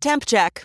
Temp check.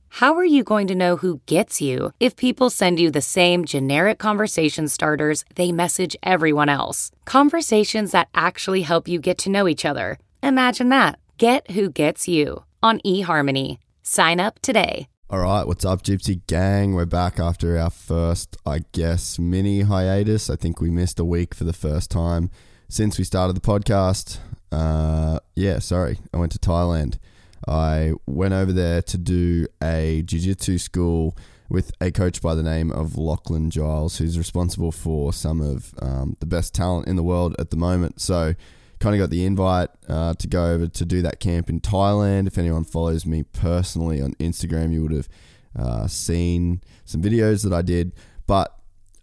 How are you going to know who gets you if people send you the same generic conversation starters they message everyone else? Conversations that actually help you get to know each other. Imagine that. Get who gets you on eHarmony. Sign up today. All right, what's up, Gypsy Gang? We're back after our first, I guess, mini hiatus. I think we missed a week for the first time since we started the podcast. Uh, yeah, sorry, I went to Thailand. I went over there to do a jiu jitsu school with a coach by the name of Lachlan Giles, who's responsible for some of um, the best talent in the world at the moment. So, kind of got the invite uh, to go over to do that camp in Thailand. If anyone follows me personally on Instagram, you would have uh, seen some videos that I did. But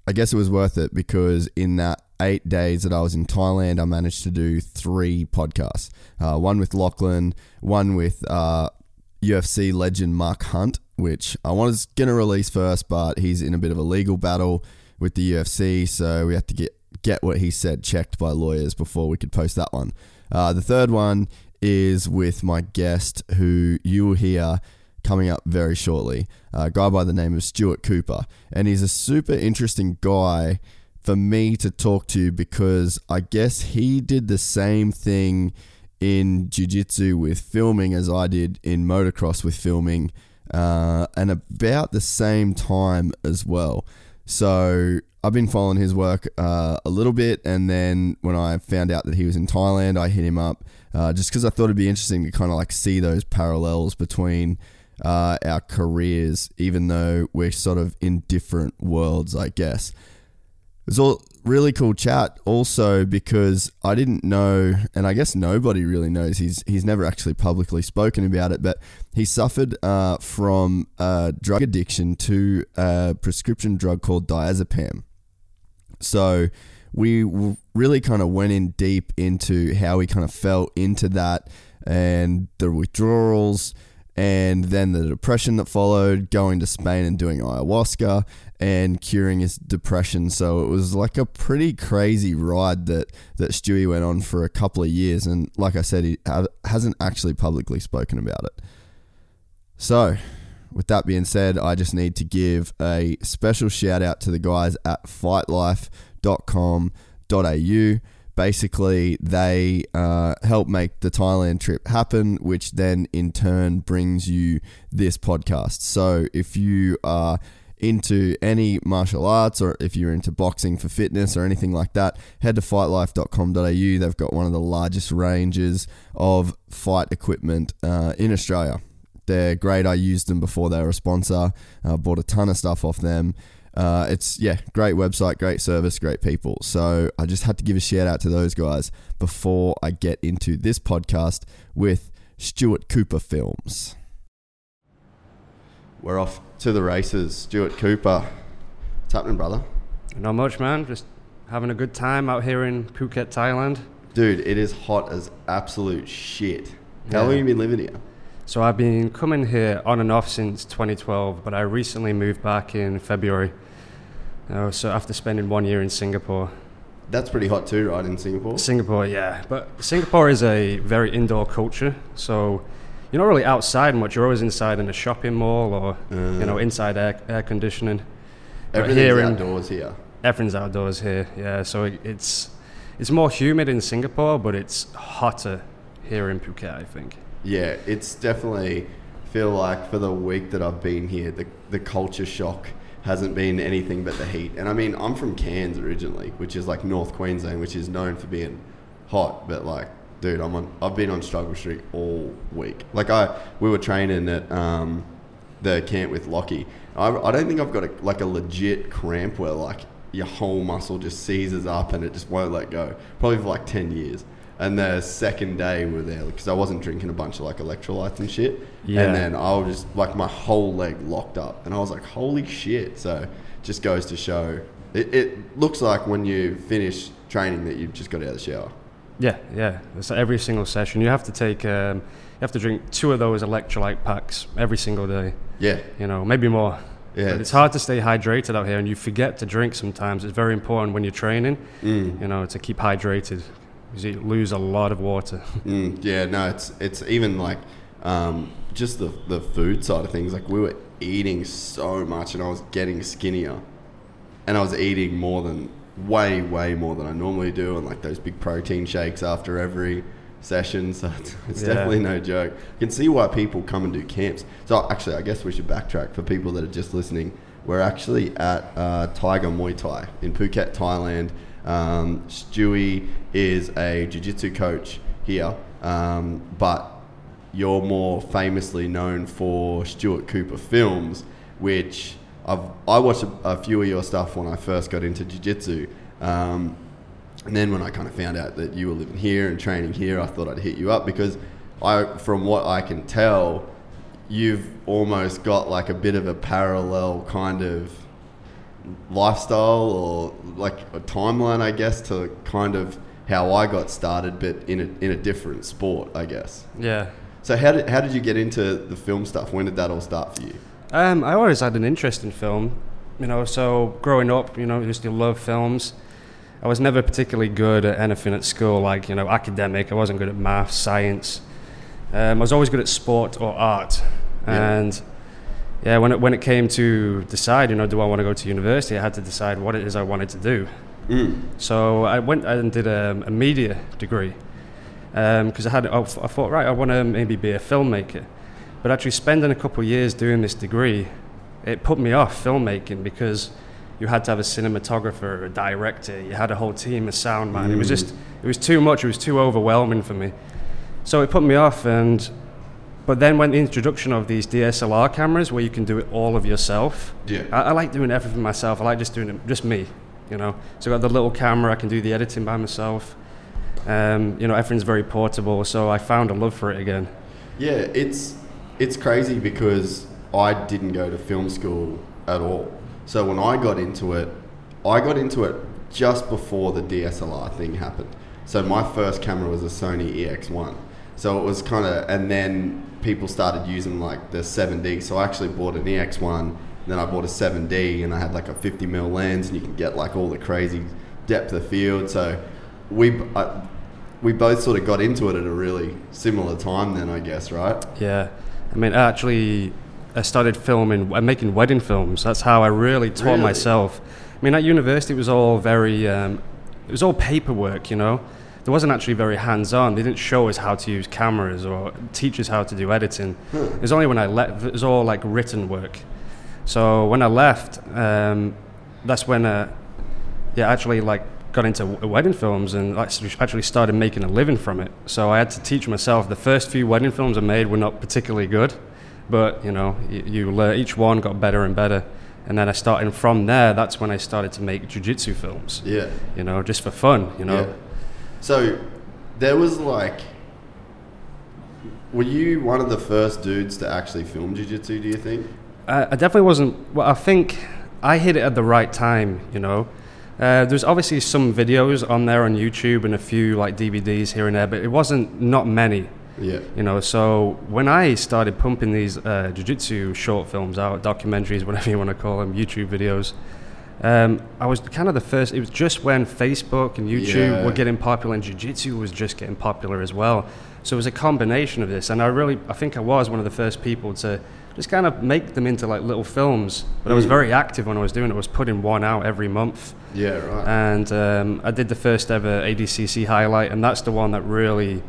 I guess it was worth it because in that eight days that I was in Thailand, I managed to do three podcasts. Uh, one with Lachlan, one with uh, UFC legend Mark Hunt, which I was going to release first, but he's in a bit of a legal battle with the UFC, so we had to get get what he said checked by lawyers before we could post that one. Uh, the third one is with my guest, who you will hear coming up very shortly, a guy by the name of Stuart Cooper, and he's a super interesting guy for me to talk to because I guess he did the same thing in jiu-jitsu with filming as I did in motocross with filming uh, and about the same time as well. So I've been following his work uh, a little bit, and then when I found out that he was in Thailand, I hit him up uh, just because I thought it'd be interesting to kind of like see those parallels between uh, our careers, even though we're sort of in different worlds, I guess was all really cool chat also because I didn't know and I guess nobody really knows he's he's never actually publicly spoken about it but he suffered uh, from drug addiction to a prescription drug called diazepam. So we really kind of went in deep into how he kind of fell into that and the withdrawals and then the depression that followed, going to Spain and doing ayahuasca and curing his depression. So it was like a pretty crazy ride that that Stewie went on for a couple of years, and like I said, he hasn't actually publicly spoken about it. So, with that being said, I just need to give a special shout out to the guys at fightlife.com.au basically they uh, help make the Thailand trip happen, which then in turn brings you this podcast. So if you are into any martial arts or if you're into boxing for fitness or anything like that, head to fightlife.com.au. They've got one of the largest ranges of fight equipment uh, in Australia. They're great. I used them before they were a sponsor. Uh, bought a ton of stuff off them. Uh, it's yeah, great website, great service, great people. So I just had to give a shout out to those guys before I get into this podcast with Stuart Cooper Films. We're off to the races. Stuart Cooper, what's happening, brother? Not much, man. Just having a good time out here in Phuket, Thailand. Dude, it is hot as absolute shit. How yeah. long have you been living here? So I've been coming here on and off since 2012, but I recently moved back in February. Uh, so after spending one year in Singapore. That's pretty hot too, right, in Singapore? Singapore, yeah. But Singapore is a very indoor culture, so you're not really outside much. You're always inside in a shopping mall or uh, you know inside air, air conditioning. Everything's here outdoors here. Everything's outdoors here, yeah. So it's it's more humid in Singapore, but it's hotter here in Phuket, I think. Yeah, it's definitely feel like for the week that I've been here, the the culture shock hasn't been anything but the heat. And I mean, I'm from Cairns originally, which is like North Queensland, which is known for being hot, but like, dude, I'm on. I've been on struggle street all week. Like I, we were training at um, the camp with Lockie. I, I don't think I've got a, like a legit cramp where like your whole muscle just seizes up and it just won't let go. Probably for like ten years. And the second day we were there because I wasn't drinking a bunch of like electrolytes and shit. Yeah. And then I was just like my whole leg locked up, and I was like, holy shit! So just goes to show. It, it looks like when you finish training that you've just got out of the shower. Yeah, yeah. It's every single session. You have to take, um, you have to drink two of those electrolyte packs every single day. Yeah. You know, maybe more. Yeah, But it's hard to stay hydrated out here, and you forget to drink sometimes. It's very important when you're training, Mm. you know, to keep hydrated because you lose a lot of water. Mm, yeah, no, it's it's even like um, just the the food side of things. Like we were eating so much, and I was getting skinnier, and I was eating more than way way more than I normally do, and like those big protein shakes after every session. So it's, it's Yeah. definitely no joke. You can see why people come and do camps. So actually, I guess we should backtrack for people that are just listening. We're actually at uh, Tiger Muay Thai in Phuket, Thailand. Um, Stewie is a jiu-jitsu coach here, um, but you're more famously known for Stuart Cooper films, which I've I watched a, a few of your stuff when I first got into jiu-jitsu. Um, and then when I kind of found out that you were living here and training here, I thought I'd hit you up because I, from what I can tell, you've almost got like a bit of a parallel kind of lifestyle or like a timeline, I guess, to kind of how I got started, but in a in a different sport, I guess. yeah. So how did how did you get into the film stuff? When did that all start for you? Um, I always had an interest in film, you know. So growing up, you know, I used to love films. I was never particularly good at anything at school, like you know, academic. I wasn't good at math, science. Um, I was always good at sport or art, Yeah. and yeah, when it when it came to decide, you know, do I want to go to university? I had to decide what it is I wanted to do. Mm. So I went and did a, a media degree because I had I I thought right I want to maybe be a filmmaker, but actually spending a couple of years doing this degree, it put me off filmmaking because you had to have a cinematographer, a director, you had a whole team, a sound man. It was just it was too much. It was too overwhelming for me. So it put me off and. But then when the introduction of these DSLR cameras where you can do it all of yourself, Yeah. I, I like doing everything myself. I like just doing it, just me, you know. So I got the little camera, I can do the editing by myself. Um, you know, everything's very portable, so I found a love for it again. Yeah, it's it's crazy because I didn't go to film school at all. So when I got into it, I got into it just before the DSLR thing happened. So my first camera was a Sony EX1. So it was kind of, and then people started using like the 7D. So I actually bought an EX1, then I bought a 7D, and I had like a 50 mm lens, and you can get like all the crazy depth of field. So we, I, we both sort of got into it at a really similar time then, I guess, right? Yeah, I mean, actually, I started filming, uh, making wedding films. That's how I really taught Really? myself. I mean, at university, it was all very, um, it was all paperwork, you know. There wasn't actually very hands-on. They didn't show us how to use cameras or teach us how to do editing. It was only when I left. It was all like written work. So when I left, um, that's when, uh, yeah, actually like got into wedding films and actually started making a living from it. So I had to teach myself. The first few wedding films I made were not particularly good, but you know, you, you learn. Each one got better and better. And then I started from there. That's when I started to make jujitsu films. Yeah. You know, just for fun. You know. Yeah. So there was like, were you one of the first dudes to actually film jiu-jitsu? Do you think? I, I definitely wasn't. Well, I think I hit it at the right time. You know, uh, there's obviously some videos on there on YouTube and a few like DVDs here and there, but it wasn't not many. Yeah. You know, so when I started pumping these uh, jiu-jitsu short films out, documentaries, whatever you want to call them, YouTube videos, um, I was kind of the first. It was just when Facebook and YouTube Yeah. were getting popular, and jiu-jitsu was just getting popular as well. So it was a combination of this, and I really, I think I was one of the first people to just kind of make them into like little films. But I was Mm. very active when I was doing it. I was putting one out every month Yeah. Right. and um, I did the first ever ADCC highlight, and that's the one that really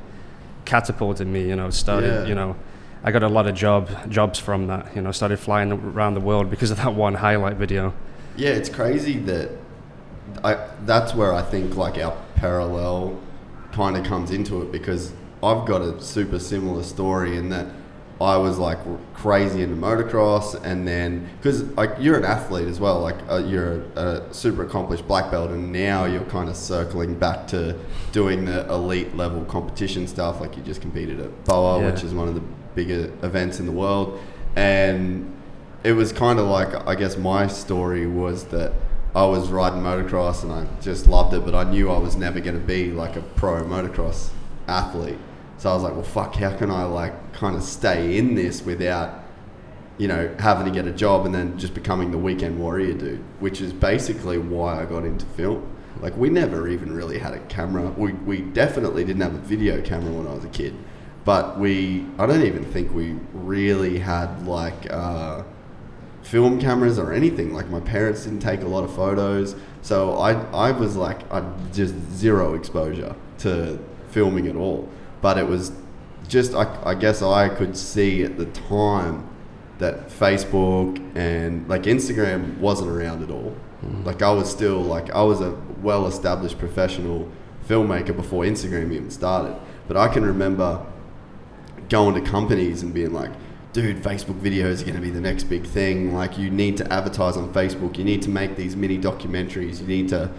catapulted me. You know, started. Yeah. You know, I got a lot of job jobs from that. You know, started flying around the world because of that one highlight video. Yeah, it's crazy that I. That's where I think like our parallel kind of comes into it because I've got a super similar story in that I was like crazy into motocross, and then because like you're an athlete as well, like uh, you're a, a, super accomplished black belt, and now you're kind of circling back to doing the elite level competition stuff. Like you just competed at BOA, yeah. which is one of the bigger events in the world, and it was kind of like I guess my story was that I was riding motocross and I just loved it, but I knew I was never going to be like a pro motocross athlete. So I was like, well, fuck, how can I like kind of stay in this without, you know, having to get a job and then just becoming the weekend warrior dude, which is basically why I got into film. Like we never even really had a camera. We, we definitely didn't have a video camera when I was a kid, but we, I don't even think we really had like, uh, film cameras or anything. Like my parents didn't take a lot of photos, so I I was like I just zero exposure to filming at all but it was just I, I guess I could see at the time that Facebook and like Instagram wasn't around at all. Mm. Like I was still like I was a well established professional filmmaker before Instagram even started. But I can remember going to companies and being like, dude, Facebook videos are going to be the next big thing. Like you need to advertise on Facebook. You need to make these mini documentaries. You need to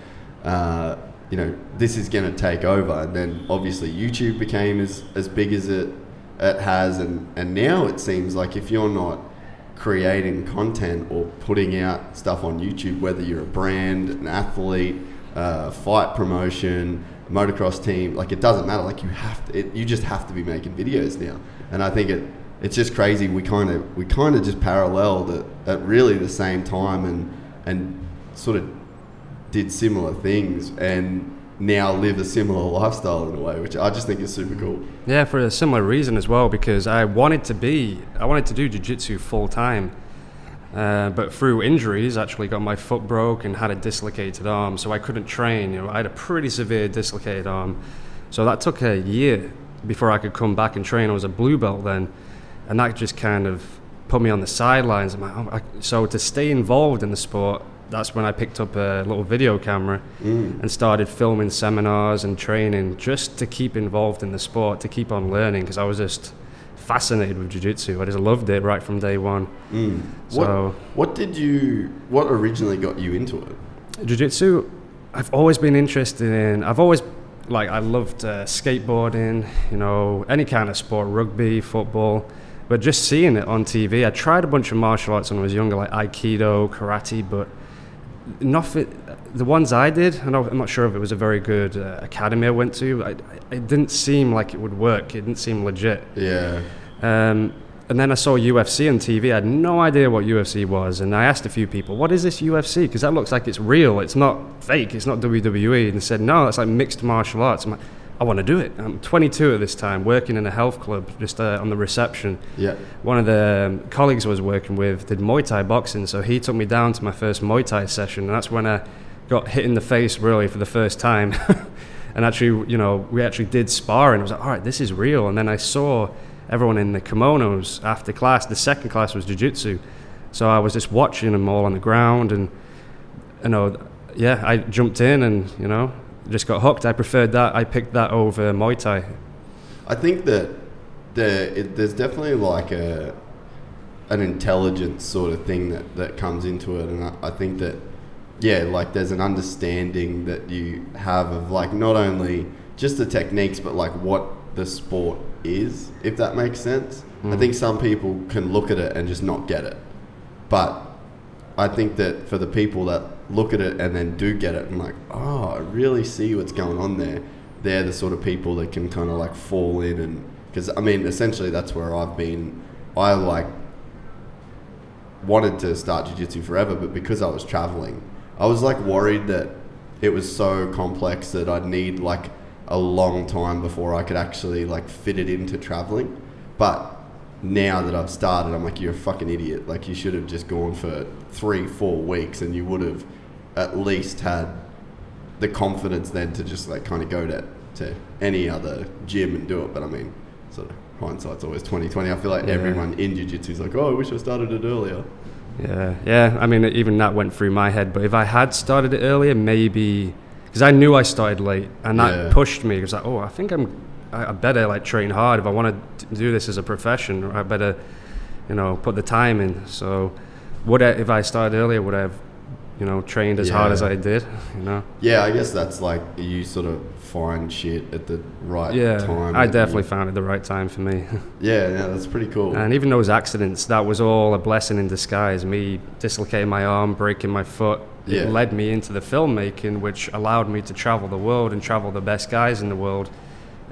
uh, you know, this is going to take over. And then obviously YouTube became as, as big as it, it has. And, and now it seems like if you're not creating content or putting out stuff on YouTube, whether you're a brand, an athlete, uh, fight promotion, motocross team, like it doesn't matter. Like you have to, it, you just have to be making videos now. And I think it, it's just crazy. We kind of, we kind of just paralleled at, at really the same time and, and sort of did similar things and now live a similar lifestyle in a way, which I just think is super cool. Yeah, for a similar reason as well, because I wanted to be, I wanted to do jiu-jitsu full time, uh, but through injuries, actually got my foot broke and had a dislocated arm, so I couldn't train. You know, I had a pretty severe dislocated arm, so that took a year before I could come back and train. I was a blue belt then, and that just kind of put me on the sidelines. Oh, so to stay involved in the sport, that's when I picked up a little video camera mm. and started filming seminars and training just to keep involved in the sport, to keep on learning because I was just fascinated with jiu-jitsu. I just loved it right from day one. Mm. So what, what did you what originally got you into it? Jiu-jitsu I've always been interested in I've always like I loved uh, skateboarding, you know, any kind of sport, rugby, football. But just seeing it on TV, I tried a bunch of martial arts when I was younger, like Aikido, karate, but nothing. The ones I did, I am not sure if it was a very good uh, academy I went to. I, it didn't seem like it would work. It didn't seem legit. Yeah. Um, and then I saw UFC on TV. I had no idea what UFC was, and I asked a few people, "What is this UFC?" Because that looks like it's real. It's not fake. It's not WWE. And they said, "No, it's like mixed martial arts." I want to do it. I'm 22 at this time, working in a health club, just uh, on the reception. Yeah. One of the um, colleagues I was working with did Muay Thai boxing, so he took me down to my first Muay Thai session, and that's when I got hit in the face really for the first time. and actually, you know, we actually did spar, and I was like, all right, this is real. And then I saw everyone in the kimonos after class. The second class was jiu-jitsu, so I was just watching them all on the ground, and you know, yeah, I jumped in, and you know, just got hooked. I preferred that. I picked that over Muay Thai. I think that there, it, there's definitely like a an intelligence sort of thing that, that comes into it, and I, I think that yeah, like there's an understanding that you have of like not only just the techniques, but like what the sport is, if that makes sense. Mm. I think some people can look at it and just not get it, but I think that for the people that look at it and then do get it and like, oh, I really see what's going on there. They're the sort of people that can kind of like fall in and because I mean, essentially that's where I've been. I like wanted to start jiu-jitsu forever, but because I was traveling, I was like worried that it was so complex that I'd need like a long time before I could actually like fit it into traveling. But now that I've started, I'm like, you're a fucking idiot. Like, you should have just gone for three, four weeks and you would have at least had the confidence then to just like kind of go to, to any other gym and do it. But I mean, sort of hindsight's always twenty twenty. I feel like Yeah. everyone in jiu-jitsu is like, oh, I wish I started it earlier. Yeah, yeah. I mean, even that went through my head. But if I had started it earlier, maybe because I knew I started late, and that Yeah. pushed me. It was like, oh, I think I'm. I I better like train hard if I want to do this as a profession. I better, you know, put the time in. So, would I, if I started earlier, would I have, you know, trained as hard as I did? You know. Yeah, I guess that's like you sort of find shit at the right Yeah, time. I definitely you- found it the right time for me. Yeah, yeah, that's pretty cool. And even those accidents, that was all a blessing in disguise. Me dislocating my arm, breaking my foot, Yeah. it led me into the filmmaking, which allowed me to travel the world and travel the best guys in the world.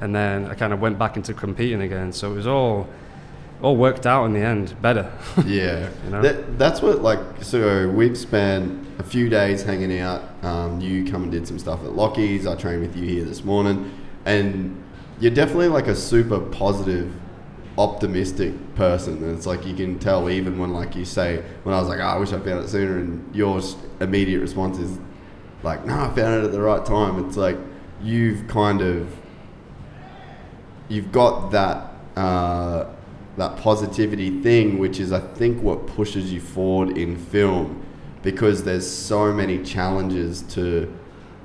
And then I kind of went back into competing again. So it was all, all worked out in the end, better. Yeah, You know? that, that's what like. So we've spent a few days hanging out. Um, you come and did some stuff at Lockie's. I trained with you here this morning, and you're definitely like a super positive, optimistic person. And it's like you can tell even when like you say when I was like, oh, I wish I found it sooner, and your immediate response is like, No, I found it at the right time. It's like you've kind of you've got that uh, that positivity thing, which is I think what pushes you forward in film, because there's so many challenges to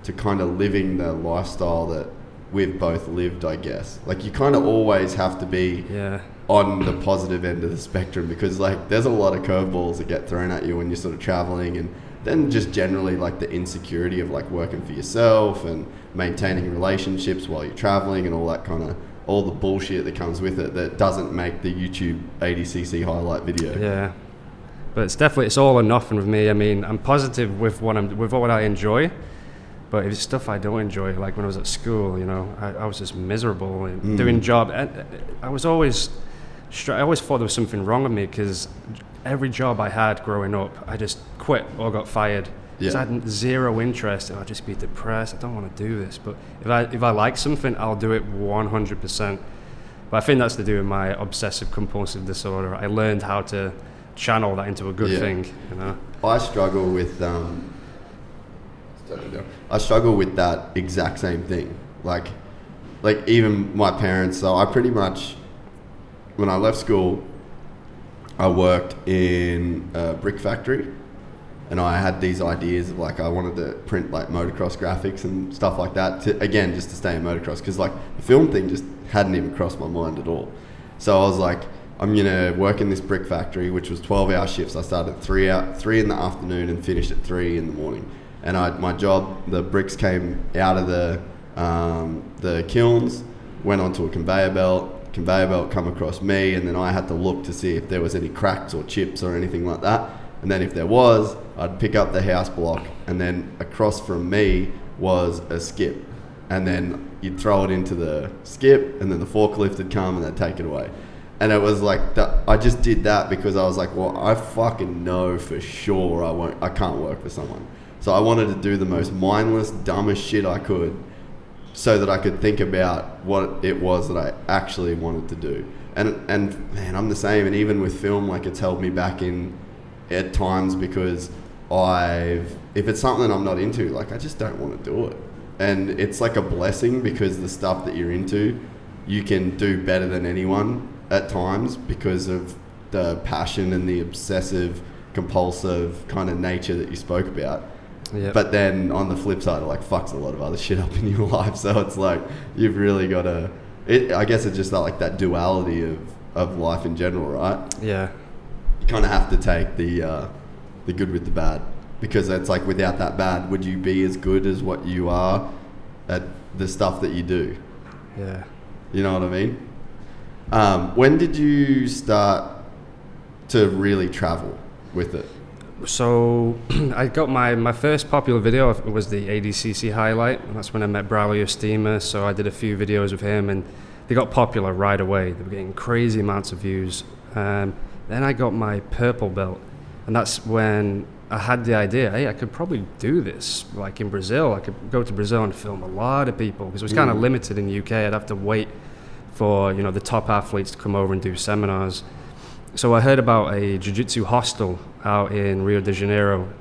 to kind of living the lifestyle that we've both lived. I guess like you kind of always have to be yeah. on the positive end of the spectrum because like there's a lot of curveballs that get thrown at you when you're sort of traveling and then just generally like the insecurity of like working for yourself and maintaining relationships while you're traveling and all that kind of all the bullshit that comes with it that doesn't make the YouTube ADCC highlight video. Yeah. But it's definitely, it's all or nothing with me. I mean, I'm positive with what, I'm, with what I enjoy. But if it's stuff I don't enjoy, like when I was at school, you know, I, I was just miserable and Mm. doing job. And I was always, I always thought there was something wrong with me because every job I had growing up, I just quit or got fired. 'Cause Yeah. I had zero interest. and I'd just be depressed. I don't want to do this. But if I if I like something, I'll do it 100. percent But I think that's to do with my obsessive compulsive disorder. I learned how to channel that into a good Yeah. thing. You know. I struggle with um, I struggle with that exact same thing. Like, like even my parents. So I pretty much, when I left school, I worked in a brick factory, and I had these ideas of like I wanted to print like motocross graphics and stuff like that. To, again, just to stay in motocross because like the film thing just hadn't even crossed my mind at all. So I was like, I'm gonna work in this brick factory, which was 12 hour shifts. I started at three out three in the afternoon and finished at three in the morning. And I, my job, the bricks came out of the um, the kilns, went onto a conveyor belt. Conveyor belt come across me, and then I had to look to see if there was any cracks or chips or anything like that. And then if there was, I'd pick up the house block, and then across from me was a skip, and then you'd throw it into the skip, and then the forklift would come and they'd take it away. And it was like. I just did that because I was like, well, I fucking know for sure I won't, I can't work for someone. So I wanted to do the most mindless, dumbest shit I could, so that I could think about what it was that I actually wanted to do. And and man, I'm the same. And even with film, like it's held me back in at times because I've if it's something I'm not into, like I just don't want to do it. And it's like a blessing because the stuff that you're into, you can do better than anyone at times because of the passion and the obsessive, compulsive kind of nature that you spoke about. Yeah. But then on the flip side, it like fucks a lot of other shit up in your life. So it's like you've really got to. It, I guess it's just that, like that duality of, of life in general, right? yeah. You kind of have to take the uh, the good with the bad because it's like without that bad, would you be as good as what you are at the stuff that you do? Yeah. You know what I mean? Um, when did you start to really travel with it? So I got my, my first popular video was the ADCC highlight. And that's when I met Braulio Estima. So I did a few videos with him, and they got popular right away. They were getting crazy amounts of views. Um, then I got my purple belt, and that's when I had the idea. Hey, I could probably do this, like in Brazil. I could go to Brazil and film a lot of people because it was kind of mm. limited in the UK. I'd have to wait for you know the top athletes to come over and do seminars. So I heard about a jiu-jitsu hostel out in Rio de Janeiro,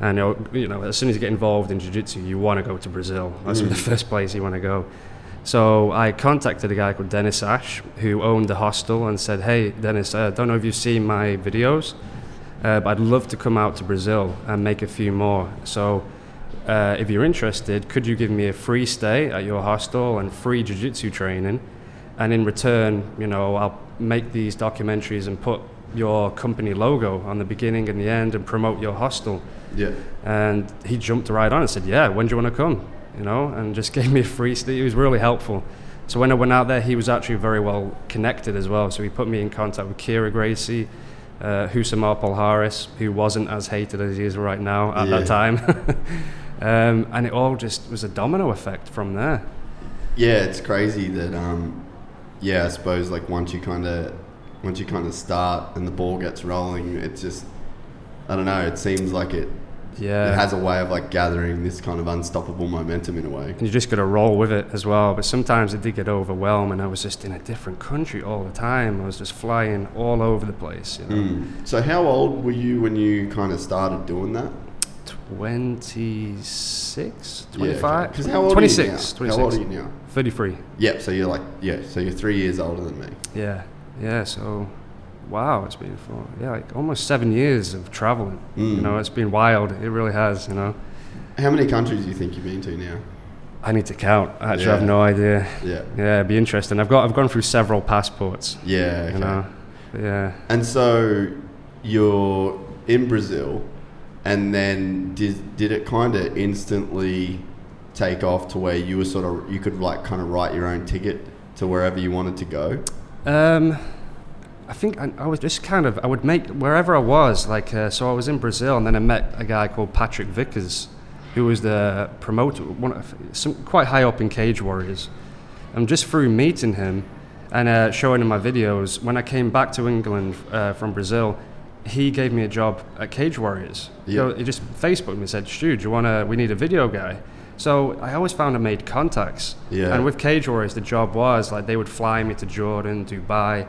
and you know, as soon as you get involved in jiu-jitsu, you want to go to Brazil. That's mm. the first place you want to go. So I contacted a guy called Dennis Ash, who owned the hostel, and said, "Hey, Dennis, I uh, don't know if you've seen my videos, uh, but I'd love to come out to Brazil and make a few more. So, uh, if you're interested, could you give me a free stay at your hostel and free jiu-jitsu training? And in return, you know, I'll make these documentaries and put your company logo on the beginning and the end and promote your hostel." Yeah. And he jumped right on and said, "Yeah, when do you want to come?" You know, and just gave me a free stay. He was really helpful. So when I went out there, he was actually very well connected as well. So he put me in contact with Kyra Gracie, uh, Rousimar Palhares, who wasn't as hated as he is right now at Yeah. that time. um, and it all just was a domino effect from there. Yeah, it's crazy that um, yeah, I suppose like once you kind of once you kind of start and the ball gets rolling, it's just I don't know. It seems like it Yeah. it has a way of like gathering this kind of unstoppable momentum in a way. and you just got to roll with it as well. But sometimes it did get overwhelmed, and I was just in a different country all the time. I was just flying all over the place. You know? Mm. So how old were you when you kind of started doing that? 26, 25, Because how old 26, are you now? 26, How old are you now? 33. Yeah, so you're like yeah, so you're three years older than me. Yeah, yeah. So, wow, it's been for yeah, like almost seven years of traveling. You Mm. know, it's been wild. It really has. You know, How many countries do you think you've been to now? I need to count. I actually Yeah. have no idea. Yeah. Yeah, it'd be interesting. I've got I've gone through several passports. Yeah. Okay. You know, yeah. And so you're in Brazil, and then did did it kind of instantly take off to where you were sort of you could like kind of write your own ticket to wherever you wanted to go? Um, I think I, I was just kind of I would make wherever I was like uh, so I was in Brazil and then I met a guy called Patrick Vickers, who was the promoter, one of, some quite high up in Cage Warriors, and just through meeting him and uh, showing him my videos, when I came back to England uh, from Brazil, he gave me a job at Cage Warriors. Yeah. So he just Facebooked me and said, "Stu, do you wanna? We need a video guy." So I always found I made contacts. Yeah. And with Cage Warriors, the job was like they would fly me to Jordan, Dubai,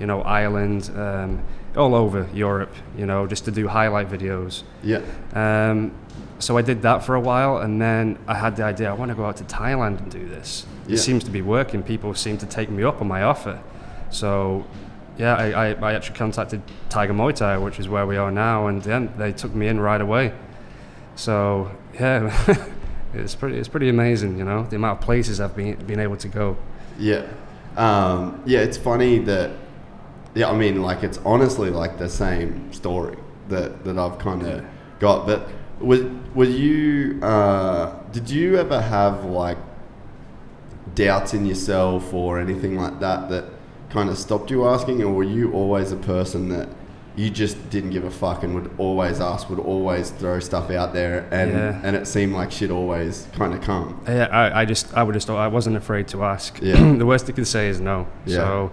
you know, Ireland, um, all over Europe, you know, just to do highlight videos. Yeah. Um, so I did that for a while, and then I had the idea I want to go out to Thailand and do this. Yeah. It seems to be working. People seem to take me up on my offer. So, yeah, I, I, I actually contacted Tiger Muay Thai, which is where we are now, and then they took me in right away. So, yeah, it's pretty it's pretty amazing, you know, the amount of places I've been been able to go. Yeah. Um, yeah, it's funny that, yeah, I mean, like, it's honestly like the same story that, that I've kind of got. But was, were you, uh, did you ever have like doubts in yourself or anything like that that kind of stopped you asking? Or were you always a person that you just didn't give a fuck and would always ask, would always throw stuff out there and, Yeah. and it seemed like shit always kind of come? Yeah, I, I just I would just I wasn't afraid to ask. Yeah. the worst they could say is no. Yeah. So,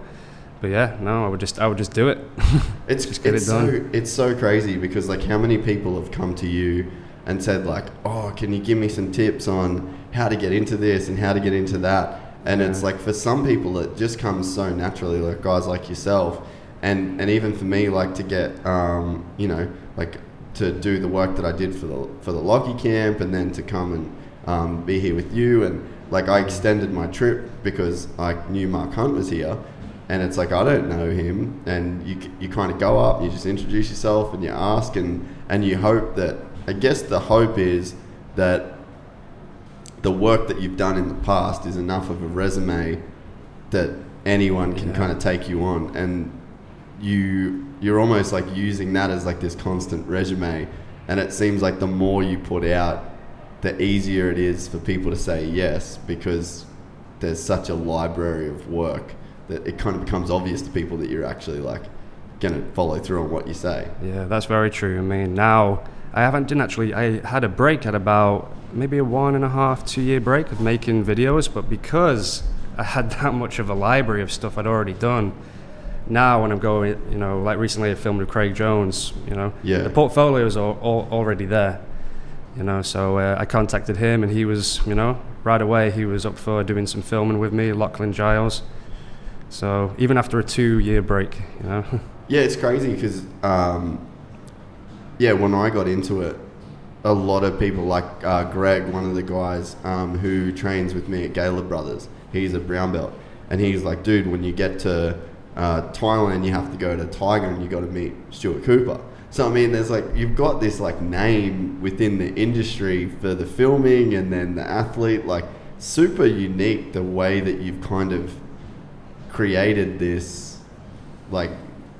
but yeah, no, I would just I would just do it. It's Just get it's it done. so it's so crazy because like how many people have come to you and said like, "Oh, can you give me some tips on how to get into this and how to get into that?" And it's like for some people it just comes so naturally, like guys like yourself, and and even for me, like to get um, you know like to do the work that I did for the for the Lockie camp, and then to come and um, be here with you, and like I extended my trip because I knew Mark Hunt was here and it's like I don't know him, and you you kind of go up, you just introduce yourself, and you ask, and and you hope that I guess the hope is that the work that you've done in the past is enough of a resume that anyone can Yeah. kind of take you on, and you you're almost like using that as like this constant resume, and it seems like the more you put out, the easier it is for people to say yes because there's such a library of work that it kind of becomes obvious to people that you're actually like going to follow through on what you say. Yeah, that's very true. I mean, now I haven't didn't actually. I had a break at about maybe a one and a half, two year break of making videos, but because I had that much of a library of stuff I'd already done, now when I'm going, you know, like recently I filmed with Craig Jones, you know, Yeah. the portfolio is all, all, already there, you know. So uh, I contacted him, and he was, you know, right away he was up for doing some filming with me, Lachlan Giles. So even after a two year break, you know. Yeah, it's crazy because, um, yeah, when I got into it, a lot of people, like uh, Greg, one of the guys um, who trains with me at Gaylor Brothers, he's a brown belt, and he's like, dude, when you get to uh, Thailand, you have to go to Tiger and you got to meet Stuart Cooper. So I mean, there's like you've got this like name within the industry for the filming and then the athlete, like super unique the way that you've kind of created this like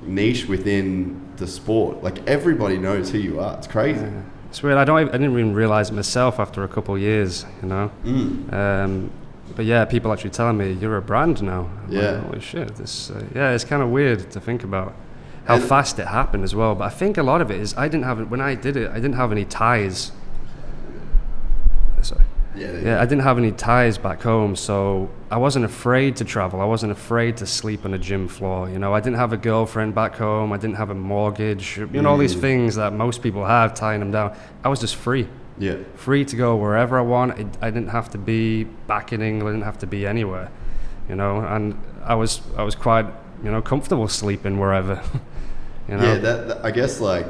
niche within the sport. Like everybody knows who you are. It's crazy. Yeah. It's weird. I don't. Even, I didn't even realize it myself after a couple of years. You know. Mm. Um, but yeah, people actually telling me you're a brand now. I'm Yeah. Like, Holy shit! This. Uh, yeah, it's kind of weird to think about how And- fast it happened as well. But I think a lot of it is I didn't have when I did it. I didn't have any ties. Sorry. Yeah. Yeah, I didn't have any ties back home, so I wasn't afraid to travel. I wasn't afraid to sleep on a gym floor. You know, I didn't have a girlfriend back home. I didn't have a mortgage. You know, all these Mm. things that most people have tying them down. I was just free, Yeah. free to go wherever I want. I, I didn't have to be back in England. I didn't have to be anywhere. You know, and I was I was quite you know comfortable sleeping wherever. you know. Yeah, that, that- I guess like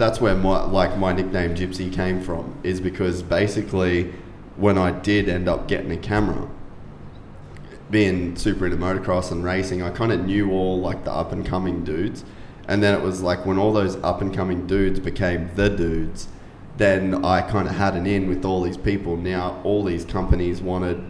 that's where my like my nickname Gypsy came from is because basically when I did end up getting a camera, being super into motocross and racing, I kind of knew all like the up and coming dudes, and then it was like when all those up and coming dudes became the dudes, then I kind of had an in with all these people. Now all these companies wanted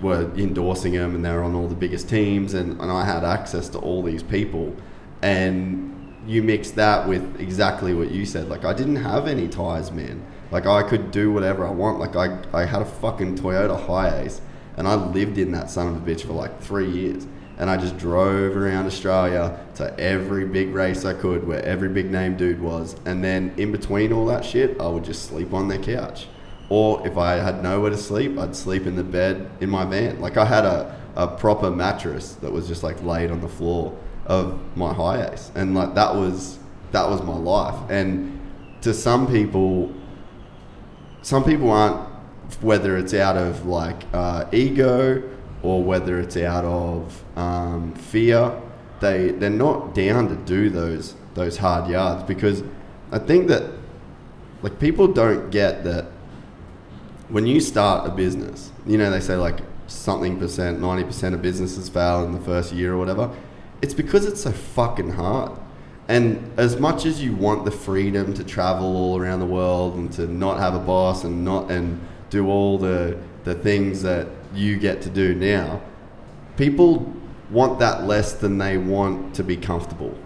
were endorsing them and they were on all the biggest teams and, and I had access to all these people and you mix that with exactly what you said. Like I didn't have any ties man. Like I could do whatever I want. Like I, I had a fucking Toyota Hiace and I lived in that son of a bitch for like three years. And I just drove around Australia to every big race I could where every big name dude was. And then in between all that shit I would just sleep on their couch. Or if I had nowhere to sleep, I'd sleep in the bed in my van. Like I had a, a proper mattress that was just like laid on the floor of my Hiace, and like that was that was my life. And to some people, some people aren't whether it's out of like uh, ego or whether it's out of um, fear. They they're not down to do those those hard yards because I think that like people don't get that when you start a business, you know, they say like something percent, 90% of businesses fail in the first year or whatever. It's because it's so fucking hard. And as much as you want the freedom to travel all around the world and to not have a boss and not and do all the the things that you get to do now, people want that less than they want to be comfortable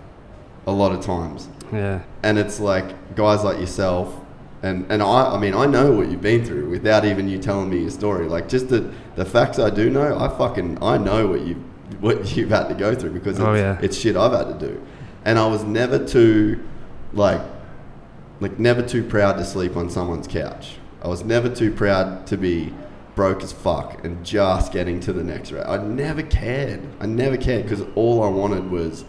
a lot of times Yeah. and it's like guys like yourself and and I I mean I know what you've been through without even you telling me your story like just the the facts I do know I fucking I know what you what you've had to go through because it's, Oh, yeah. it's shit I've had to do. And I was never too like like never too proud to sleep on someone's couch. I was never too proud to be broke as fuck and just getting to the next round I never cared. I never cared because all I wanted was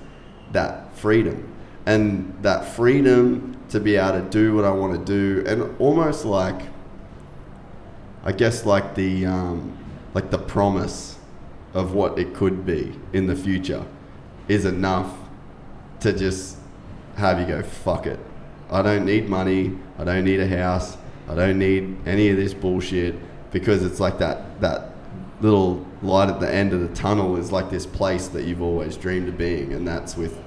that freedom. And that freedom to be able to do what I want to do and almost like I guess like the um, like the promise of what it could be in the future is enough to just have you go fuck it I don't need money I don't need a house I don't need any of this bullshit because it's like that that little light at the end of the tunnel is like this place that you've always dreamed of being and that's with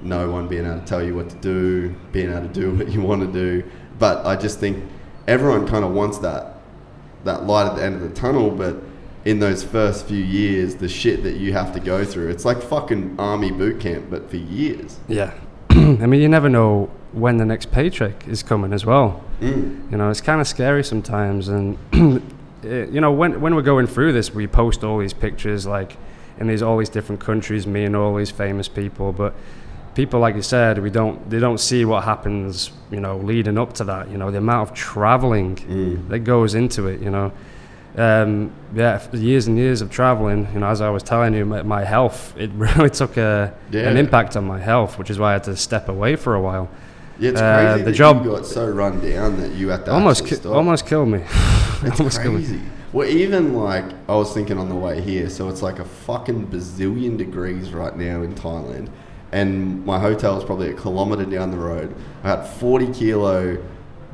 no one being able to tell you what to do, being able to do what you want to do. But I just think everyone kind of wants that that light at the end of the tunnel. But in those first few years, the shit that you have to go through, it's like fucking army boot camp, but for years. Yeah. I mean, you never know when the next paycheck is coming as well. Mm. You know, it's kind of scary sometimes. And, eh, you know, when, when we're going through this, we post all these pictures, like, in these all these different countries, me and all these famous people. But people, like you said, we don't, they don't see what happens, you know, leading up to that. You know, the amount of traveling Mm. that goes into it, you know. Um, yeah, years and years of traveling, you know, as I was telling you, my, my health, it really took a, Yeah. an impact on my health, which is why I had to step away for a while. Yeah, it's Uh, crazy. the job- you got so run down that you had to almost, ki- almost killed me. It's almost killed me. crazy. Well, even like I was thinking on the way here, so it's like a fucking bazillion degrees right now in Thailand, and my hotel is probably a kilometer down the road. I had 40 kilo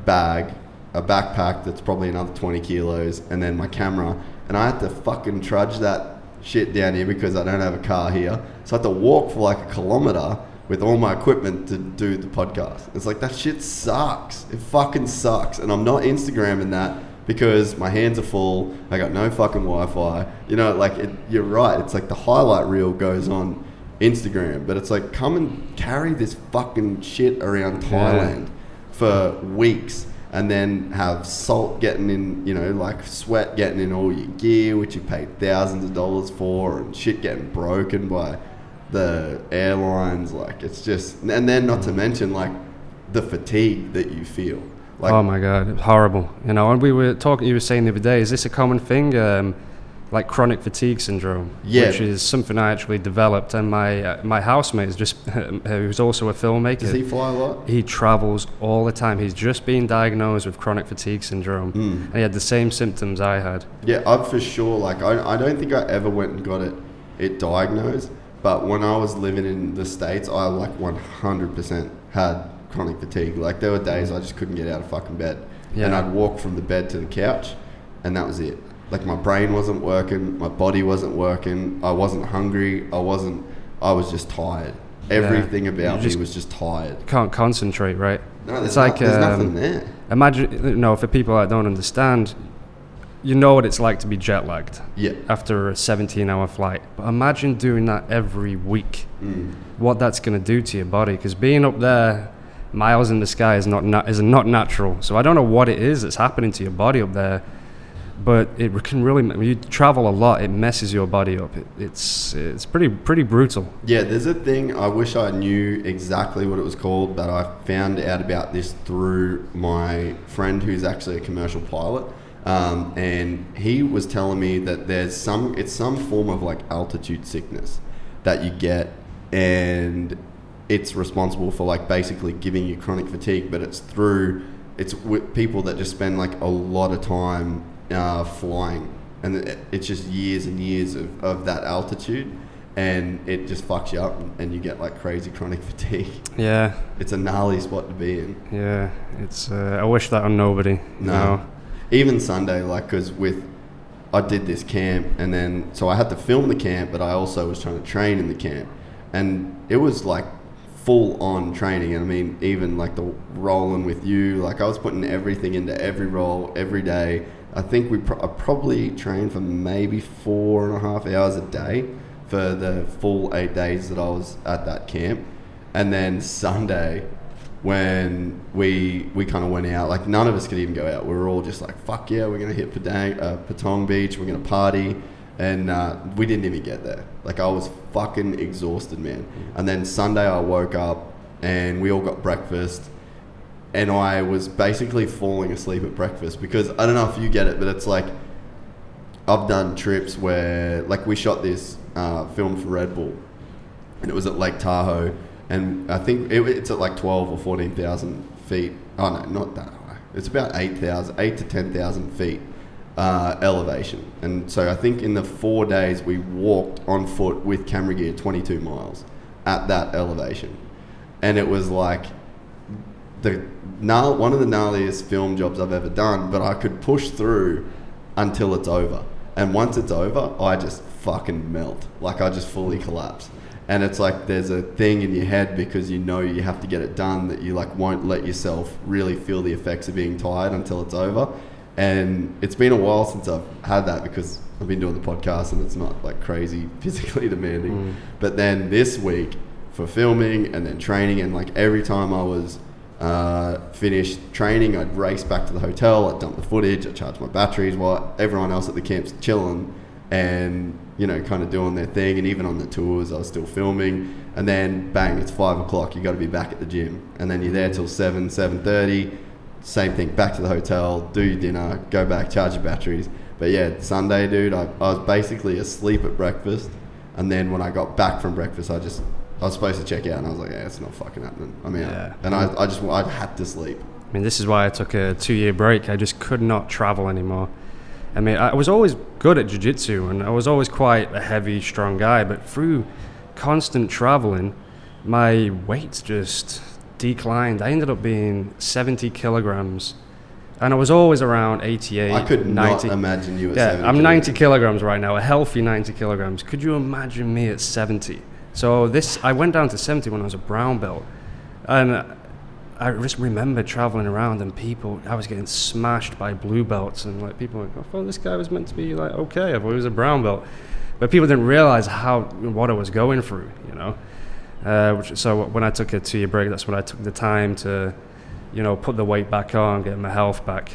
bag, a backpack that's probably another 20 kilos, and then my camera. And I had to fucking trudge that shit down here because I don't have a car here. So I had to walk for like a kilometer with all my equipment to do the podcast. It's like that shit sucks. It fucking sucks. And I'm not Instagramming that because my hands are full. I got no fucking Wi-Fi. You know, like it, you're right. It's like the highlight reel goes on Instagram, but it's like come and carry this fucking shit around Thailand for weeks and then have salt getting in, you know, like sweat getting in all your gear, which you paid thousands of dollars for, and shit getting broken by the airlines. Like, it's just, and then not to mention, like, the fatigue that you feel. Like, oh my god, it's horrible. You know, and we were talking. You were saying the other day, is this a common thing, um, like chronic fatigue syndrome? Yeah. which is something I actually developed. And my uh, my housemate is just who's also a filmmaker. does he fly a lot? He travels all the time. He's just been diagnosed with chronic fatigue syndrome, Mm. and he had the same symptoms I had. Yeah, I'm for sure. Like, I, I don't think I ever went and got it, it diagnosed. But when I was living in the States, I like 100% had chronic fatigue. Like, there were days I just couldn't get out of fucking bed. And I'd walk from the bed to the couch, and that was it. Like, my brain wasn't working, my body wasn't working, I wasn't hungry, I wasn't, I was just tired. Everything about just- me was just tired. Can't concentrate, right? No, there's, it's no- like there's um, nothing there. imagine. You know, for people that don't understand, you know what it's like to be jet lagged. Yeah. after a 17 hour flight. But imagine doing that every week. Mm. What that's going to do to your body because being up there miles in the sky is not na- is not natural. So I don't know what it is that's happening to your body up there. But it can really when you travel a lot, it messes your body up. It, it's it's pretty pretty brutal. Yeah, there's a thing. I wish I knew exactly what it was called, but I found out about this through my friend who's actually a commercial pilot. Um, and he was telling me that there's some, it's some form of like altitude sickness that you get, and it's responsible for like basically giving you chronic fatigue, but it's through, it's with people that just spend like a lot of time uh, flying. And it- it's just years and years of, of that altitude and it just fucks you up and you get like crazy chronic fatigue. Yeah, It's a gnarly spot to be in. yeah. It's uh, I wish that on nobody. No. know? Even Sunday, like, because with, I did this camp and then, so I had to film the camp, but I also was trying to train in the camp. And it was like full on training. And I mean, even like the rolling with you, like I was putting everything into every roll every day. I think we pro- I probably trained for maybe four and a half hours a day for the full eight days that I was at that camp. And then Sunday, when we we kind of went out, like none of us could even go out. We were all just like, "Fuck yeah, we're gonna hit Padang, uh, Patong Beach. We're gonna party," and uh, we didn't even get there. Like I was fucking exhausted, man. And then Sunday, I woke up and we all got breakfast, and I was basically falling asleep at breakfast because I don't know if you get it, but it's like I've done trips where, like, we shot this uh, film for Red Bull, and it was at Lake Tahoe, and I think it, it's at like twelve or fourteen thousand feet. Oh no, not that high. It's about eight thousand, eight to ten thousand feet uh, elevation, and so I think in the four days we walked on foot with camera gear twenty two miles at that elevation, and it was like the gnar- one of the gnarliest film jobs I've ever done, but I could push through until it's over. And once it's over, I just fucking melt. Like I just fully collapse. And it's like there's a thing in your head because you know you have to get it done that you like won't let yourself really feel the effects of being tired until it's over. And it's been a while since I've had that because I've been doing the podcast and it's not like crazy physically demanding. Mm. But then this week for filming and then training and like every time I was uh, finished training, I'd race back to the hotel, I'd dump the footage, I'd charge my batteries while everyone else at the camp's chilling and, you know, kind of doing their thing. And even on the tours, I was still filming. And then bang, it's five o'clock, you got to be back at the gym. And then you're there till seven, 7.30, same thing, back to the hotel, do your dinner, go back, charge your batteries. But yeah, Sunday, dude, I, I was basically asleep at breakfast. And then when I got back from breakfast, I just, I was supposed to check out and I was like, yeah, it's not fucking happening. I mean. Yeah. And I, I just, I had to sleep. I mean, this is why I took a two year break. I just could not travel anymore. I mean, I was always good at jiu jitsu and I was always quite a heavy, strong guy, but through constant traveling, my weight just declined. I ended up being 70 kilograms. And I was always around 88, I could 90. not imagine you at Yeah, 70 I'm 90 kilograms. kilograms right now, a healthy 90 kilograms. Could you imagine me at 70? So this, I went down to 70 when I was a brown belt, and I just remember traveling around and people, I was getting smashed by blue belts, and like people were like, thought this guy was meant to be like okay, I thought he was a brown belt, but people didn't realize how what I was going through, you know. Uh, which, so when I took a two-year break, that's when I took the time to, you know, put the weight back on, get my health back.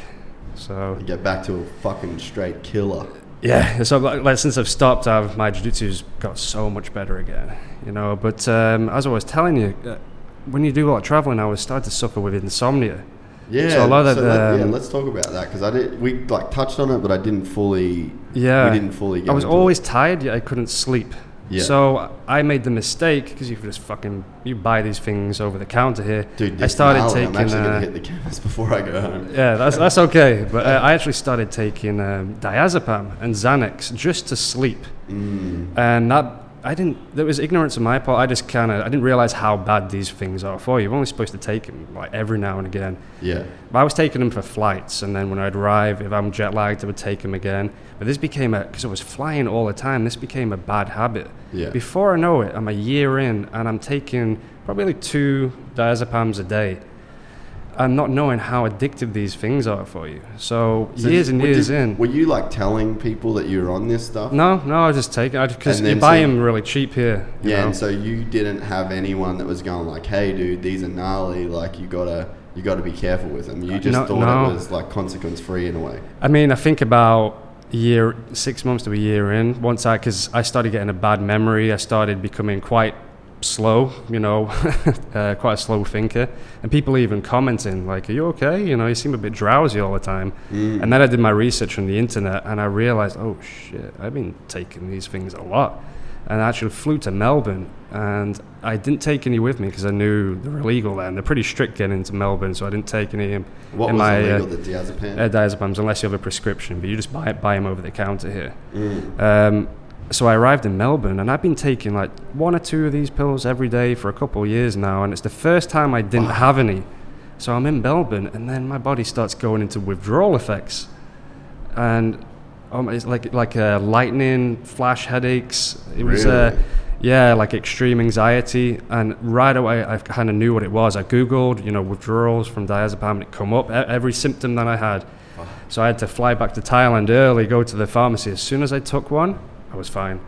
So You get back to a fucking straight killer. Yeah, so like, like since I've stopped, I've, my jiu-jitsu's got so much better again, you know. But um, as I was telling you, uh, when you do a lot of traveling, I was starting to suffer with insomnia. Yeah, So a lot of so let, yeah, the- let's talk about that because I did. We like touched on it, but I didn't fully. Yeah, we didn't fully. Get I was into it. always tired, yet I couldn't sleep. Yeah. So I made the mistake because you can just fucking you buy these things over the counter here. Dude, I started taking. I'm actually uh, gonna hit the canvas before I go home. Yeah, that's, that's okay. But uh, I actually started taking um, diazepam and Xanax just to sleep. Mm. And that, I didn't, there was ignorance on my part. I just kind of, I didn't realize how bad these things are for you. You're only supposed to take them like every now and again. Yeah. But I was taking them for flights, and then when I'd arrive, if I'm jet lagged, I would take them again. But this became a, because I was flying all the time, this became a bad habit. Yeah. Before I know it, I'm a year in, and I'm taking probably like two diazepams a day. And not knowing how addictive these things are for you. So, So years and years did- in. Were you like telling people that you were on this stuff? No, no, I just take it because you buy so- them really cheap here. you Yeah, know? and so you didn't have anyone that was going like, "Hey, dude, these are gnarly. Like, you gotta, you gotta be careful with them." You just No- thought no. it was like consequence free in a way. I mean, I think about a year, six months to a year in. Once I, because I started getting a bad memory, I started becoming quite slow. You know, uh, quite a slow thinker, and people even commenting like, "Are you okay? You know, you seem a bit drowsy all the time." Mm. And then I did my research on the internet, and I realized, oh shit, I've been taking these things a lot. And I actually flew to Melbourne, and I didn't take any with me because I knew they were illegal there, and they're pretty strict getting into Melbourne, so I didn't take any in, What in was my illegal? uh, the diazepam. uh, diazepams unless you have a prescription, but you just buy buy them over the counter here. Mm. Um, so I arrived in Melbourne, and I've been taking like one or two of these pills every day for a couple of years now, and it's the first time I didn't have any. So I'm in Melbourne, and then my body starts going into withdrawal effects, and um, it's like like uh, lightning, flash headaches. It was. Uh, yeah, like extreme anxiety, and right away I kind of knew what it was. I googled, you know, withdrawals from diazepam, and it come up every symptom that I had. So I had to fly back to Thailand early, go to the pharmacy. As soon as I took one, I was fine,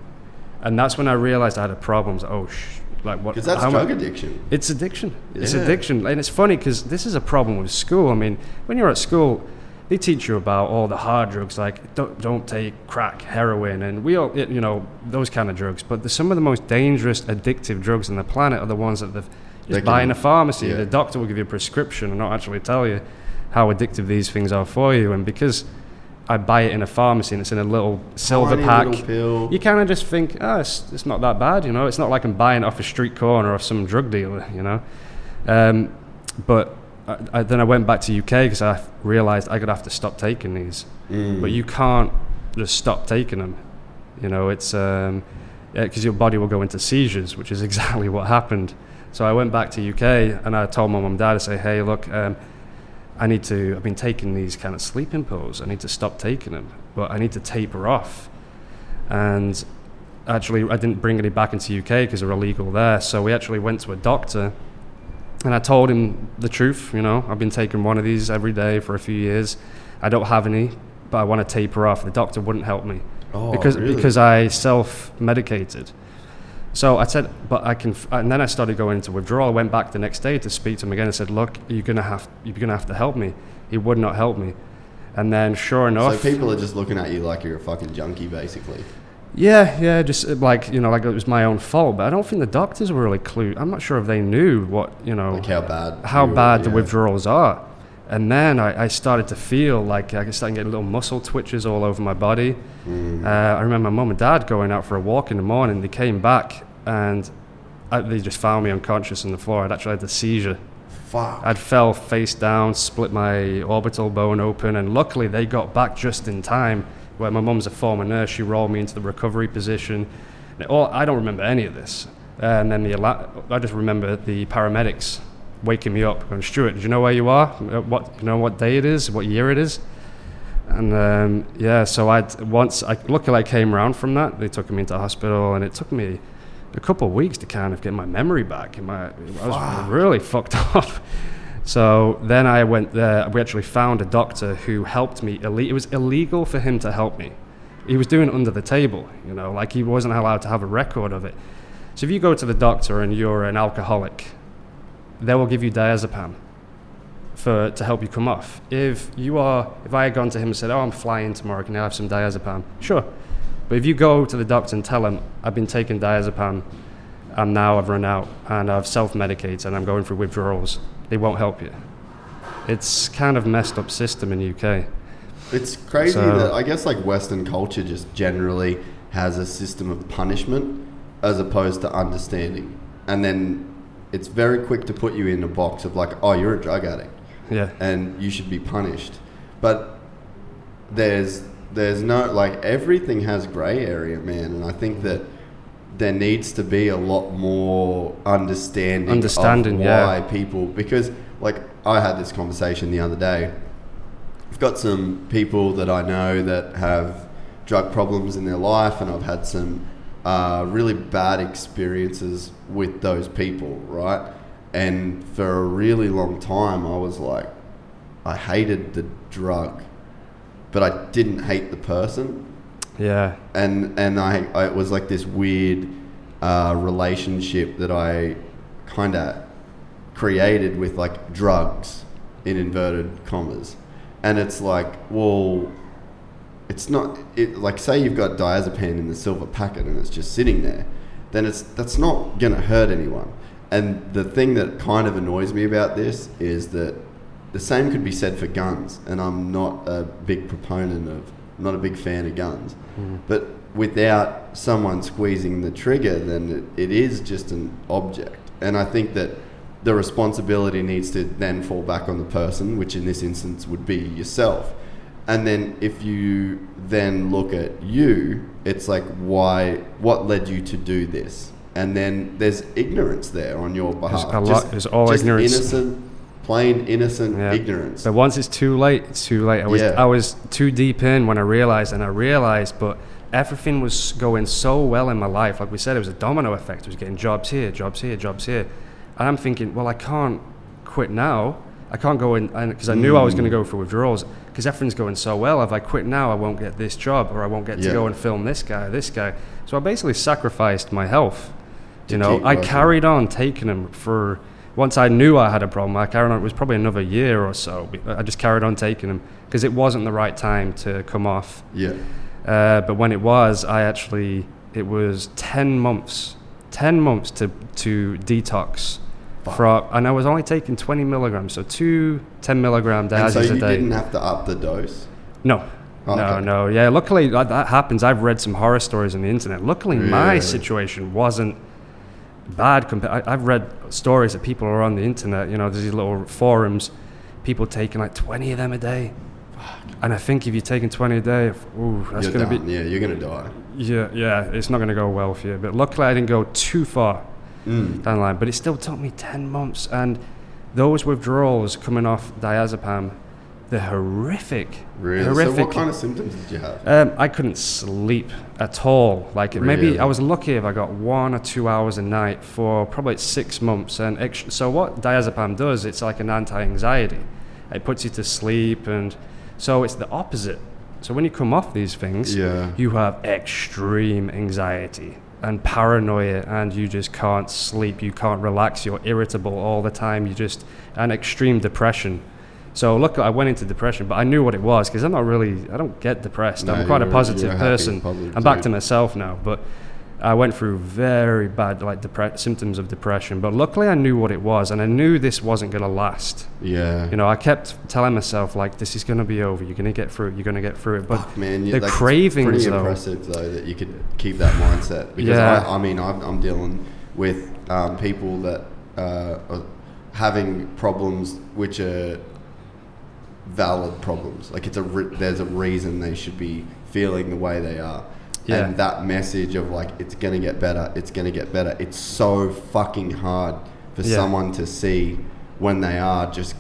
and that's when I realized I had a problem. Like, oh, sh- like what? Because that's how drug addiction. it's addiction. It's addiction, and it's funny because this is a problem with school. I mean, when you're at school, they teach you about all the hard drugs, like don't don't take crack, heroin, and we all, you know, those kind of drugs. But the, some of the most dangerous, addictive drugs on the planet are the ones that they've They just buy in a pharmacy. yeah. The doctor will give you a prescription and not actually tell you how addictive these things are for you. And because I buy it in a pharmacy and it's in a little silver Tiny pack, little you kind of just think, oh, it's, it's not that bad, you know. It's not like I'm buying it off a street corner off some drug dealer, you know. Um, but I, I, then I went back to UK because I realised I could have to stop taking these. Mm. But you can't just stop taking them, you know. It's because your body will go into seizures, which is exactly what happened. So I went back to UK and I told my mum and dad, I say, hey, look, um, I need to, I've been taking these kind of sleeping pills. I need to stop taking them, but I need to taper off. And actually, I didn't bring any back into UK because they're illegal there. So we actually went to a doctor and I told him the truth. You know, I've been taking one of these every day for a few years. I don't have any, but I want to taper off. The doctor wouldn't help me Oh, because really? because I self medicated. So I said, but I can. And then I started going into withdrawal. I went back the next day to speak to him again and said, "Look, you're gonna have you're gonna have to help me." He would not help me. And then, sure enough, So people are just looking at you like you're a fucking junkie, basically. yeah, yeah, just uh, like you know, like it was my own fault. But I don't think the doctors were really clued. I'm not sure if they knew what you know, Like how bad. how you were, bad the yeah. withdrawals are. And then I, I started to feel like I started getting little muscle twitches all over my body. Mm. Uh, I remember my mum and dad going out for a walk in the morning. They came back and I, they just found me unconscious on the floor. I'd actually had a seizure. Fuck. I'd fell face down, split my orbital bone open, and luckily they got back just in time. Where my mum's a former nurse, she rolled me into the recovery position. All, I don't remember any of this. And then the I just remember the paramedics waking me up, going, Stuart, do you know where you are? Uh, What you know what day it is? What year it is? And um, yeah, so I once I luckily I came around from that. They took me into hospital, and it took me a couple of weeks to kind of get my memory back. And my I was really fucked up. So then I went there. We actually found a doctor who helped me. It was illegal for him to help me. He was doing it under the table, you know, like he wasn't allowed to have a record of it. So if you go to the doctor and you're an alcoholic, they will give you diazepam for to help you come off. If you are, if I had gone to him and said, "Oh, I'm flying tomorrow, can I have some diazepam?" Sure. But if you go to the doctor and tell him, "I've been taking diazepam, and now I've run out, and I've self-medicated, and I'm going through withdrawals," they won't help you. It's kind of messed up system in UK. It's crazy So- that I guess like Western culture just generally has a system of punishment as opposed to understanding, and then it's very quick to put you in a box of like, oh, you're a drug addict Yeah. and you should be punished. But there's there's no like everything has grey area, man, and I think that there needs to be a lot more understanding, Understanding, of yeah. why people because like I had this conversation the other day. I've got some people that I know that have drug problems in their life, and I've had some uh, really bad experiences with those people, right? And for a really long time, I was like, I hated the drug, but I didn't hate the person Yeah. and and I, I it was like this weird uh, relationship that I kind of created with like drugs in inverted commas, and it's like, well, it's not it like say you've got diazepam in the silver packet and it's just sitting there, then it's that's not gonna hurt anyone. And the thing that kind of annoys me about this is that the same could be said for guns, and I'm not a big proponent of, I'm not a big fan of guns. Mm. But without someone squeezing the trigger, then it, it is just an object. And I think that the responsibility needs to then fall back on the person, which in this instance would be yourself. And then if you then look at you, it's like, why, what led you to do this? And then there's ignorance there on your behalf. a lot- there's all just ignorance. Innocent, plain innocent Yeah. ignorance. But once it's too late, it's too late. I was Yeah. I was too deep in when I realized, and I realized, but everything was going so well in my life. Like we said, it was a domino effect. I was getting jobs here, jobs here, jobs here, and I'm thinking, well, I can't quit now. I can't go in because I knew I was going to mm. go for withdrawals because everything's going so well. If I quit now, I won't get this job or I won't get to go and film this guy, this guy. So I basically sacrificed my health. You know, I working. carried on taking them for. Once I knew I had a problem, I carried on. It was probably another year or so. I just carried on taking them because it wasn't the right time to come off. yeah. Uh, but when it was, I actually it was ten months, ten months to to detox. From, and I was only taking 20 milligrams, so two 10 milligram And so diazes you a day. didn't have to up the dose. No. Oh, no, okay. no. Yeah, luckily that, that happens. I've read some horror stories on the internet. Luckily, my situation wasn't bad. Compa- I, I've read stories that people are on the internet. You know, there's these little forums, people taking like 20 of them a day. And I think if you're taking 20 a day, ooh, that's going to be yeah, you're gonna die. yeah, yeah. It's not going to go well for you. But luckily, I didn't go too far Mm. down the line. But it still took me 10 months. And those withdrawals coming off diazepam, they're horrific. Really? Horrific. So what kind of symptoms did you have? Um, I couldn't sleep at all. Like maybe I was lucky if I got one or two hours a night for probably six months. And ex- so what diazepam does, it's like an anti-anxiety. It puts you to sleep, and so it's the opposite. So when you come off these things, Yeah. you have extreme anxiety and paranoia, and you just can't sleep. You can't relax. You're irritable all the time. You just and extreme depression. So look, I went into depression, but I knew what it was because I'm not really, I don't get depressed. No, I'm quite a positive happy, person. positive I'm back to myself now, but I went through very bad like depre- symptoms of depression. But luckily, I knew what it was, and I knew this wasn't going to last. Yeah. You know, I kept telling myself like, "This is going to be over. You're going to get through it. You're going to get through it." But Fuck, man, the like, cravings, Pretty though. impressive though that you could keep that mindset. Because Yeah. I, I mean, I'm, I'm dealing with um, people that uh, are having problems which are valid problems. Like it's a re- there's a reason they should be feeling the way they are. Yeah. And that message of like it's gonna get better, it's gonna get better. It's so fucking hard for Yeah. someone to see when they are just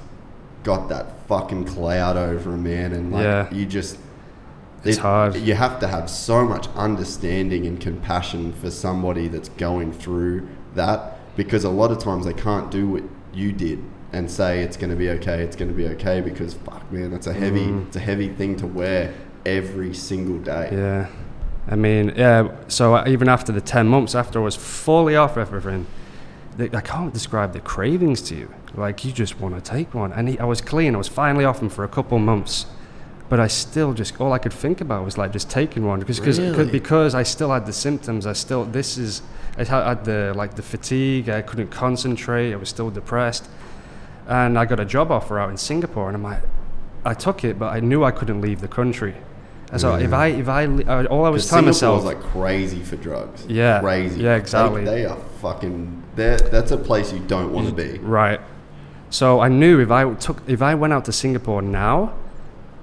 got that fucking cloud over them, man, and like Yeah. you just. It's hard. You have to have so much understanding and compassion for somebody that's going through that because a lot of times they can't do what you did and say it's going to be okay, it's going to be okay because fuck man, that's a heavy, mm. it's a heavy thing to wear every single day. Yeah. I mean, yeah. So uh, even after the 10 months, after I was fully off everything, I can't describe the cravings to you. Like, you just want to take one. And he, I was clean. I was finally off them for a couple months. But I still just, all I could think about was like just taking one. Because, cause, Really? because I still had the symptoms. I still, this is, I had had the, like the fatigue. I couldn't concentrate. I was still depressed. And I got a job offer out in Singapore. And I'm like, I took it, but I knew I couldn't leave the country. So if I, if I, uh, all I was telling Singapore's myself, like crazy for drugs. Yeah. crazy. Yeah, exactly. They, are fucking. That's a place you don't want to be. Right. So I knew if I took if I went out to Singapore now,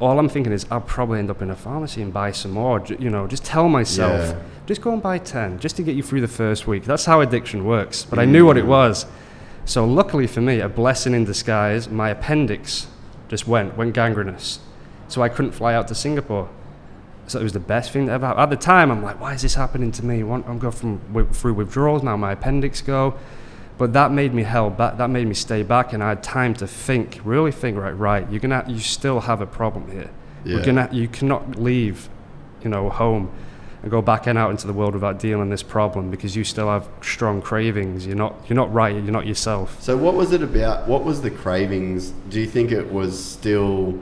all I'm thinking is I'll probably end up in a pharmacy and buy some more. You know, just tell myself, Yeah. just go and buy ten, just to get you through the first week. That's how addiction works. But I knew what it was. So luckily for me, a blessing in disguise, my appendix just went went gangrenous. So I couldn't fly out to Singapore. So it was the best thing that ever happened. At the time, I'm like, why is this happening to me? I'm going from through withdrawals now. My appendix go, but that made me held back. That made me stay back, and I had time to think, really think. Right, right. You're gonna, you still have a problem here. Yeah. We're gonna, you cannot leave, you know, home and go back and out into the world without dealing this problem because you still have strong cravings. You're not, you're not right. You're not yourself. So what was it about? What was the cravings? Do you think it was still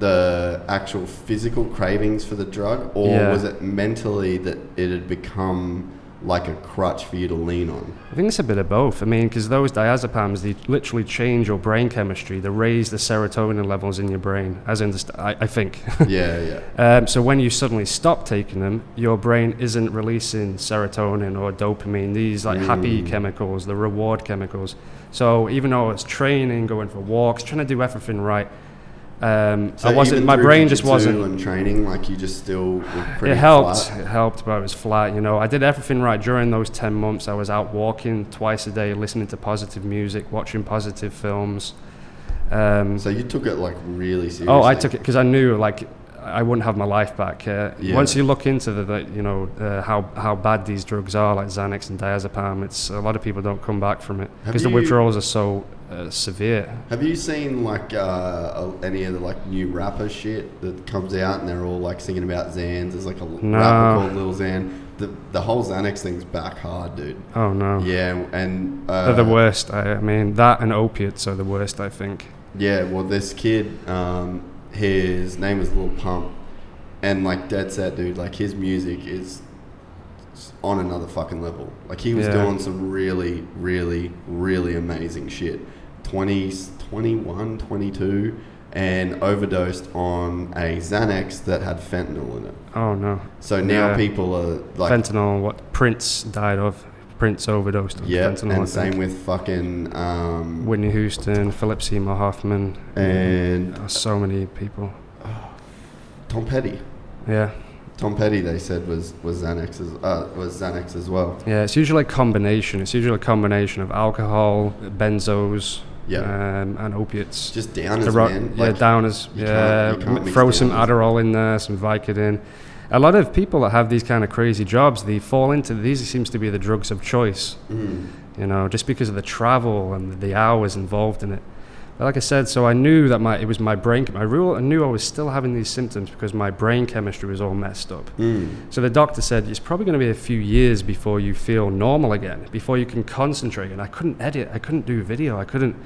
the actual physical cravings for the drug, or Yeah. was it mentally that it had become like a crutch for you to lean on? I think it's a bit of both. I mean, because those diazepams, they literally change your brain chemistry. They raise the serotonin levels in your brain, as in the st- I, I think. Yeah, yeah. um, so when you suddenly stop taking them, your brain isn't releasing serotonin or dopamine, these like happy chemicals, the reward chemicals. So even though it's training, going for walks, trying to do everything right, um, So I wasn't. My brain just wasn't. And training, like you just still were pretty it helped. flat? It helped, but it was flat. You know, I did everything right during those ten months. I was out walking twice a day, listening to positive music, watching positive films. Um, So you took it like really seriously. oh, I took it because I knew like I wouldn't have my life back. Uh, Yeah. Once you look into the, the you know uh, how how bad these drugs are, like Xanax and diazepam, it's a lot of people don't come back from it because the withdrawals are so uh, severe. Have you seen like uh, any of the like new rapper shit that comes out and they're all like singing about Xans? There's like a No. rapper called Lil Xan. The the whole Xanax thing's back hard, dude. Oh no. Yeah, and uh, They're the worst. I, I mean, that and opiates are the worst. I think. Yeah, well, this kid, um, his name is Lil Pump, and like dead set, dude. Like his music is on another fucking level. Like he was Yeah. doing some really, really, really amazing shit. 20s, 21, 22, and overdosed on a Xanax that had fentanyl in it. Oh no. So now Yeah. people are like, fentanyl, what Prince died of. Prince overdosed on yeah, fentanyl. I and same think. with fucking um, Whitney Houston, Philip Seymour Hoffman, and uh, so many people. Tom Petty. Yeah, Tom Petty, they said was was Xanax as uh, was Xanax as well. yeah. It's usually a combination. It's usually a combination of alcohol, benzos, Yeah. um, and opiates. Just downers, ro- man. yeah, Like, downers. you Yeah, can't- can't throw some downers. Adderall in there, some Vicodin. A lot of people that have these kind of crazy jobs, they fall into these. Seems to be the drugs of choice. Mm. you know, just because of the travel and the hours involved in it. But like I said, so I knew that my it was my brain. I, real, I knew I was still having these symptoms because my brain chemistry was all messed up. Mm. So the doctor said it's probably going to be a few years before you feel normal again, before you can concentrate. And I couldn't edit, I couldn't do video, I couldn't.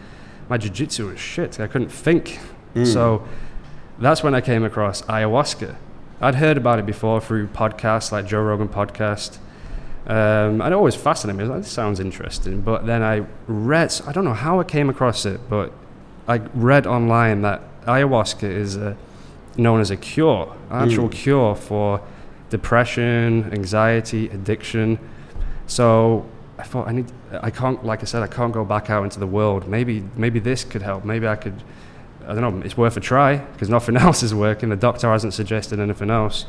My jiu-jitsu was shit. I couldn't think. So that's when I came across ayahuasca. I'd heard about it before through podcasts like Joe Rogan podcast. Um, and it always fascinated me. Like, this sounds interesting. But then I read, I don't know how I came across it, but I read online that ayahuasca is uh known as a cure, an actual cure for depression, anxiety, addiction. So I thought I need, I can't, like I said, I can't go back out into the world. Maybe, maybe this could help. Maybe I could, I don't know, it's worth a try because nothing else is working. The doctor hasn't suggested anything else.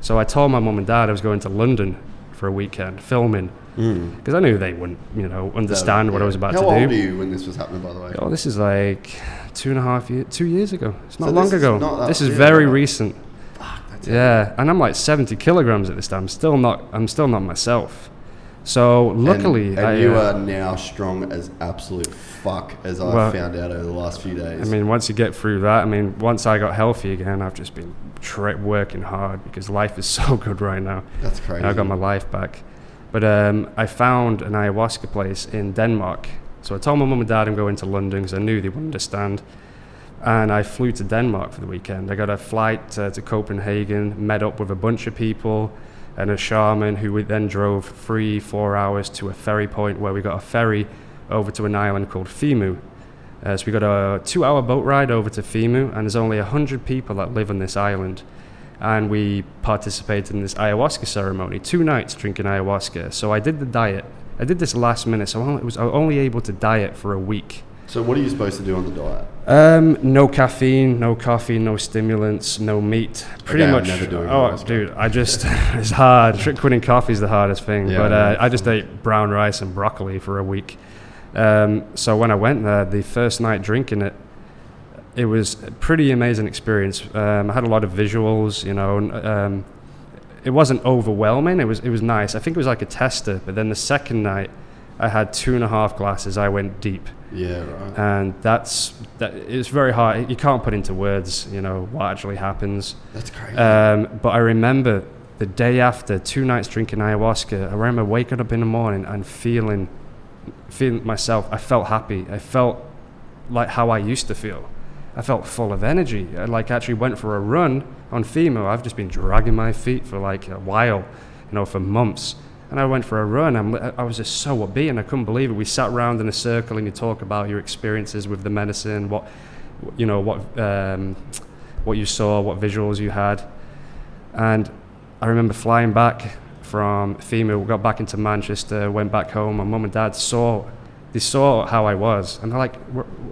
So I told my mum and dad I was going to London for a weekend filming Mm. because I knew they wouldn't, you know, understand what I was about How to old do. were you when this was happening, by the way? Oh, this is like two and a half years, two years ago. It's not So long this is ago. not this is very right? recent. Yeah, and I'm like 70 kilograms at this time. Still not. I'm still not myself. So luckily, and, and I, you uh, are now strong as absolute fuck, as I Well, found out over the last few days. I mean, once you get through that, I mean, once I got healthy again, I've just been tra- working hard because life is so good right now. that's crazy. I got my life back. But um, I found an ayahuasca place in Denmark. So I told my mum and dad I'm going to London because I knew they would understand. And I flew to Denmark for the weekend. I got a flight uh, to Copenhagen, met up with a bunch of people and a shaman who we then drove three, four hours to a ferry point where we got a ferry over to an island called Femø. Uh, so we got a two hour boat ride over to Femø, and there's only 100 people that live on this island. And we participated in this ayahuasca ceremony, two nights drinking ayahuasca. So I did the diet. I did this last minute, so I I was only able to diet for a week. So, what are you supposed to do on the diet? Um, no caffeine, no coffee, no stimulants, no meat. Pretty Okay, I'm much. never doing oh, dude, I just it's hard. Quitting coffee is the hardest thing. Yeah, but I uh. I just ate brown rice and broccoli for a week. Um, so when I went there, the first night drinking it, it was a pretty amazing experience. Um, I had a lot of visuals, you know. And, um, it wasn't overwhelming. It was it was nice. I think it was like a tester. But then the second night, I had two and a half glasses. I went deep Yeah, right. and that's that it's very hard you can't put into words you know what actually happens. That's crazy. um, but i remember the day after two nights drinking ayahuasca i remember waking up in the morning and feeling feeling myself i felt happy. I felt like how i used to feel. I felt full of energy. I like actually went for a run on Femø i've just been dragging my feet for like a while you know for months and I went for a run. I'm, I was just so upbeat, and I couldn't believe it. We sat around in a circle, and you talk about your experiences with the medicine, what you know, what um, what you saw, what visuals you had, and I remember flying back from Femø. We got back into Manchester, went back home. My mum and dad saw they saw how I was, and they're like,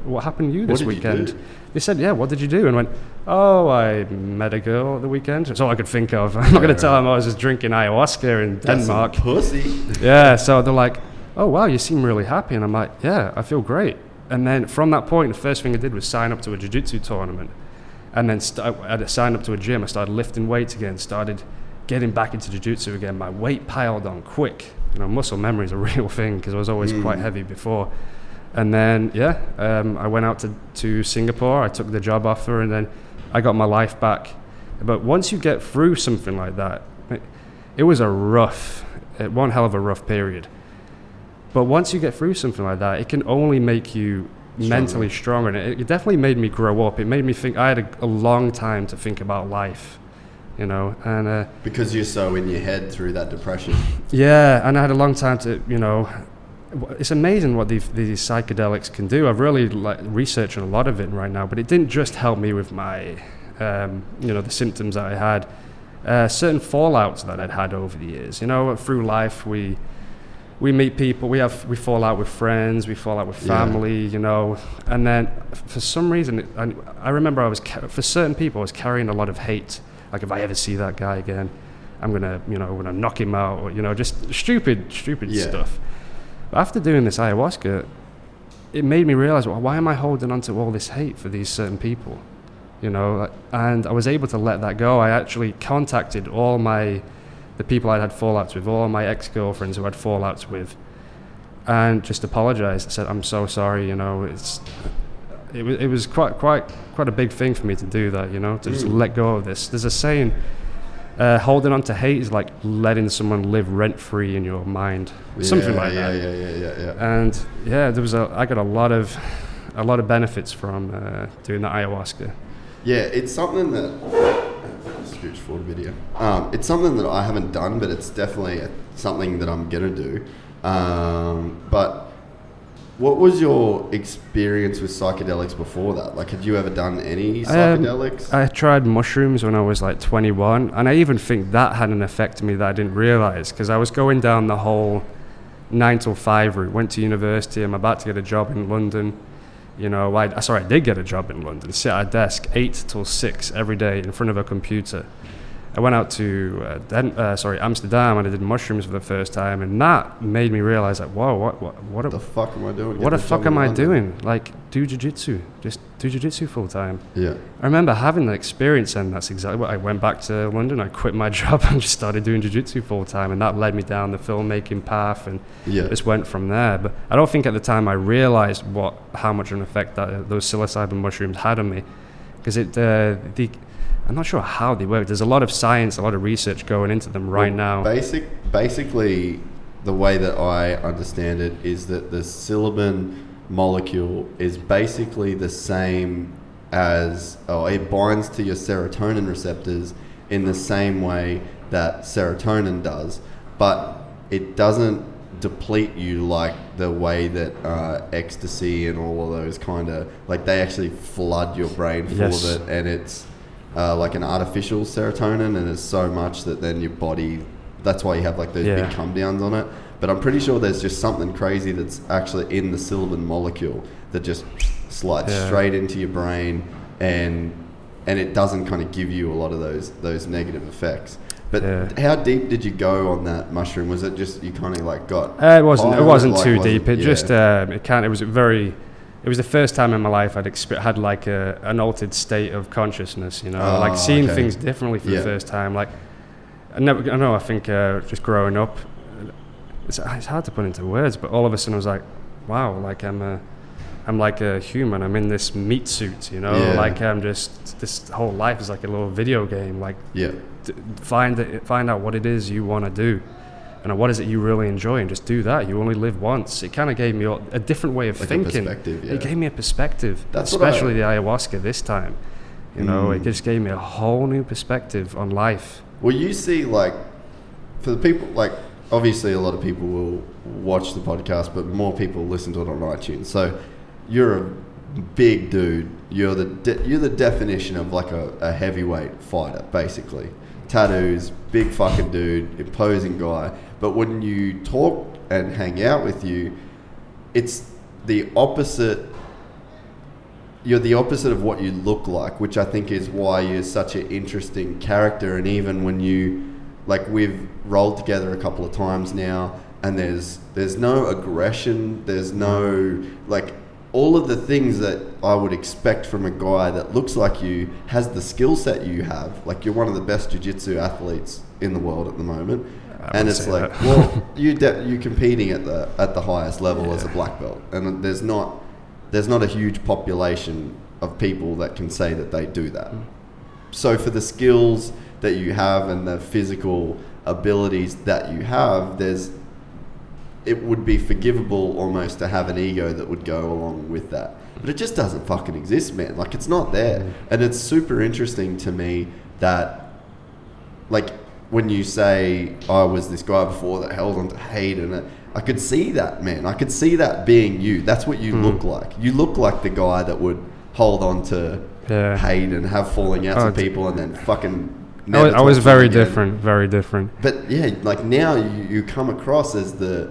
"What happened to you this you weekend?" do? They said, "Yeah, what did you do?" And went, "Oh, I met a girl at the weekend." That's all I could think of. I'm not going to tell them I was just drinking ayahuasca in That's Denmark. pussy. Yeah, so they're like, "Oh wow, you seem really happy," and I'm like, "Yeah, I feel great." And then from that point, the first thing I did was sign up to a jiu-jitsu tournament, and then st- I signed up to a gym. I started lifting weights again, started getting back into jiu-jitsu again. My weight piled on quick. You know, muscle memory is a real thing because I was always quite mm. heavy before. And then yeah, um, I went out to, to Singapore. I took the job offer, and then I got my life back. But once you get through something like that, it, it was a rough, uh, one hell of a rough period. But once you get through something like that, it can only make you mentally stronger. And it, it definitely made me grow up. It made me think. I had a, a long time to think about life, you know, and uh, Because you're so in your head through that depression. yeah, and I had a long time to, you know, it's amazing what these, these psychedelics can do. I've really like researching a lot of it right now, but it didn't just help me with my, um, you know, the symptoms that I had. Uh, certain fallouts that I'd had over the years. You know, through life we we meet people, we have we fall out with friends, we fall out with Yeah. family. You know, and then for some reason, it, I, I remember I was for certain people I was carrying a lot of hate. Like if I ever see that guy again, I'm gonna you know I'm gonna knock him out or you know just stupid stupid Yeah. stuff. But after doing this ayahuasca, it made me realize well, why am I holding on to all this hate for these certain people, you know? And I was able to let that go. I actually contacted all my the people I'd had fallouts with, all my ex girlfriends who I had fallouts with, and just apologized. I said I'm so sorry. You know, it's it was it was quite quite quite a big thing for me to do that. You know, to just mm. let go of this. There's a saying. Uh, holding on to hate is like letting someone live rent free in your mind, something Yeah, like yeah, that Yeah, yeah, yeah, yeah. and yeah, there was a I got a lot of a lot of benefits from uh, doing the ayahuasca. Yeah, it's something that. Scooch forward video. Um, it's something that I haven't done, but it's definitely something that I'm gonna do. Um, but what was your experience with psychedelics before that? Like, had you ever done any um, psychedelics? I tried mushrooms when I was like 21, and I even think that had an effect on me that I didn't realize because I was going down the whole nine till five route. Went to university. I'm about to get a job in London. You know, I sorry, I did get a job in London. Sit at a desk eight till six every day in front of a computer. I went out to uh, Den- uh, sorry Amsterdam and I did mushrooms for the first time, and that made me realize like, whoa, what what what, a, the fuck am I doing? what the fuck am I London? doing? Like, do jujitsu, just do jujitsu full time. Yeah. I remember having that experience, and that's exactly what I went back to London. I quit my job and just started doing jiu-jitsu full time, and that led me down the filmmaking path, and Yeah. just went from there. But I don't think at the time I realized what how much of an effect that those psilocybin mushrooms had on me, because it uh, the I'm not sure how they work. There's a lot of science, a lot of research going into them right Well, now. Basic, basically, the way that I understand it is that the psilocybin molecule is basically the same as, oh, it binds to your serotonin receptors in the same way that serotonin does, but it doesn't deplete you like the way that uh, ecstasy and all of those kind of like they actually flood your brain full Yes. of it and it's uh, like an artificial serotonin, and it's so much that then your body. That's why you have like those Yeah. big come downs on it. But I'm pretty sure there's just something crazy that's actually in the psilocybin molecule that just slides Yeah. straight into your brain, and and it doesn't kind of give you a lot of those those negative effects. But Yeah. how deep did you go on that mushroom? Was it just you kind of like got? Uh, it wasn't. It wasn't Like, too was deep. It yeah. just um, it kind. It was very. It was the first time in my life I'd exper- had like a, an altered state of consciousness. You know, Oh, like seeing okay. things differently for Yeah. the first time. Like I never. I know. I think uh, just growing up, it's, it's hard to put into words. But all of a sudden, I was like, wow. Like I'm a. I'm like a human. I'm in this meat suit. You know, Yeah. like I'm just. This whole life is like a little video game. Like yeah. d- find it, find out what it is you want to do and what is it you really enjoy and just do that you only live once it kind of gave me a different way of Like a thinking perspective, yeah. it gave me a perspective That's what I- especially the ayahuasca this time you know it Mm. just gave me a whole new perspective on life Well, you see, like, for the people, like, obviously a lot of people will watch the podcast, but more people listen to it on iTunes. So you're a big dude. You're the de- you're the definition of like a, a heavyweight fighter, basically. Tattoos, big fucking dude, imposing guy. But when you talk and hang out with you, it's the opposite you're the opposite of what you look like, which I think is why you're such an interesting character. And even when you, like, we've rolled together a couple of times now, and there's there's no aggression, there's no like all of the things that I would expect from a guy that looks like you has the skill set you have. Like you're one of the best jiu-jitsu athletes in the world at the moment. And it's like, that. well, you de- you're competing at the at the highest level as a black belt, and there's not there's not a huge population of people that can say that they do that. So for the skills that you have and the physical abilities that you have, there's it would be forgivable almost to have an ego that would go along with that. But it just doesn't fucking exist, man. Like it's not there. And it's super interesting to me that like when you say I was this guy before that held on to hate and it, I could see that, man. I could see that being you. That's what you hmm. look like. You look like the guy that would hold on to Yeah. hate and have falling outs Oh, with people and then fucking I was, I was talk to them very again. different very different But yeah, like now you, you come across as the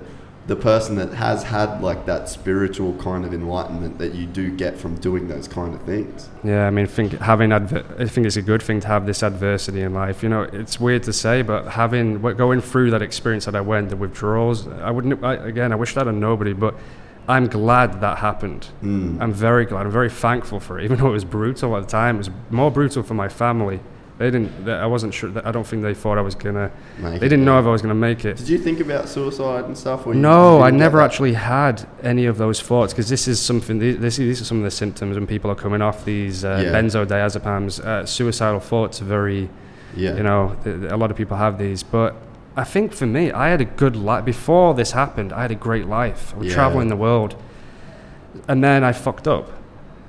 the person that has had like that spiritual kind of enlightenment that you do get from doing those kind of things. Yeah, I mean, think having adver- I think it's a good thing to have this adversity in life. You know, it's weird to say, but having going through that experience that I went, the withdrawals, I wouldn't. I, again, I wish that on nobody, but I'm glad that happened. Mm. I'm very glad. I'm very thankful for it, even though it was brutal at the time. It was more brutal for my family. They didn't. They, I wasn't sure. I don't think they thought I was gonna. Make They didn't know yeah. if I was gonna make it. Did you think about suicide and stuff? or No, I never that? actually had any of those thoughts because this is something. These, this- these are some of the symptoms when people are coming off these uh, Yeah. benzodiazepams. Uh, suicidal thoughts are very, Yeah. you know, th- th- a lot of people have these. But I think for me, I had a good life before this happened. I had a great life. I was Yeah. traveling the world, and then I fucked up.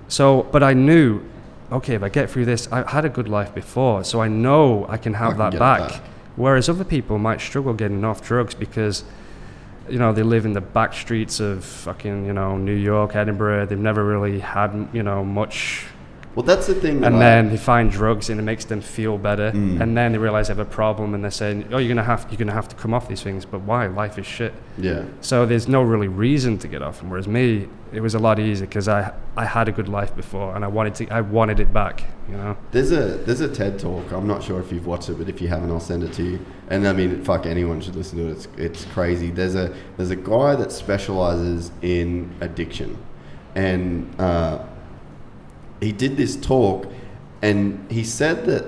So, but I knew, okay, if I get through this, I had a good life before, so I know I can have can that back. back. Whereas other people might struggle getting off drugs because you know, they live in the back streets of fucking, you know, New York, Edinburgh. They've never really had, you know, much Well, that's the thing. and I- then they find drugs and it makes them feel better Mm. and then they realize they have a problem and they're saying oh you're gonna have you're gonna have to come off these things but why life is shit yeah, so there's no really reason to get off them whereas me it was a lot easier because I I had a good life before and I wanted to I wanted it back you know there's a there's a TED talk. I'm not sure if you've watched it, but if you haven't, I'll send it to you. And I mean, fuck, anyone should listen to it. It's it's crazy. There's a there's a guy that specializes in addiction, and uh, he did this talk, and he said that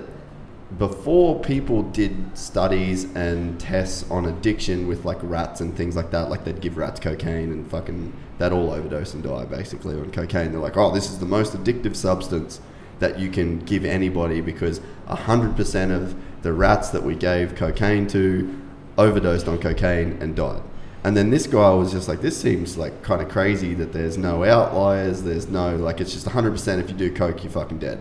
before people did studies and tests on addiction with like rats and things like that, like they'd give rats cocaine and fucking they'd all overdose and die basically on cocaine. They're like, oh, this is the most addictive substance that you can give anybody because 100% of the rats that we gave cocaine to overdosed on cocaine and died. And then this guy was just like, this seems like kind of crazy that there's no outliers. There's no, like, it's just 100% if you do coke, you're fucking dead.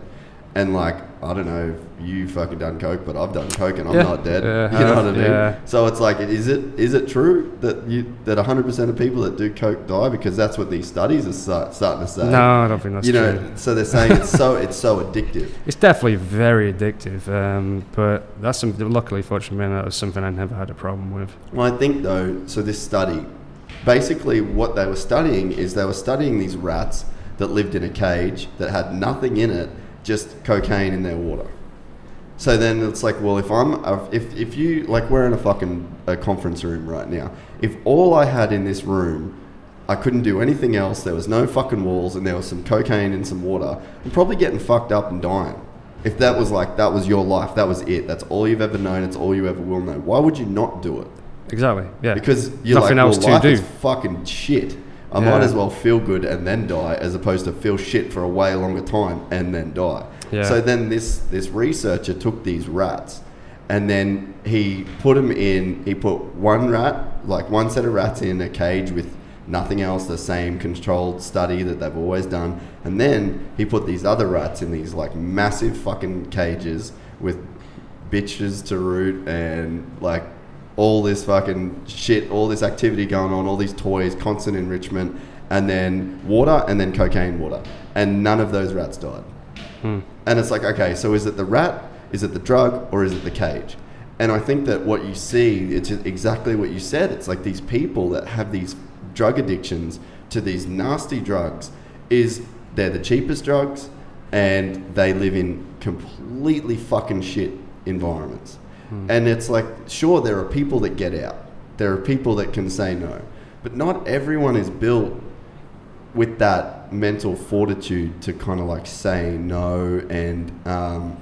And like, I don't know if you fucking done coke, but I've done coke and I'm Yeah. not dead. Yeah, you know what I mean? yeah. So it's like, is it is it true that you that 100% of people that do coke die? Because that's what these studies are start, starting to say. no I don't think that's you know, true so they're saying it's so it's so addictive. it's definitely very addictive um, but that's some luckily fortunately that was something I never had a problem with Well, I think though, so this study, basically what they were studying is they were studying these rats that lived in a cage that had nothing in it, just cocaine in their water. So then it's like, well, if I'm, if, if you, like we're in a fucking a conference room right now, if all I had in this room, I couldn't do anything else, there was no fucking walls and there was some cocaine and some water, I'm probably getting fucked up and dying. If that was like, that was your life, that was it, that's all you've ever known, it's all you ever will know, why would you not do it? exactly yeah Because you're nothing like, else well, to life do is fucking shit. I might as well feel good and then die, as opposed to feel shit for a way longer time and then die. Yeah. So then this this researcher took these rats, and then he put them in. He put one rat, like one set of rats, in a cage with nothing else, the same controlled study that they've always done, and then he put these other rats in these like massive fucking cages with bitches to root and like all this fucking shit, all this activity going on, all these toys, constant enrichment, and then water, and then cocaine water, and none of those rats died. Hmm. And it's like, okay, so is it the rat, is it the drug, or is it the cage? And I think that what you see, it's exactly what you said. It's like these people that have these drug addictions to these nasty drugs, is they're the cheapest drugs, and they live in completely fucking shit environments. And it's like, sure, there are people that get out. There are people that can say no. But not everyone is built with that mental fortitude to kind of like say no and um,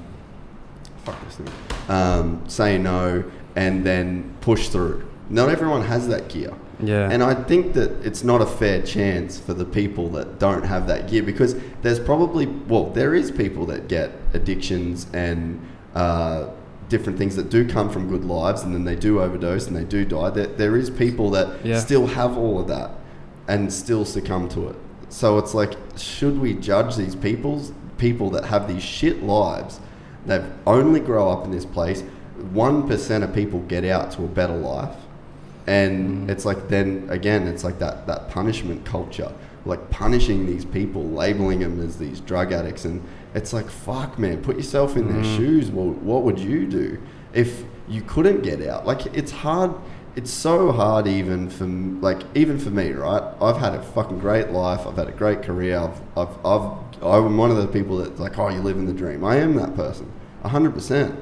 fuck this thing, um, say no and then push through. Not everyone has that gear. Yeah. And I think that it's not a fair chance for the people that don't have that gear because there's probably, well, there is people that get addictions and uh, different things that do come from good lives and then they do overdose and they do die. There, there is people that Yeah. still have all of that and still succumb to it. So it's like, should we judge these people's people that have these shit lives? They've only grow up in this place. One percent of people get out to a better life, and mm. it's like then again, it's like that that punishment culture, like punishing these people, labeling them as these drug addicts, and it's like fuck, man, put yourself in their mm. shoes. Well, what would you do if you couldn't get out? Like it's hard. It's so hard, even for like even for me, right? I've had a fucking great life. I've had a great career. I've, I've, I've I'm one of the people that's like, oh, you're living the dream. I am that person, hundred percent.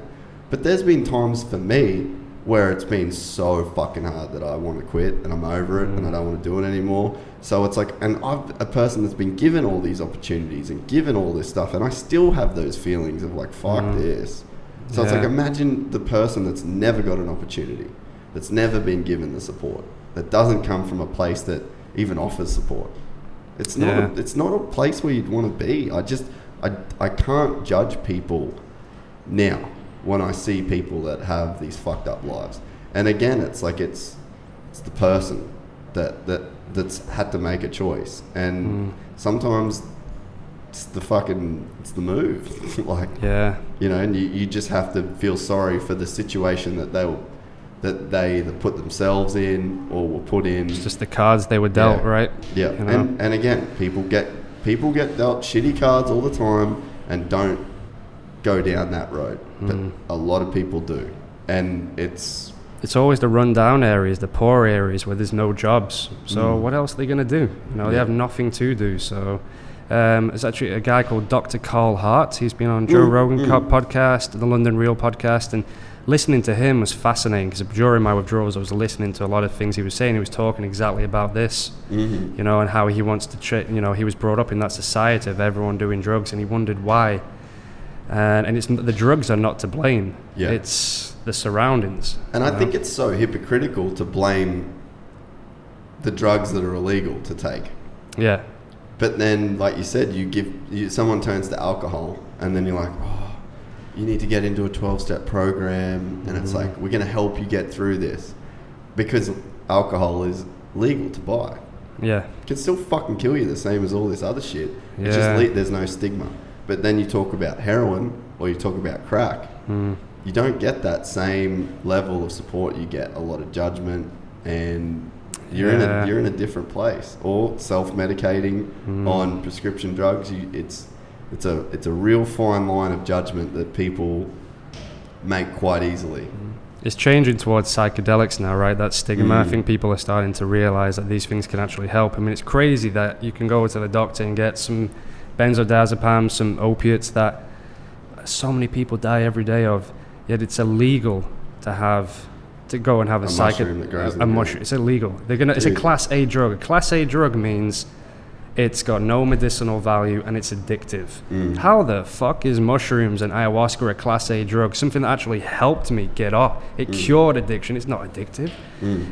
But there's been times for me where it's been so fucking hard that I want to quit and I'm over it and I don't want to do it anymore. So it's like, and I'm a person that's been given all these opportunities and given all this stuff, and I still have those feelings of like, fuck mm. this. So it's like, imagine the person that's never got an opportunity, that's never been given the support, that doesn't come from a place that even offers support. It's not. Yeah. A, it's not a place where you'd want to be. I just, I, I can't judge people now when I see people that have these fucked up lives. And again, it's like it's, it's the person that that that's had to make a choice, and sometimes it's the fucking it's the move. like Yeah. you know, and you, you just have to feel sorry for the situation that they were, that they either put themselves in or were put in. It's just the cards they were dealt, Yeah. right? yeah, you know? and and again, people get people get dealt shitty cards all the time, and don't go down that road, but mm. a lot of people do, and it's It's always the rundown areas, the poor areas where there's no jobs. So hmm. what else are they going to do? You know, they have nothing to do. So um, there's actually a guy called Dr. Carl Hart. He's been on Joe mm, Rogan mm. co- podcast, the London Real podcast, and listening to him was fascinating because during my withdrawals, I was listening to a lot of things he was saying. He was talking exactly about this, mm-hmm. you know, and how he wants to, tra- you know, he was brought up in that society of everyone doing drugs, and he wondered why. And, and it's the drugs are not to blame. Yeah. It's the surroundings. And I know? think it's so hypocritical to blame the drugs that are illegal to take. yeah. But then, like you said, you give you, someone turns to alcohol, and then you're like, oh, you need to get into a 12 step program, and it's like, we're going to help you get through this because alcohol is legal to buy. Yeah. It can still fucking kill you the same as all this other shit. It's Yeah. just le- there's no stigma. But then you talk about heroin or you talk about crack, Mm. You don't get that same level of support. You get a lot of judgment, and you're in a you're in a different place. Or self medicating Mm. on prescription drugs. You, it's it's a it's a real fine line of judgment that people make quite easily. It's changing towards psychedelics now, right? That stigma. I Mm. think people are starting to realize that these things can actually help. I mean, it's crazy that you can go to the doctor and get some benzodiazepam, some opiates that so many people die every day of, yet it's illegal to have to go and have a, A psycho- mushroom in a, mushroom. It's illegal. They're gonna. It's a class A drug. A class A drug means it's got no medicinal value and it's addictive. Mm. How the fuck is mushrooms and ayahuasca a class A drug? Something that actually helped me get off. It cured addiction. It's not addictive.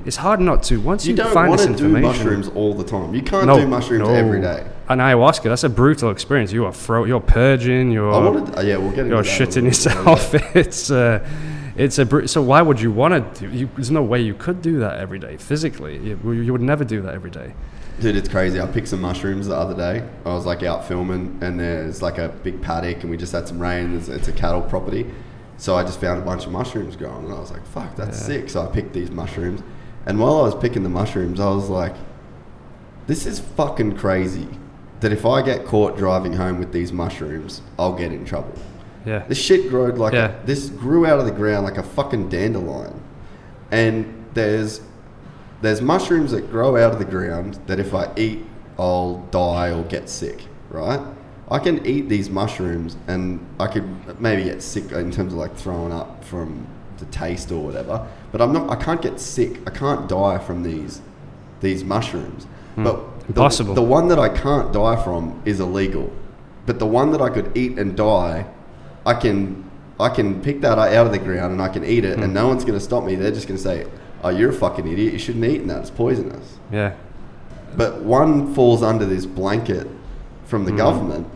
It's hard not to. Once you, Mm. You don't find this to do mushrooms all the time. You can't No, do mushrooms no. every day. And ayahuasca, that's a brutal experience. You are throat, you're purging, you're wanted. uh, yeah, we'll get into you're shitting little bit later. yourself. it's uh, it's a br- so why would you want to do? You, there's no way you could do that every day physically. You, you would never do that every day. Dude, it's crazy. I picked some mushrooms the other day. I was like out filming, and there's like a big paddock, and we just had some rain. It's, it's a cattle property, so I just found a bunch of mushrooms growing, and I was like, "Fuck, that's Yeah. sick." So I picked these mushrooms, and while I was picking the mushrooms, I was like, "This is fucking crazy." That if I get caught driving home with these mushrooms, I'll get in trouble. Yeah. This shit grew like Yeah. a, this grew out of the ground like a fucking dandelion, and there's there's mushrooms that grow out of the ground that if I eat, I'll die or get sick. Right? I can eat these mushrooms and I could maybe get sick in terms of like throwing up from the taste or whatever. But I'm not. I can't get sick. I can't die from these these mushrooms. But the, Hmm. Impossible. the one that I can't die from is illegal. But the one that I could eat and die, I can I can pick that out of the ground and I can eat it, and no one's going to stop me. They're just going to say, "Oh, you're a fucking idiot. You shouldn't eat that. It's poisonous." Yeah. But one falls under this blanket from the government,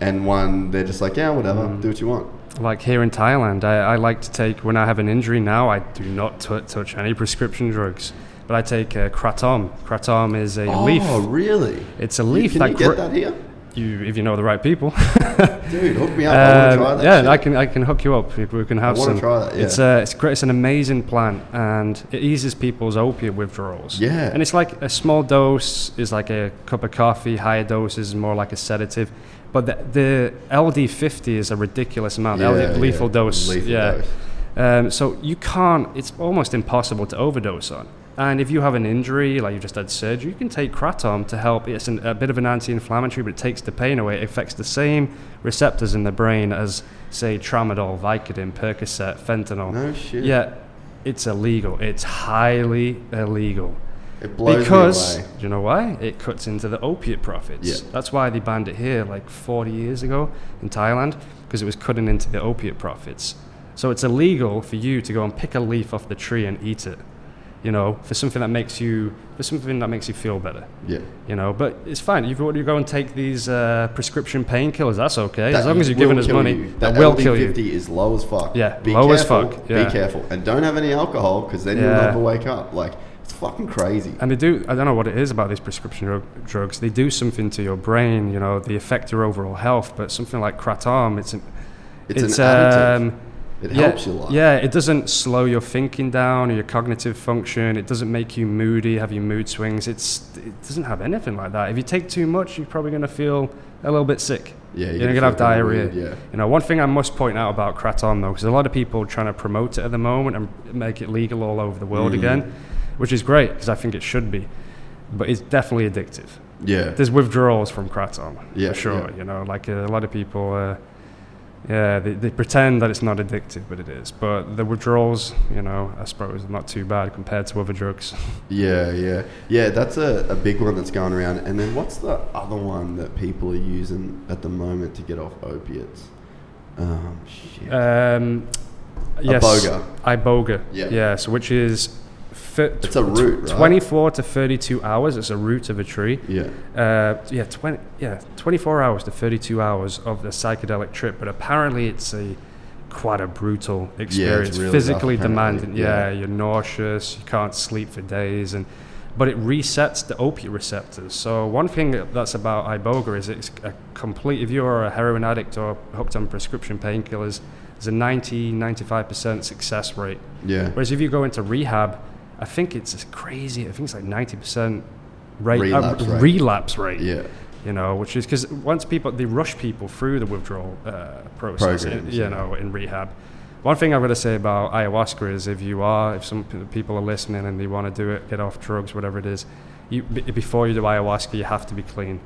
and one they're just like, "Yeah, whatever. Do what you want." Like here in Thailand, I, I like to take, when I have an injury now, I do not t- touch any prescription drugs. But I take uh, kratom. Kratom is a leaf. Oh, really? It's a leaf Can that you get gr- that here, You, if you know the right people. dude? Hook me up. I want to Um, try that. yeah, shit. I can I can hook you up. We we can have wanna some. try that, yeah. It's uh, it's great. It's an amazing plant, and it eases people's opiate withdrawals. Yeah. and it's like a small dose is like a cup of coffee. Higher doses is more like a sedative. But the, the LD50 is a ridiculous amount. Yeah, LD, lethal yeah, dose. lethal yeah. dose. Um, so you can't. It's almost impossible to overdose on. And if you have an injury, like you just had surgery, you can take kratom to help. It's an, a bit of an anti-inflammatory, but it takes the pain away. It affects the same receptors in the brain as, say, tramadol, Vicodin, Percocet, fentanyl. No shit. Yet it's illegal. It's highly illegal. It blows because me away. do you know why? It cuts into the opiate profits. Yeah. That's why they banned it here like 40 years ago in Thailand because it was cutting into the opiate profits. So it's illegal for you to go and pick a leaf off the tree and eat it. You know, for something that makes you for something that makes you feel better. Yeah. You know, but it's fine. If you want to go and take these uh, prescription painkillers, that's okay. That as long as you're giving us money, you. that, That will kill you. LD50 is low as fuck. Yeah, be low as careful, fuck, yeah. Be careful, and don't have any alcohol because then you'll never wake up. Like it's fucking crazy. And they do, I don't know what it is about these prescription drug, drugs. They do something to your brain, you know, they affect your overall health. But something like kratom, it's, an, It's an additive. It yeah, helps a lot. Yeah, it doesn't slow your thinking down or your cognitive function. It doesn't make you moody, have your mood swings. It's it doesn't have anything like that. If you take too much, you're probably going to feel a little bit sick. Yeah, you're going to have diarrhea. weird, yeah. You know, one thing I must point out about Kratom though, because a lot of people are trying to promote it at the moment and make it legal all over the world Mm. again, which is great because I think it should be, but it's definitely addictive. Yeah. There's withdrawals from Kratom, Yeah, for sure. yeah. You know, like uh, a lot of people, uh, yeah, they, they pretend that it's not addictive, but it is. But the withdrawals, you know, I suppose are not too bad compared to other drugs. Yeah, yeah, yeah. That's a, a big one that's going around. And then what's the other one that people are using at the moment to get off opiates? Um, shit. Um, yes, Iboga. Iboga. Yeah. Yeah. So which is. It's a root, right? 24 to 32 hours. It's a root of a tree. yeah, Uh, yeah, 20, yeah, 24 hours to 32 hours of the psychedelic trip, but apparently it's a quite a brutal experience, really physically rough, demanding. Yeah. yeah. you're nauseous, you can't sleep for days, and but it resets the opiate receptors. So one thing that's about iboga is it's a complete. If you're a heroin addict or hooked on prescription painkillers, there's a 90, 95 percent success rate. yeah. Whereas if you go into rehab, I think it's crazy. I think it's like ninety percent rate Relapse uh, rate. relapse rate. Yeah, You know, which is because once people they rush people through the withdrawal uh, process. Programs, you yeah. know, in rehab. One thing I've got to say about ayahuasca is if you are, if some people are listening and they want to do it, get off drugs, whatever it is, you, b- before you do ayahuasca, you have to be clean.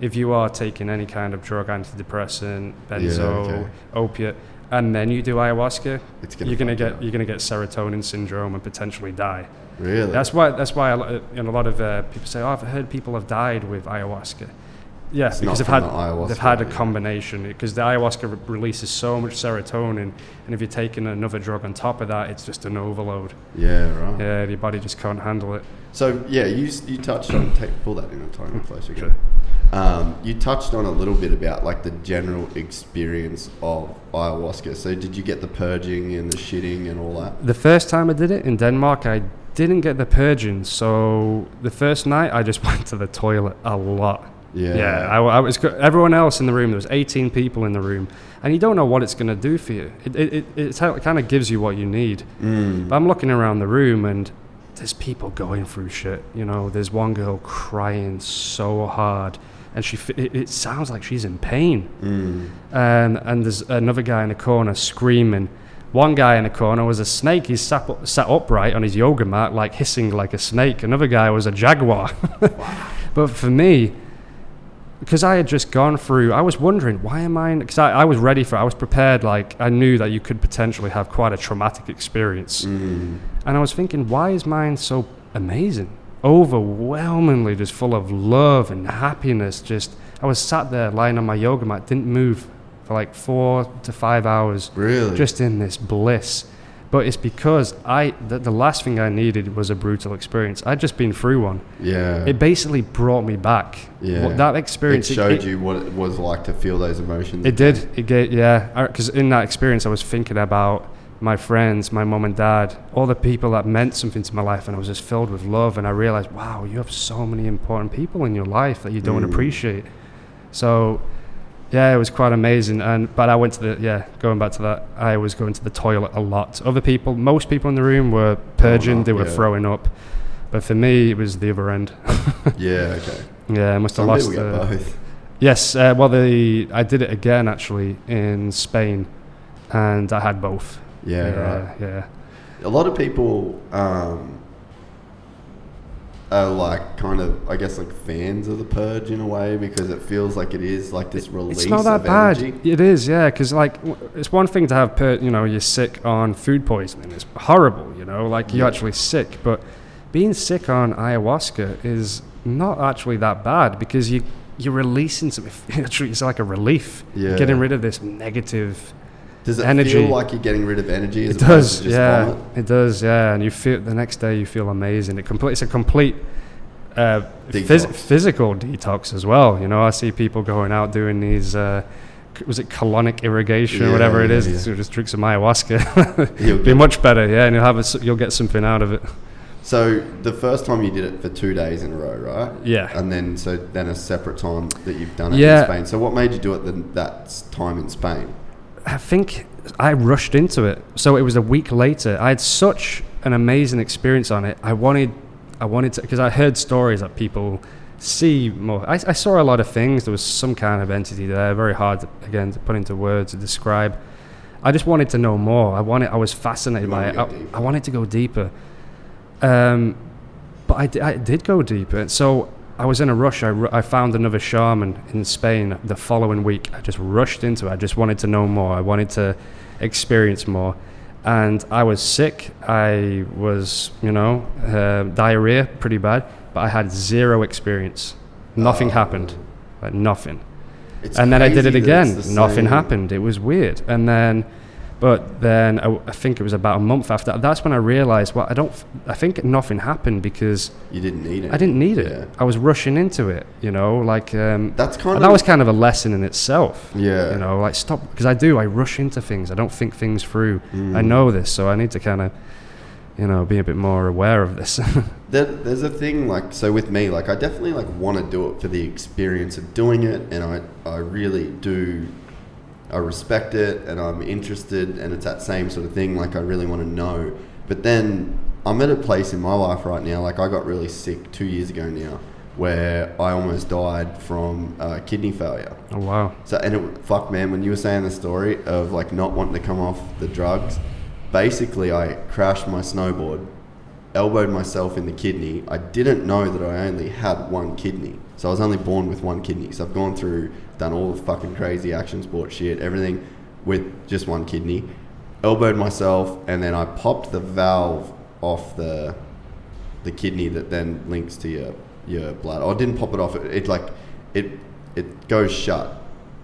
If you are taking any kind of drug, antidepressant, benzo, okay. opiate, and then you do ayahuasca, It's gonna you're gonna get up. you're gonna get serotonin syndrome and potentially die. really. That's why that's why a lot, you know, a lot of uh, people say, "Oh, I've heard people have died with ayahuasca." Yeah, It's because they've had the they've had a combination. Because the ayahuasca re- releases so much serotonin, and if you're taking another drug on top of that, it's just an overload. yeah, right. Yeah, your body just can't handle it. So yeah, you you touched on take pull that in a tiny closer. Sure. Um, you touched on a little bit about like the general experience of ayahuasca. So did you get the purging and the shitting and all that? The first time I did it in Denmark, I didn't get the purging. So the first night, I just went to the toilet a lot. Yeah. Yeah, I, I was. Everyone else in the room. There was 18 people in the room, and you don't know what it's going to do for you. It it, it, it kind of gives you what you need. Mm. But I'm looking around the room, and there's people going through shit. You know, there's one girl crying so hard, and she. f- It, it sounds like she's in pain. Mm. And and there's another guy in the corner screaming. One guy in the corner was a snake. He's sat, up, sat upright on his yoga mat, like hissing like a snake. Another guy was a jaguar. but for me, because I had just gone through, I was wondering why am I? Because I, I was ready for, I was prepared. Like I knew that you could potentially have quite a traumatic experience, Mm. and I was thinking, why is mine so amazing? Overwhelmingly, just full of love and happiness. Just I was sat there lying on my yoga mat, didn't move for like four to five hours, Really? just in this bliss. But it's because I the, the last thing I needed was a brutal experience. I'd just been through one. yeah. It basically brought me back. Yeah. What- that It experience. showed it, you what it was like to feel those emotions. It did. It gave, yeah. Because in that experience, I was thinking about my friends, my mom and dad, all the people that meant something to my life, and I was just filled with love. And I realized, wow, you have so many important people in your life that you don't Mm. appreciate. So, yeah, it was quite amazing. And but I went to the yeah, going back to that, I was going to the toilet a lot. Other people, most people in the room were purging, they were yeah. throwing up. But for me, it was the other end. Yeah. Okay. yeah, I must have Some lost. the- both. Yes, uh, well, the I did it again actually in Spain, and I had both. Yeah. yeah, Right. yeah. A lot of people um, are like kind of, I guess, like fans of the purge in a way because it feels like it is like this release. It's not that of bad. energy. It is, yeah, because like it's one thing to have, per, you know, you're sick on food poisoning. It's horrible, you know, like you're Yeah. actually sick. But being sick on ayahuasca is not actually that bad because you you're releasing something. It's like a relief. Yeah. getting rid of this negative Does it energy. feel like you're getting rid of energy? As It does, just yeah. vomit? It does, yeah. And you feel the next day you feel amazing. It complete. It's a complete uh, phys- physical detox as well. You know, I see people going out doing these. Uh, was it colonic irrigation or whatever it yeah, is? yeah. So just drink some ayahuasca. You'll Be much better, yeah. And you'll have a, you'll get something out of it. So the first time you did it for two days in a row, right? Yeah. And then so then a separate time that you've done it Yeah. in Spain. So what made you do it then that time in Spain? I think I rushed into it. So it was a week later. I had such an amazing experience on it. I wanted, I wanted to, because I heard stories that people see more. I, I saw a lot of things. There was some kind of entity there, very hard to, again to put into words to describe. I just wanted to know more. I wanted. I was fascinated by it. I. I wanted to go deeper. Um, but I, I did go deeper. So I was in a rush. I, I found another shaman in Spain the following week. I just rushed into it. I just wanted to know more. I wanted to experience more. And I was sick. I was, you know, uh, diarrhea, pretty bad. But I had zero experience. Nothing Oh. happened. Like nothing It's and then I did it again. the Nothing happened. It was weird. And then, but then I, I think it was about a month after. That's when I realized, well, I don't. I think nothing happened because You didn't need it. I didn't need it. Yeah. I was rushing into it. You know, like um, That's kind and of that was kind of a lesson in itself. Yeah. You know, like stop because I do. I rush into things. I don't think things through. Mm. I know this, so I need to kind of, you know, be a bit more aware of this. There, there's a thing like so with me like I definitely like want to do it for the experience of doing it and I I really do I respect it and I'm interested and it's that same sort of thing like I really want to know but then I'm at a place in my life right now like I got really sick 2 years ago now where I almost died from uh, kidney failure oh wow. so and it fuck man when you were saying the story of like not wanting to come off the drugs basically I crashed my snowboard elbowed myself in the kidney. I didn't know that I only had one kidney. So I was only born with one kidney. So I've gone through, done all the fucking crazy action sport shit, everything with just one kidney. Elbowed myself, and then I popped the valve off the the kidney that then links to your your blood. Oh, I didn't pop it off. It, it like it it goes shut,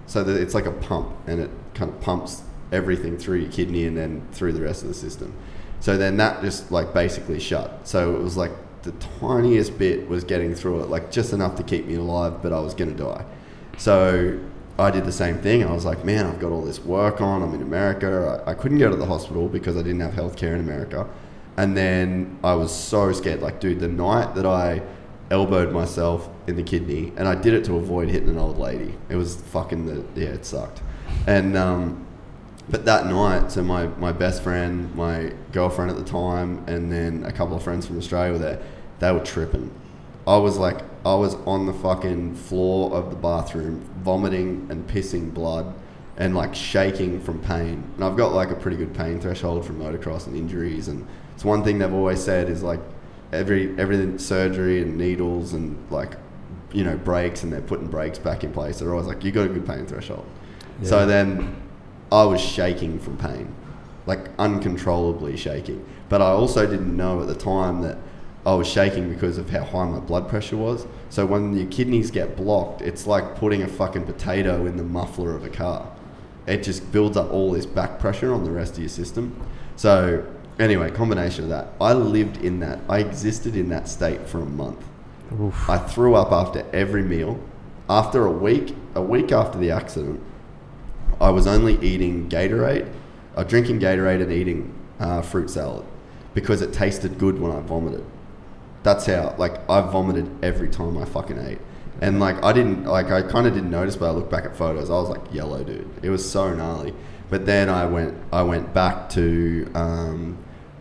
so that it's like a pump, and it kind of pumps everything through your kidney and then through the rest of the system. So then that just like basically shut. So it was like the tiniest bit was getting through it, like just enough to keep me alive, but I was gonna die. So I did the same thing. I was like, man, I've got all this work on. I'm in America. I, I couldn't go to the hospital because I didn't have healthcare in America. And then I was so scared. Like, dude, the night that I elbowed myself in the kidney, and I did it to avoid hitting an old lady. It was fucking the yeah, it sucked. And um, but that night, so my, my best friend, my girlfriend at the time, and then a couple of friends from Australia were there. They were tripping. I was like, I was on the fucking floor of the bathroom, vomiting and pissing blood, and like shaking from pain. And I've got like a pretty good pain threshold from motocross and injuries. And it's one thing they've always said is like every everything surgery and needles and like you know brakes, and they're putting brakes back in place. They're always like, you got a good pain threshold. So then I was shaking from pain, like uncontrollably shaking. But I also didn't know at the time that I was shaking because of how high my blood pressure was. So when your kidneys get blocked, it's like putting a fucking potato in the muffler of a car. It just builds up all this back pressure on the rest of your system. So anyway, combination of that. I lived in that. I existed in that state for a month. Oof. I threw up after every meal. After a week, a week after the accident, I was only eating Gatorade, uh, drinking Gatorade and eating uh, fruit salad because it tasted good when I vomited. That's how, like, I vomited every time I fucking ate. And, like, I didn't, like, I kind of didn't notice, but I looked back at photos. I was like, yellow, dude. It was so gnarly. But then I went, I went back to, um,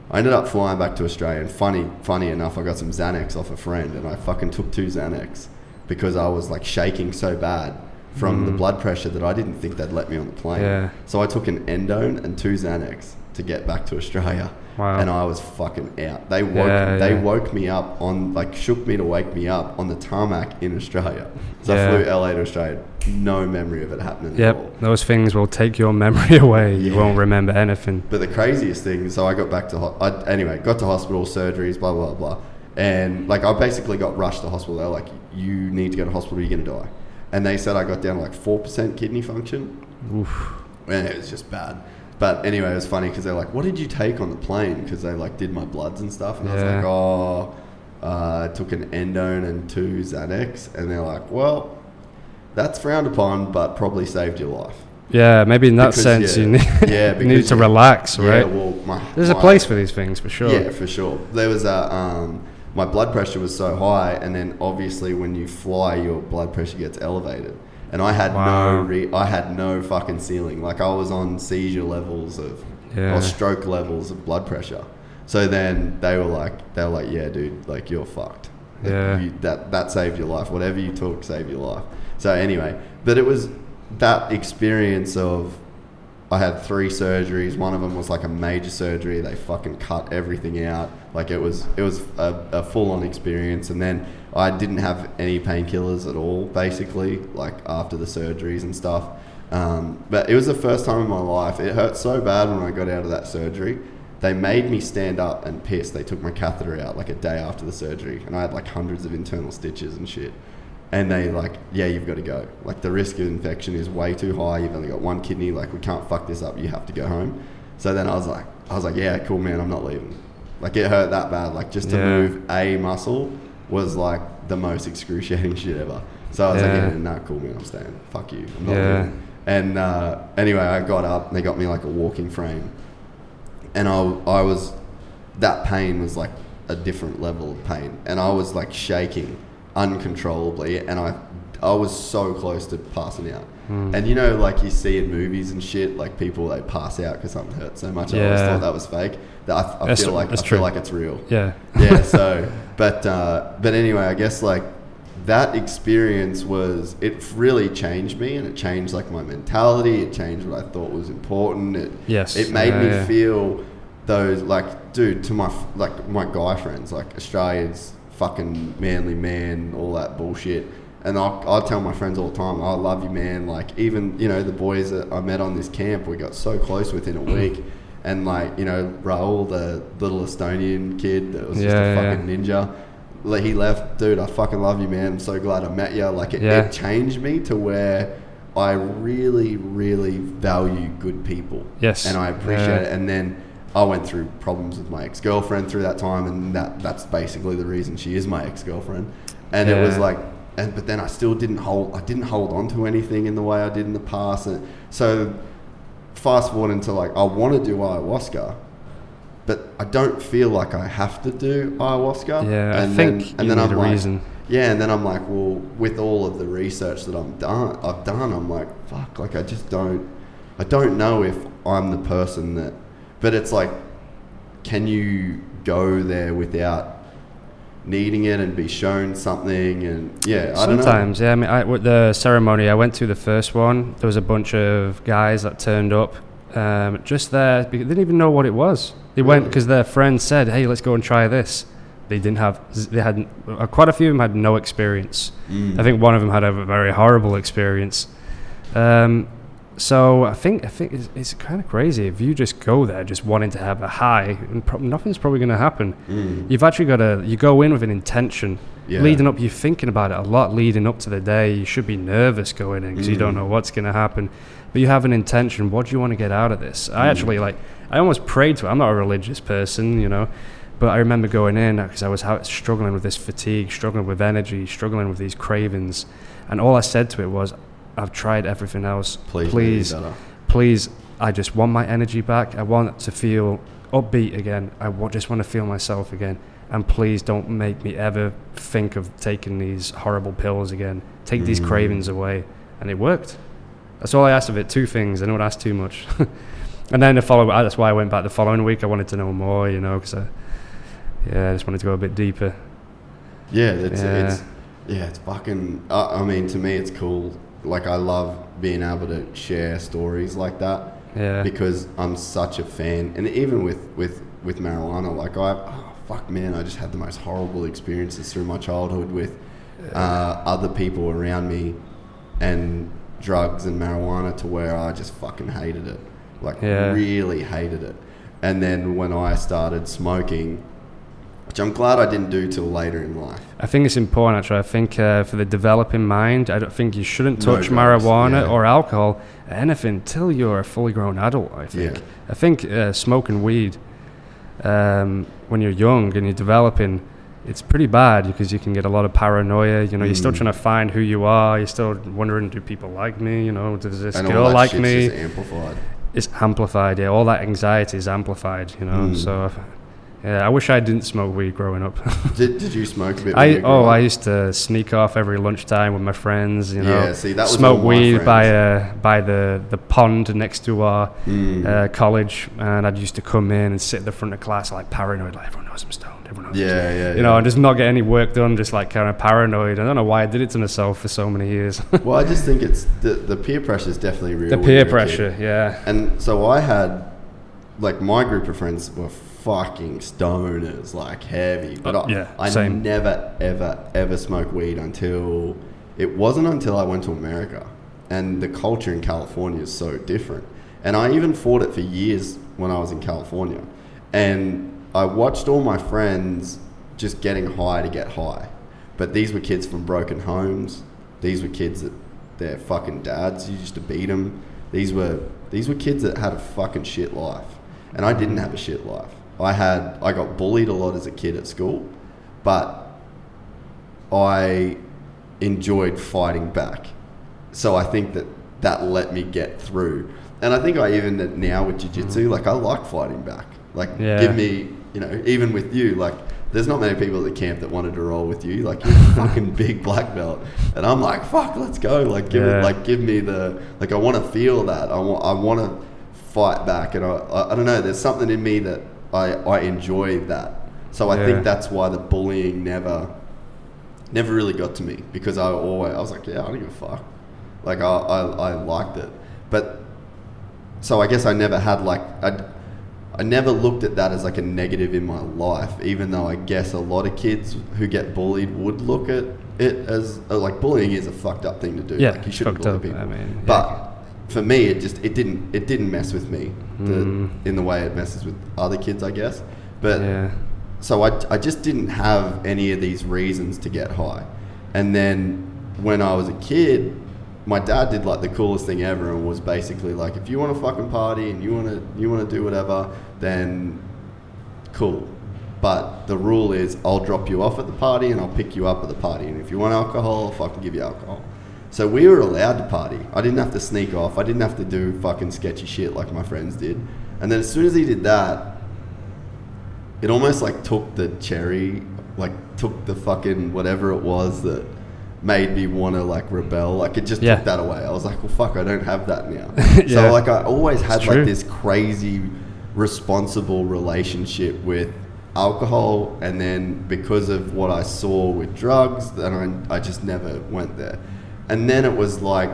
I ended up flying back to Australia. And funny, funny enough, I got some Xanax off a friend, and I fucking took two Xanax because I was like shaking so bad from the blood pressure that I didn't think they'd let me on the plane. Yeah. So I took an endone and two Xanax to get back to Australia. Wow. And I was fucking out. They woke Yeah, they yeah. woke me up on like shook me to wake me up on the tarmac in Australia. So Yeah. I flew LA to Australia. No memory of it happening at all. Yep, those things will take your memory away. You won't remember anything. But the craziest thing, so I got back to ho- I, anyway, got to hospital, surgeries, blah blah blah, and like I basically got rushed to hospital. They're like, you need to go to hospital, you're gonna die, and they said I got down to like four percent kidney function, Oof. and it was just bad. But anyway, it was funny because they're like, what did you take on the plane? Because they like did my bloods and stuff, and I was like, oh, uh, I took an endone and two Xanax, and they're like, well, that's frowned upon, but probably saved your life. Yeah, maybe in that Because, sense yeah, you need, yeah, you need to yeah, relax, Yeah, right? well, my, There's a place for these things for sure. Yeah, for sure. There was a um, my blood pressure was so high, and then obviously when you fly, your blood pressure gets elevated, and I had Wow. no re- I had no fucking ceiling. Like I was on seizure levels of Yeah. or stroke levels of blood pressure. So then they were like, they were like, yeah, dude, like you're fucked. Yeah. you- that that saved your life. Whatever you took saved your life. So anyway, but it was that experience of I had three surgeries. One of them was like a major surgery. They fucking cut everything out. Like it was, it was a, a full-on experience. And then I didn't have any painkillers at all, basically, like after the surgeries and stuff. Um, but it was the first time in my life. It hurt so bad when I got out of that surgery. They made me stand up and piss. They took my catheter out like a day after the surgery, and I had like hundreds of internal stitches and shit and they like, yeah, you've got to go. Like the risk of infection is way too high. You've only got one kidney. Like we can't fuck this up. You have to go home. So then I was like, I was like, yeah, cool, man. I'm not leaving. Like it hurt that bad. Like just to Yeah. move a muscle was like the most excruciating shit ever. So I was Yeah. like, yeah, nah, cool, man. I'm staying. Fuck you. I'm not Yeah. leaving. And uh, anyway, I got up. and They got me like a walking frame, and I I was that pain was like a different level of pain, and I was like shaking uncontrollably, and I I was so close to passing out. Hmm. And you know, like you see in movies and shit, like people they pass out because something hurt so much. I always thought that was fake. That I, I That's- feel like I feel true. like it's real Yeah. yeah so but uh, but anyway i guess like that experience was it really changed me and it changed like my mentality it changed what i thought was important it Yes. it made Yeah, me yeah. feel those like dude to my like my guy friends like australia's fucking manly man all that bullshit and I'll, I'll tell my friends all the time i love you man like even you know the boys that i met on this camp we got so close within a week and like you know Raul, the little Estonian kid that was just a yeah. fucking ninja. Like he left, dude. I fucking love you, man. I'm so glad I met you. Like it, Yeah. it changed me to where I really, really value good people. Yes. and I appreciate Yeah. it. And then I went through problems with my ex girlfriend through that time, and that that's basically the reason she is my ex girlfriend. And it was like, and but then I still didn't hold. I didn't hold on to anything in the way I did in the past. And so fast forward into like I want to do ayahuasca, but I don't feel like I have to do ayahuasca. Yeah, I and think then, and then I'm a like, reason. yeah, and then I'm like, well, with all of the research that I'm done, I've done, I'm like, fuck, like I just don't, I don't know if I'm the person that, but it's like, can you go there without needing it and be shown something and yeah, I don't know. Sometimes, yeah. I mean, I, with the ceremony I went to, the first one, there was a bunch of guys that turned up, um, just there. Because they didn't even know what it was. They went because their friend said, "Hey, let's go and try this." They didn't have. They had uh, quite a few of them had no experience. Mm. I think one of them had a very horrible experience. Um, so I think I think it's, it's kind of crazy if you just go there just wanting to have a high, and pro- nothing's probably going to happen. Mm. You've actually got to you go in with an intention. Yeah. Leading up, you're thinking about it a lot. Leading up to the day, you should be nervous going in because you don't Mm. know what's going to happen. But you have an intention. What do you want to get out of this? I Mm. actually like. I almost prayed to it. I'm not a religious person, you know, but I remember going in because I was struggling with this fatigue, struggling with energy, struggling with these cravings, and all I said to it was, "I've tried everything else. Please, please, please I just want my energy back. I want to feel upbeat again. I just want to feel myself again. And please don't make me ever think of taking these horrible pills again. Take these Mm. cravings away. And it worked. That's all I asked of it. Two things. I don't ask too much. and then the following, that's why I went back the following week. I wanted to know more, you know, because I, yeah, I just wanted to go a bit deeper. Yeah, it's Yeah. it's yeah, it's fucking. Uh, I mean, to me, it's cool. Like, I love being able to share stories like that Yeah. because I'm such a fan. And even with with with marijuana, like I, oh, fuck, man, I just had the most horrible experiences through my childhood with uh, other people around me and drugs and marijuana to where I just fucking hated it. Like, Yeah. really hated it. And then when I started smoking, which I'm glad I didn't do till later in life. I think it's important, actually. I think uh, for the developing mind, I don't think you shouldn't touch drugs, marijuana yeah. or alcohol, anything, till you're a fully grown adult. I think. Yeah. I think uh, smoking weed um, when you're young and you're developing, it's pretty bad because you can get a lot of paranoia. You know, you're still Mm. trying to find who you are. You're still wondering, do people like me? You know, does this and girl that like shit's me? it's amplified. Yeah, all that anxiety is amplified. You know, Mm. so Yeah, I wish I didn't smoke weed growing up. Did, did you smoke a bit? I oh, up? I used to sneak off every lunchtime with my friends. You know, Yeah, see, that was smoke weed by uh, by the the pond next to our Mm. uh, college, and I'd used to come in and sit at the front of class like paranoid, like everyone knows I'm stoned. Everyone knows. I'm Yeah, yeah, you know, and just not get any work done, just like kind of paranoid. I don't know why I did it to myself for so many years. Well, I just think it's the, the peer pressure is definitely real. the peer pressure, yeah. And so I had, like, my group of friends were fucking stoners, like heavy. But Uh, I, yeah, I same. never, ever, ever smoked weed until it wasn't until I went to America. And the culture in California is so different. And I even fought it for years when I was in California. And I watched all my friends just getting high to get high. But these were kids from broken homes. These were kids that their fucking dads used to beat them. These were these were kids that had a fucking shit life, and I didn't have a shit life. I had I got bullied a lot as a kid at school, but I enjoyed fighting back. So I think that that let me get through. And I think I even now with jiu-jitsu, mm. like I like fighting back. Like Yeah. give me, you know, even with you, like there's not many people at the camp that wanted to roll with you. Like you're a fucking big black belt. And I'm like, fuck, let's go. Like give Yeah. it like give me the like I want to feel that. I want I want to fight back and I, I I don't know, there's something in me that I I enjoy that. So I Yeah. think that's why the bullying never never really got to me because I always I was like, yeah, I don't give a fuck. Like I, I, I liked it, but so I guess I never had like I, I never looked at that as like a negative in my life. Even though I guess a lot of kids who get bullied would look at it as uh, like bullying is a fucked up thing to do. Yeah, like you shouldn't bully up, people. I mean, yeah. but for me, it just it didn't it didn't mess with me the, Mm. in the way it messes with other kids, I guess. But Yeah. so I, I just didn't have any of these reasons to get high. And then when I was a kid, my dad did like the coolest thing ever and was basically like, if you want to fucking party and you want to you want to do whatever, then cool. But the rule is I'll drop you off at the party and I'll pick you up at the party. And if you want alcohol, I'll fucking give you alcohol. So we were allowed to party. I didn't have to sneak off. I didn't have to do fucking sketchy shit like my friends did. And then as soon as he did that, it almost like took the cherry, like took the fucking whatever it was that made me want to like rebel. Like it just Yeah. took that away. I was like, well, fuck, I don't have that now. Yeah. So like I always had like this crazy responsible relationship with alcohol and then because of what I saw with drugs then I, I just never went there and then it was like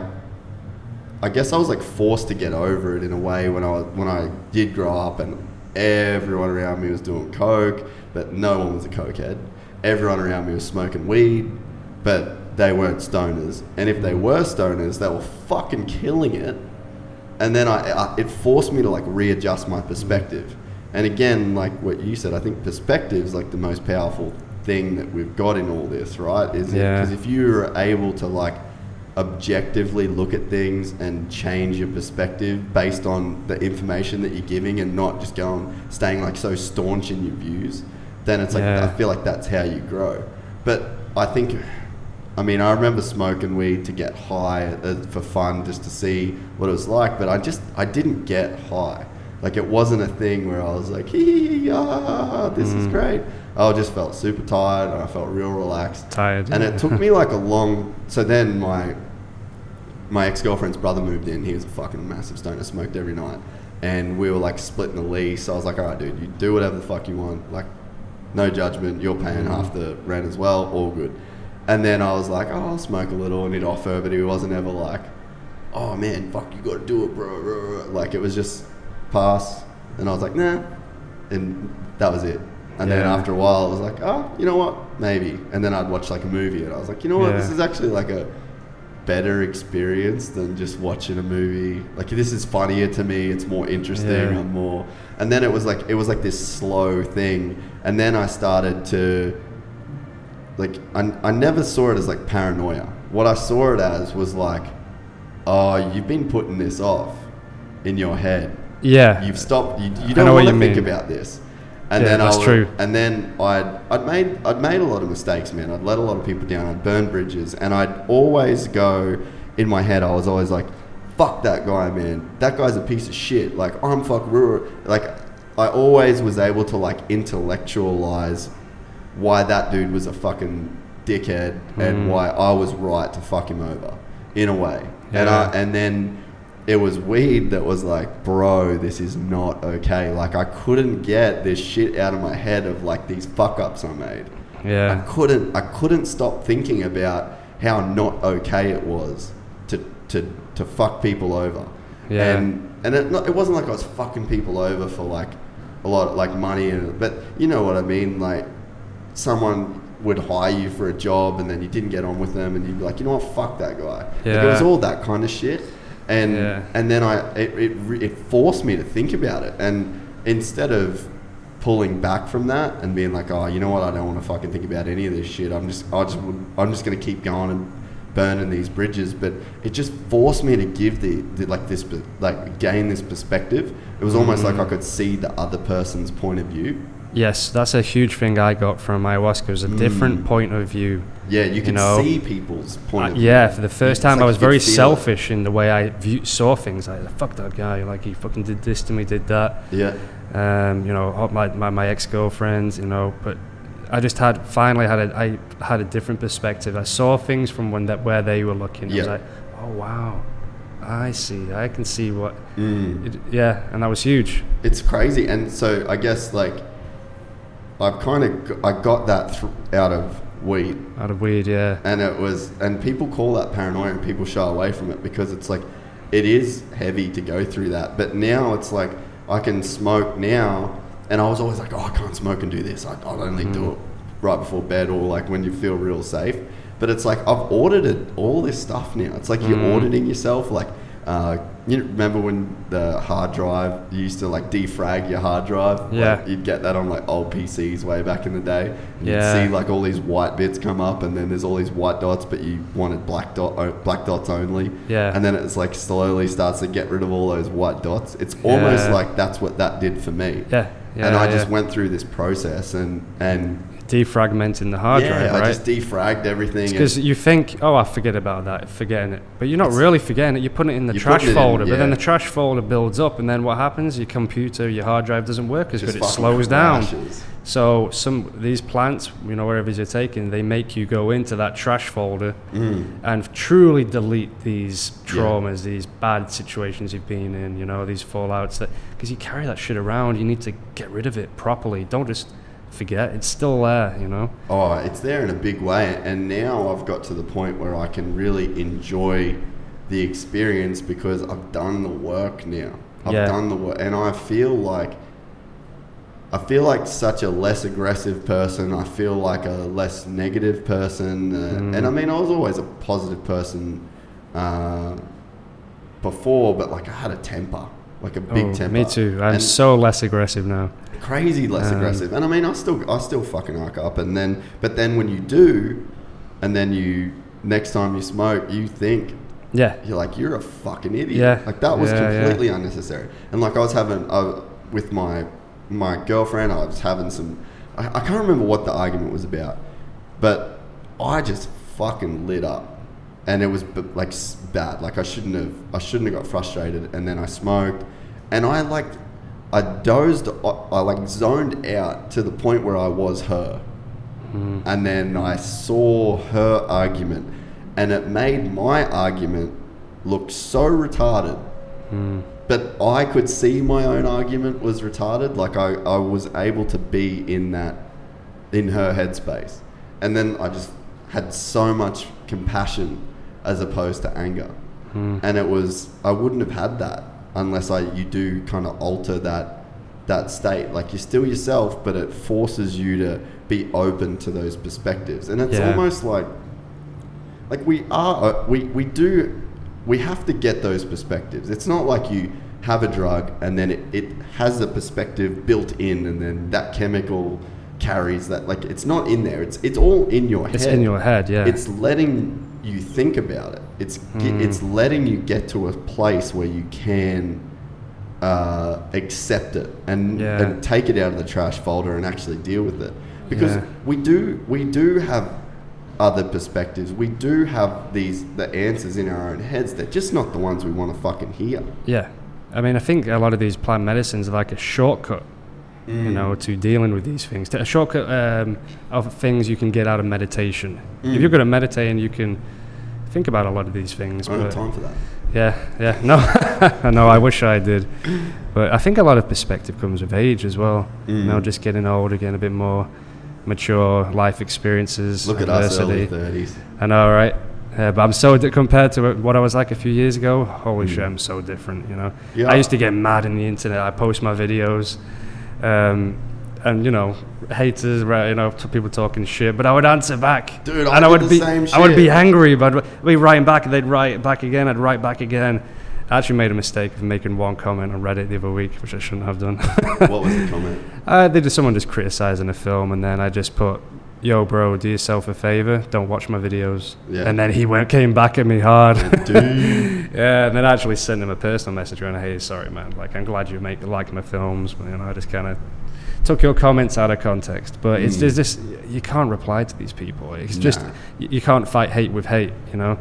I guess I was like forced to get over it in a way when I was, when I did grow up and everyone around me was doing coke but no one was a cokehead. Everyone around me was smoking weed but they weren't stoners. And if they were stoners they were fucking killing it. And then I, I it forced me to like readjust my perspective. And again like what you said i think perspective is like the most powerful thing that we've got in all this right? Is Yeah. because if you're able to like objectively look at things and change your perspective based on the information that you're giving and not just going staying like so staunch in your views then it's like Yeah. i feel like that's how you grow but i think I mean, I remember smoking weed to get high uh, for fun, just to see what it was like. But I just, I didn't get high. Like it wasn't a thing where I was like, hee, ah, this is great. I just felt super tired and I felt real relaxed. Tired. And yeah. it took me like a long. So then my my ex girlfriend's brother moved in. He was a fucking massive stoner, smoked every night, and we were like splitting the lease. I was like, all right, dude, you do whatever the fuck you want. Like, no judgment. You're paying half the rent as well. All good. And then I was like, oh, I'll smoke a little, and he'd offer, but he wasn't ever like, oh man, fuck, you gotta do it, bro. bro, bro." Like it was just pass, and I was like, nah, and that was it. And then after a while, I was like, oh, you know what, maybe. And then I'd watch like a movie, and I was like, you know what, Yeah. this is actually like a better experience than just watching a movie. Like this is funnier to me. It's more interesting. Yeah. I'm more. And then it was like it was like this slow thing, and then I started to like I, I never saw it as like paranoia. What I saw it as was like, oh, you've been putting this off in your head. yeah. You've stopped. You, you don't what want to think mean. about this. And Yeah, then that's I would, true. And then I'd I'd made I'd made a lot of mistakes, man. I'd let a lot of people down. I'd burn bridges, and I'd always go in my head. I was always like, "Fuck that guy, man. That guy's a piece of shit. Like I'm fuck. Like I always was able to like intellectualize why that dude was a fucking dickhead and Mm. why I was right to fuck him over in a way. And I and then it was weed that was like, bro, this is not okay. Like I couldn't get this shit out of my head of like these fuck ups I made. Yeah. I Yeah. couldn't I couldn't stop thinking about how not okay it was to to to fuck people over. Yeah. And and it, not, it wasn't like I was fucking people over for like a lot of, like money and but you know what I mean like someone would hire you for a job and then you didn't get on with them and you'd be like you know what fuck that guy like it was all that kind of shit and Yeah. and then I it, it it forced me to think about it. And instead of pulling back from that and being like oh you know what? I don't want to fucking think about any of this shit. I'm just I just I'm just gonna keep going and burning these bridges. But it just forced me to give the, the like this like gain this perspective. It was almost mm-hmm. like I could see the other person's point of view Yes, that's a huge thing I got from ayahuasca. It was a different point of view. yeah you can know, see people's point Uh, of view yeah, for the first It's time, like I was very feel it. selfish in the way I view, saw things. Like, fuck that guy. Like, he fucking did this to me, did that. yeah Um, you know, my, my, my ex girlfriends, you know, but I just had finally had a, I had a different perspective. I saw things from when that where they were looking. I was Yeah. like, oh wow, I see. I can see what. Mm. It, yeah, and that was huge. it's crazy and so i guess like i've kind of i got that th- out of weed. Out of weed, yeah. and it was and people call that paranoia and people shy away from it because it's like it is heavy to go through that. But now it's like i can smoke now and i was always like oh i can't smoke and do this. I, i'll only do it right before bed or like when you feel real safe. But it's like i've audited all this stuff now. It's like you're auditing yourself like uh, you remember when the hard drive you used to like defrag your hard drive Like, Yeah. you'd get that on like old pcs way back in the day you'd Yeah. see like all these white bits come up and then there's all these white dots but you wanted black dot black dots only Yeah. and then it's like slowly starts to get rid of all those white dots it's almost Yeah. like that's what that did for me Yeah, yeah. and i just went through this process and and defragmenting the hard yeah drive, i just defragged everything Because you think, oh, I forget about that, forgetting it. But you're not really forgetting it. You're putting it in the trash it in, folder. But then the trash folder builds up, and then what happens? Your computer, your hard drive doesn't work as just good. It slows down. So some these plants, you know, wherever you're taking, they make you go into that trash folder Mm. and truly delete these traumas, these bad situations you've been in. You know, these fallouts that because you carry that shit around, you need to get rid of it properly. Don't just forget. It's still there. You know. Oh, it's there in a big way. And now I've got to the point where I can really enjoy the experience because I've done the work now. I've Yeah. done the work. And I feel like. I feel like such a less aggressive person. I feel like a less negative person. Uh, And I mean, I was always a positive person uh, before, but like I had a temper, like a big Oh, temper. Me too. I'm And- so less aggressive now. crazy less Um, aggressive. And I mean, I still, I still fucking arc up. And then, but then when you do, and then you next time you smoke, you think Yeah. you're like you're a fucking idiot. Yeah. Like that was Yeah, yeah. completely unnecessary. And like I was having uh, with my my girlfriend, I was having some. I, I can't remember what the argument was about, but I just fucking lit up. And it was b- like s- bad. Like I shouldn't have. I shouldn't have got frustrated. And then I smoked, and I like, I dozed. I, I like zoned out to the point where I was her, mm-hmm. and then I saw her argument, and it made my argument look so retarded. Mm. But I could see my own argument was retarded. Like I, I was able to be in that, in her headspace, and then I just had so much compassion as opposed to anger, and it was I wouldn't have had that unless I you do kind of alter that that state. Like you're still yourself, but it forces you to be open to those perspectives, and it's Yeah. almost like like we are uh, we we do we have to get those perspectives it's not like you have a drug and then it, it has a perspective built in and then that chemical carries that like it's not in there it's it's all in your It's head it's in your head. Yeah. it's letting you think about it it's Hmm. it's letting you get to a place where you can uh, accept it and, Yeah. and take it out of the trash folder and actually deal with it because Yeah. we do we do have other perspectives we do have these the answers in our own heads they're just not the ones we want to fucking hear Yeah. I mean, I think a lot of these plant medicines are like a shortcut you know, to dealing with these things. A shortcut um, of things you can get out of meditation. If you're good at meditating, you can think about a lot of these things. I don't have but- time for that. yeah, yeah. No, no, I wish I did. But I think a lot of perspective comes with age as well. You know, just getting older, getting a bit more mature, life experiences, Look at us, early 30s. I know, right? Yeah, but I'm so di- compared to what I was like a few years ago. Holy shit, I'm so different. You know, Yeah. I used to get mad in the internet. I post my videos, um, and you know, haters, right? You know, people talking shit, but I would answer back. Dude, I and I would the be, I would be angry, but I'd be writing back, and they'd write back again. I'd write back again. I actually made a mistake of making one comment on Reddit the other week, which I shouldn't have done. what was the comment? Uh, they just someone just criticizing a film, and then I just put, "Yo, bro, do yourself a favor, don't watch my videos." Yeah. And then he went came back at me hard. Dude. yeah, and then I actually sent him a personal message going, "Hey, sorry, man. Like, I'm glad you make like my films, but you know, I just kind of took your comments out of context. But it's Mm. just you can't reply to these people. It's just Nah. you, you can't fight hate with hate, you know."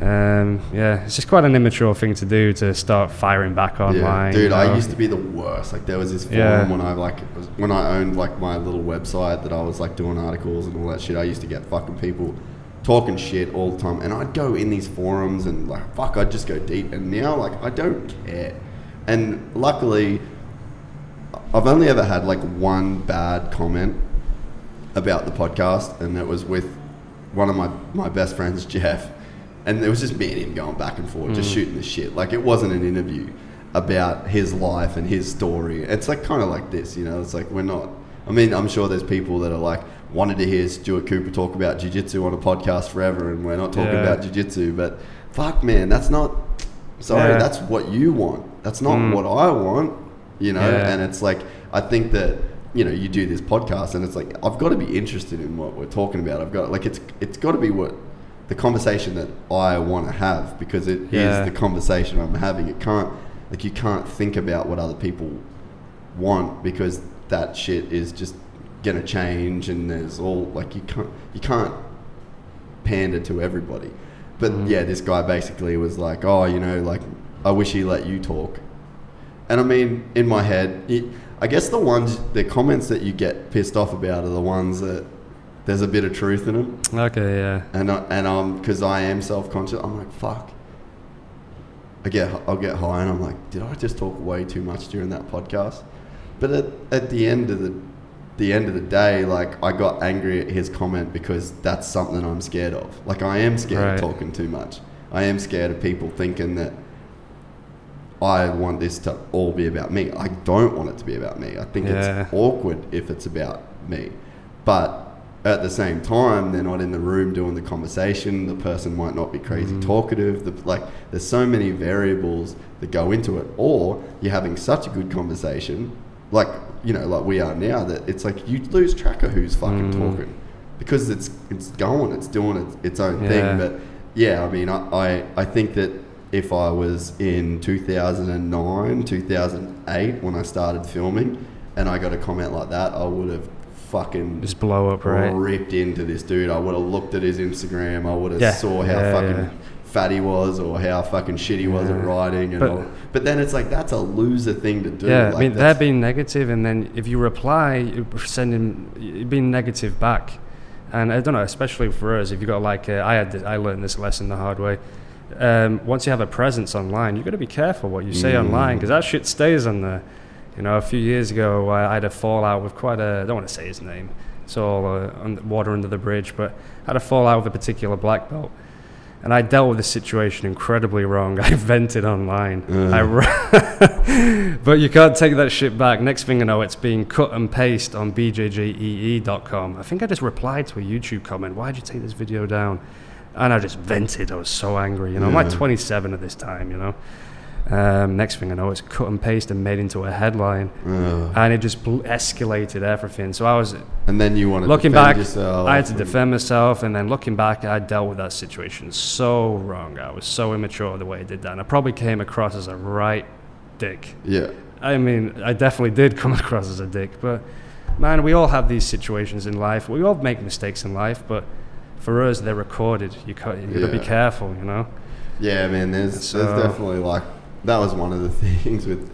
Um, yeah, it's just quite an immature thing to do to start firing back online. dude, you I used to be the worst. Like there was this forum Yeah. when I like was, when I owned like my little website that I was like doing articles and all that shit. I used to get fucking people talking shit all the time, and I'd go in these forums and like fuck, I'd just go deep. And now like I don't care. And luckily, I've only ever had like one bad comment about the podcast, and it was with one of my, my best friends, Jeff. And it was just me and him going back and forth, just shooting the shit. Like it wasn't an interview about his life and his story. It's like kind of like this, you know. It's like we're not. I mean, I'm sure there's people that are like wanted to hear Stuart Cooper talk about jiu-jitsu on a podcast forever, and we're not talking Yeah. about jiu-jitsu. But fuck, man, that's not. Sorry, Yeah. that's what you want. That's not Mm. what I want. You know, Yeah. and it's like I think that you know you do this podcast, and it's like I've got to be interested in what we're talking about. I've got like it's it's got to be what the conversation that I want to have because it is Yeah. the conversation I'm having. It can't like you can't think about what other people want because that shit is just gonna change and there's all like you can't you can't pander to everybody. But mm. yeah, this guy basically was like, "Oh, you know, like I wish he let you talk." And I mean, in my head, it, I guess the ones, the comments that you get pissed off about are the ones that there's a bit of truth in them. Okay, yeah. And I, and um, because I am self conscious, I'm like, fuck. I get I'll get high and I'm like, did I just talk way too much during that podcast? But at, at the end of the the end of the day, like I got angry at his comment because that's something I'm scared of. Like I am scared Right. of talking too much. I am scared of people thinking that I want this to all be about me. I don't want it to be about me. I think Yeah. it's awkward if it's about me. But at the same time, they're not in the room doing the conversation. The person might not be crazy Mm. talkative. The, like, there's so many variables that go into it. Or you're having such a good conversation, like you know, like we are now, that it's like you lose track of who's fucking Mm. talking because it's it's going, it's doing its, its own Yeah. thing. But yeah, I mean, I, I I think that if I was in 2009, 2008 when I started filming, and I got a comment like that, I would have fucking Just blow up, right? ripped into this dude. I would have looked at his Instagram. I would have Yeah. saw how Yeah, fucking yeah. fat he was or how fucking shit he was at writing. And But- all. but then it's like that's a loser thing to do. Yeah, Like, I mean they're that's- being negative, and then if you reply, you're sending you're being negative back. And I don't know, especially for us, if you got like uh, I had, this, I learned this lesson the hard way. Um, once you have a presence online, you've got to be careful what you say Mm. online because that shit stays on there. You know, a few years ago, I had a fallout with quite a. I don't want to say his name. It's all uh, on, water under the bridge, but I had a fallout with a particular black belt. And I dealt with the situation incredibly wrong. I vented online. I ra- but you can't take that shit back. Next thing I know, it's being cut and paste on bjjee.com. I think I just replied to a YouTube comment. Why'd you take this video down? And I just vented. I was so angry. You know, I'm like 27 at this time. You know. Um, next thing I know, it's cut and paste and made into a headline, Ugh. and it just bl- escalated everything. So I was and then you want to looking back, yourself. I had to defend myself, and then looking back, I dealt with that situation so wrong. I was so immature the way I did that, and I probably came across as a right dick. Yeah, I mean, I definitely did come across as a dick, but man, we all have these situations in life. We all make mistakes in life, but for us, they're recorded. You got got to be careful, you know. yeah, man. There's So- there's definitely like that was one of the things with.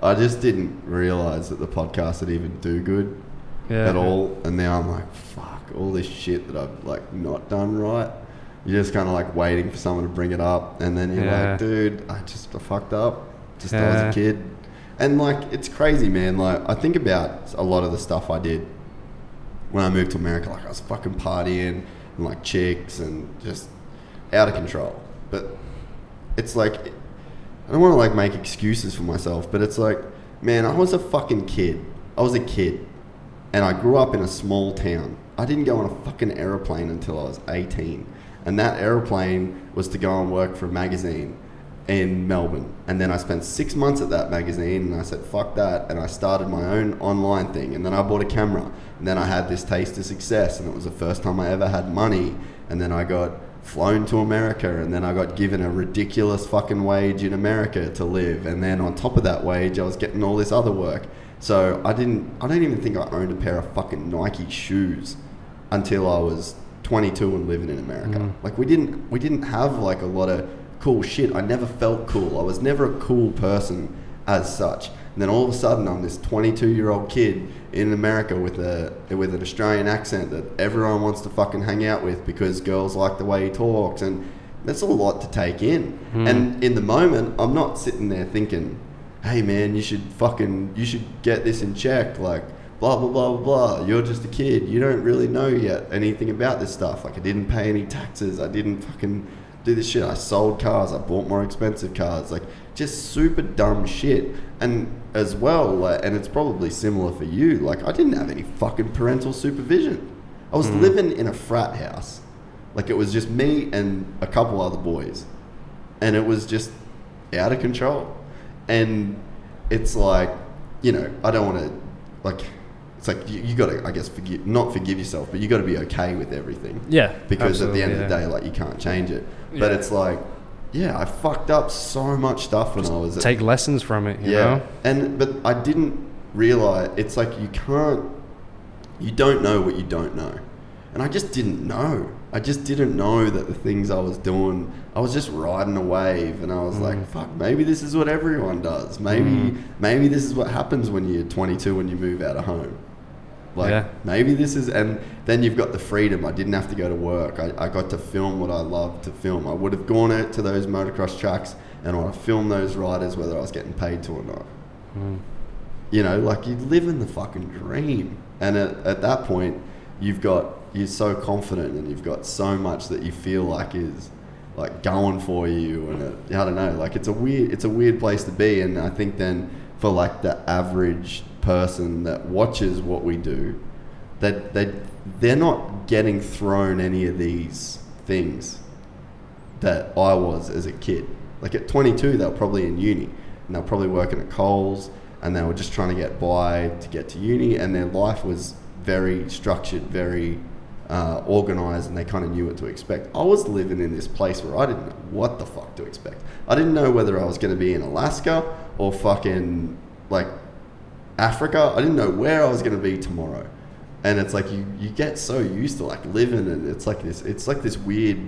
I just didn't realize that the podcast would even do good Yeah. at all. And now I'm like, fuck, all this shit that I've like not done right. You're just kind of like waiting for someone to bring it up, and then you're Yeah. like, dude, I just I fucked up. Just I was a kid, and like it's crazy, man. Like I think about a lot of the stuff I did when I moved to America. Like I was fucking partying and like chicks and just out of control. But it's like I don't want to like make excuses for myself, but it's like, man, I was a fucking kid. I was a kid, and I grew up in a small town. I didn't go on a fucking aeroplane until I was 18, and that aeroplane was to go and work for a magazine in Melbourne. And then I spent six months at that magazine, and I said, fuck that, and I started my own online thing. And then I bought a camera, and then I had this taste of success, and it was the first time I ever had money. And then I got flown to America and then I got given a ridiculous fucking wage in America to live and then on top of that wage I was getting all this other work. So I didn't I don't even think I owned a pair of fucking Nike shoes until I was 22 and living in America. Mm. Like we didn't we didn't have like a lot of cool shit. I never felt cool. I was never a cool person as such. And then all of a sudden I'm this 22 year old kid in America with a with an Australian accent that everyone wants to fucking hang out with because girls like the way he talks and that's a lot to take in. Hmm. And in the moment I'm not sitting there thinking, "Hey man, you should fucking you should get this in check." Like blah blah blah blah blah. You're just a kid. You don't really know yet anything about this stuff. Like I didn't pay any taxes. I didn't fucking do this shit. I sold cars. I bought more expensive cars. Like just super dumb shit. And as well, like, and it's probably similar for you. Like I didn't have any fucking parental supervision. I was hmm. living in a frat house. Like it was just me and a couple other boys, and it was just out of control. And it's like, you know, I don't want to like. It's like you, you got to, I guess, forgive not forgive yourself, but you got to be okay with everything Yeah. because at the end absolutely, of the day, like you can't change it. But Yeah. it's like, yeah, I fucked up so much stuff when I was at, take lessons from it. You yeah, know. and but I didn't realize it's like you can't, you don't know what you don't know, and I just didn't know. I just didn't know that the things I was doing, I was just riding a wave, and I was Mm. like, fuck, maybe this is what everyone does. Maybe maybe this is what happens when you're 22 when you move out of home. Like Yeah. maybe this is, and then you've got the freedom. I didn't have to go to work. I, I got to film what I loved to film. I would have gone out to those motocross tracks and I filmed those riders whether I was getting paid to or not. Hmm. You know, like you live in the fucking dream. And at, at that point, you've got, you're so confident and you've got so much that you feel like is like going for you. And it, I don't know, like it's a weird, it's a weird place to be. And I think then for like the average person that watches what we do, that they, they're not getting thrown any of these things that I was as a kid. Like at 22, they were probably in uni and they were probably working at Coles and they were just trying to get by to get to uni and their life was very structured, very uh, organized and they kind of knew what to expect. I was living in this place where I didn't know what the fuck to expect. I didn't know whether I was going to be in Alaska or fucking like Africa. I didn't know where I was going to be tomorrow. And it's like you, you get so used to like living and it's like this it's like this weird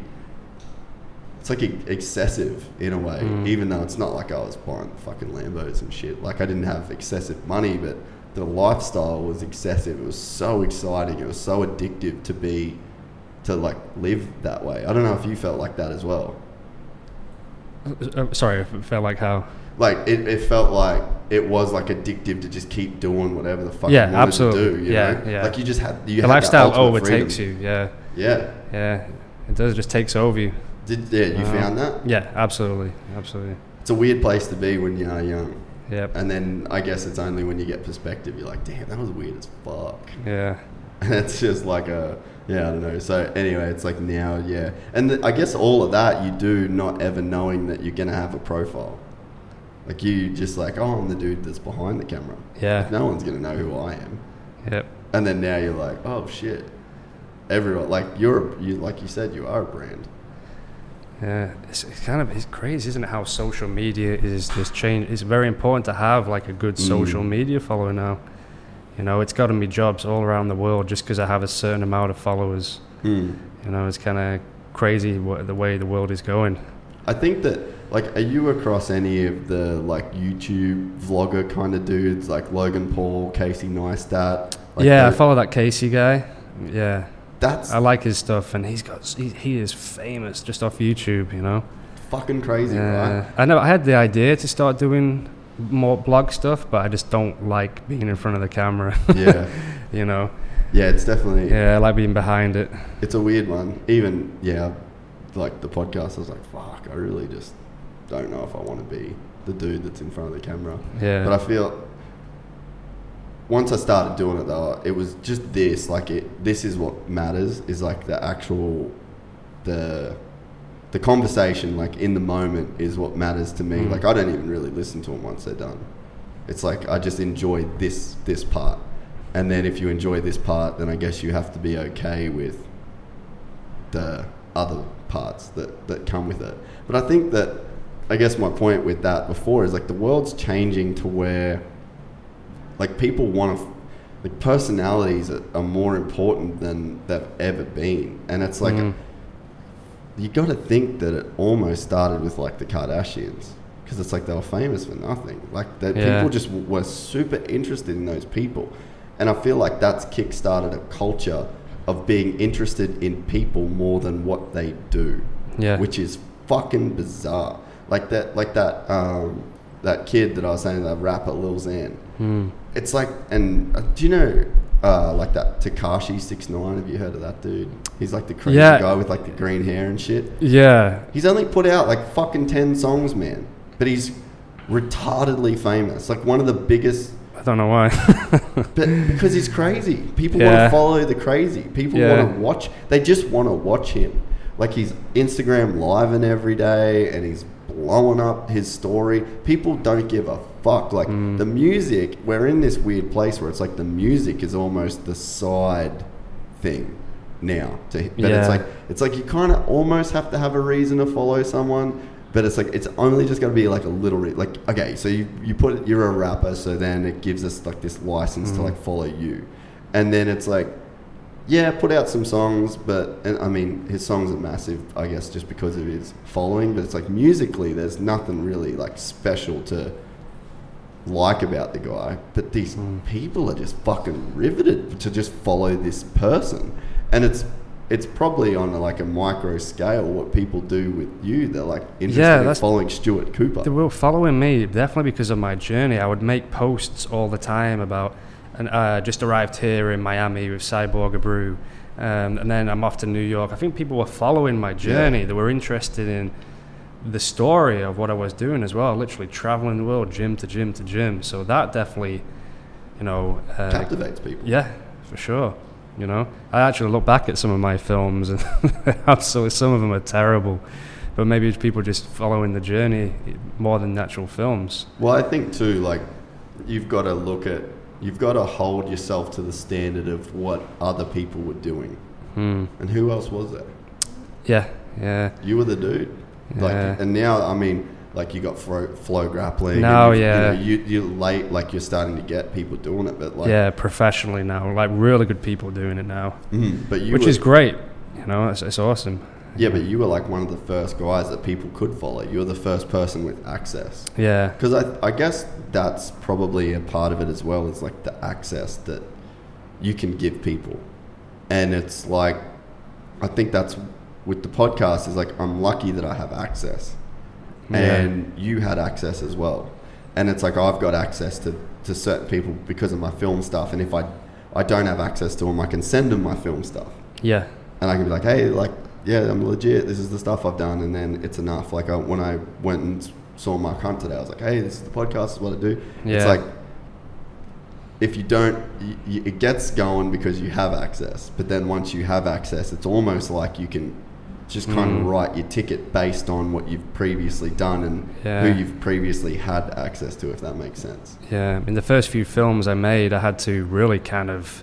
it's like excessive in a way, even though it's not like I was buying fucking Lambos and shit. Like I didn't have excessive money, but the lifestyle was excessive. It was so exciting. It was so addictive to be, to like live that way. I don't know if you felt like that as well. Uh, sorry, I felt like how. Like it, it felt like it was like addictive to just keep doing whatever the fuck Yeah, you wanted absolutely. to do. You Yeah, know? yeah. Like you just had you the had lifestyle overtakes freedom. you. Yeah, Yeah. yeah. It does. It just takes over you. Did yeah, you Uh, found that? Yeah, absolutely, absolutely. It's a weird place to be when you are young. Yep. And then I guess it's only when you get perspective, you're like, damn, that was weird as fuck. Yeah. And it's just like a, yeah, I don't know. So anyway, it's like now, yeah. And th- I guess all of that you do not ever knowing that you're going to have a profile. Like you just like, oh, I'm the dude that's behind the camera. Yeah. No one's going to know who I am. Yep. And then now you're like, oh shit. Everyone, like you're, you like you said, you are a brand. Yeah, it's, it's kind of it's crazy, isn't it? How social media is this change. It's very important to have like a good social Mm. media following now. You know, it's gotten me jobs all around the world just because I have a certain amount of followers. Hmm. You know, it's kind of crazy what, the way the world is going. I think that like, are you across any of the like YouTube vlogger kind of dudes like Logan Paul, Casey Neistat? Like yeah, I follow that Casey guy. Yeah, That's I like his stuff, and he's got he, he is famous just off YouTube. You know. fucking crazy, Yeah, right? I know. I had the idea to start doing more blog stuff, but I just don't like being in front of the camera. Yeah, you know. yeah, it's definitely Yeah, I like being behind it. it's a weird one. Even yeah, like the podcast, I was like, fuck, I really just don't know if I want to be the dude that's in front of the camera. Yeah. But I feel once I started doing it though, it was just this. Like it, this is what matters. Is like the actual, the, the conversation. Like in the moment is what matters to me. Mm. Like I don't even really listen to them once they're done. It's like I just enjoy this this part, and then if you enjoy this part, then I guess you have to be okay with the other parts that, that come with it. But I think that, I guess my point with that before is like the world's changing to where, like, people want to, like, personalities are, are more important than they've ever been. And it's like, Mm. you got to think that it almost started with, like, the Kardashians. Because it's like they were famous for nothing. Like, that Yeah. people just w- were super interested in those people. And I feel like that's kick-started a culture of being interested in people more than what they do Yeah. which is fucking bizarre. Like that, like that, um, that kid that I was saying, that rapper Lil Xan. Mm. It's like, and uh, do you know, uh, like that Tekashi Six Nine? Have you heard of that dude? He's like the crazy Yeah. guy with like the green hair and shit. Yeah. He's only put out like fucking ten songs, man. But he's retardedly famous. Like one of the biggest don't know why. but because he's crazy. People Yeah. want to follow the crazy. People Yeah. want to watch. They just want to watch him. Like he's Instagram live and every day, and he's blowing up his story. People don't give a fuck. Like Mm. the music, we're in this weird place where it's like the music is almost the side thing now. To, but it's like it's like you kind of almost have to have a reason to follow someone. But it's like it's only just gonna be like a little re- like okay, so you, you put it, you're a rapper, so then it gives us like this license to Mm. like follow you, and then it's like yeah, put out some songs, but and I mean his songs are massive, I guess, just because of his following. But it's like musically, there's nothing really like special to like about the guy. But these Mm. people are just fucking riveted to just follow this person, and it's it's probably on a, like a micro scale what people do with you. They're like interested Yeah, in following Stuart Cooper. They were following me definitely because of my journey. I would make posts all the time about, and uh, just arrived here in Miami with Cyborg Abreu, um, and then I'm off to New York. I think people were following my journey. They were interested in the story of what I was doing as well. Literally traveling the world, gym to gym to gym. So that definitely, you know, uh, Captivates people. yeah, for sure. You know, I actually look back at some of my films, and absolutely some of them are terrible. But maybe it's people just following the journey more than natural films. Well, I think too, like you've got to look at, you've got to hold yourself to the standard of what other people were doing, Hmm. and who else was there? Yeah, yeah. You were the dude. Like, Yeah. and now, I mean, like you got flow, FloGrappling. No, yeah. You, know, you you're late, like you're starting to get people doing it, but like, yeah, professionally now, like really good people doing it now, mm, but you which were, is great. You know, it's, it's awesome. Yeah, but you were like one of the first guys that people could follow. You were the first person with access. Yeah, Because I, I guess that's probably a part of it as well. Is like the access that you can give people, and it's like I think that's with the podcast is like I'm lucky that I have access, Yeah. and you had access as well, and it's like I've got access to to certain people because of my film stuff, and if I I don't have access to them, I can send them my film stuff yeah, and I can be like, hey, like, yeah, I'm legit. This is the stuff I've done, and then it's enough. Like I, when I went and saw Mark Hunt today, I was like, hey, this is the podcast. This is what I do. It's like if you don't, it gets going because you have access. But then once you have access, it's almost like you can just kind of Mm. write your ticket based on what you've previously done and Yeah. who you've previously had access to, if that makes sense. yeah. In the first few films I made, I had to really kind of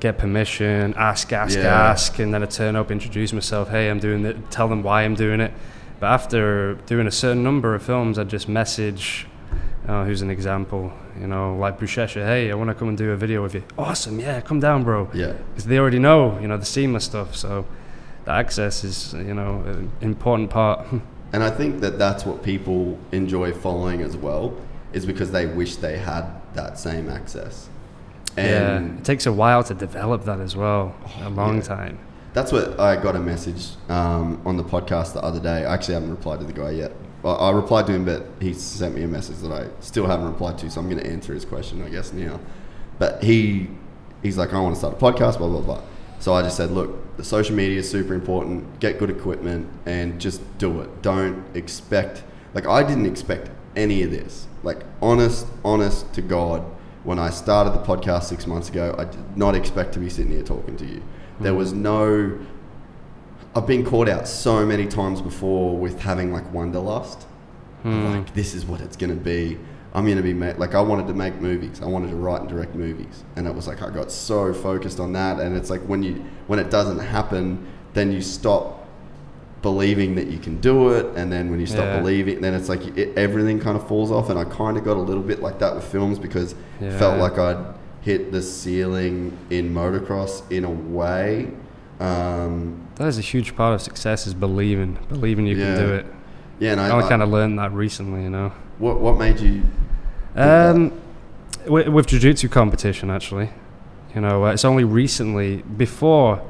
get permission, ask, ask, Yeah. ask, and then I turn up, introduce myself. Hey, I'm doing it. Tell them why I'm doing it. But after doing a certain number of films, I'd just message. Uh, who's an example? You know, like Buchecha. Hey, I want to come and do a video with you. Awesome, yeah, come down, bro. Yeah. Because they already know, you know, the SEMA stuff. So access is, you know, an important part. And I think that that's what people enjoy following as well, is because they wish they had that same access. yeah, And it takes a while to develop that as well. a long yeah. time. That's what I got a message um, on the podcast the other day. I actually haven't replied to the guy yet. I, I replied to him, but he sent me a message that I still haven't replied to, so I'm going to answer his question, I guess, now. But he he's like, I want to start a podcast, blah, blah, blah. So I just said, look, the social media is super important. Get good equipment and just do it. Don't expect, like, I didn't expect any of this. Like, honest, honest to God, when I started the podcast six months ago, I did not expect to be sitting here talking to you. There was no. I've been caught out so many times before with having like wanderlust. Hmm. Like this is what it's gonna be. I'm gonna be ma- like I wanted to make movies. I wanted to write and direct movies, and it was like I got so focused on that. And it's like when you when it doesn't happen, then you stop believing that you can do it, and then when you stop Yeah. believing, then it's like it, everything kind of falls off. And I kind of got a little bit like that with films because it felt like I'd hit the ceiling in motocross in a way. Um, That is a huge part of success is believing, believing you Yeah. can do it. yeah, and I, I, I- kind of learned that recently, you know. What what made you? Um, with, with jiu-jitsu competition, actually, you know, uh, it's only recently. Before,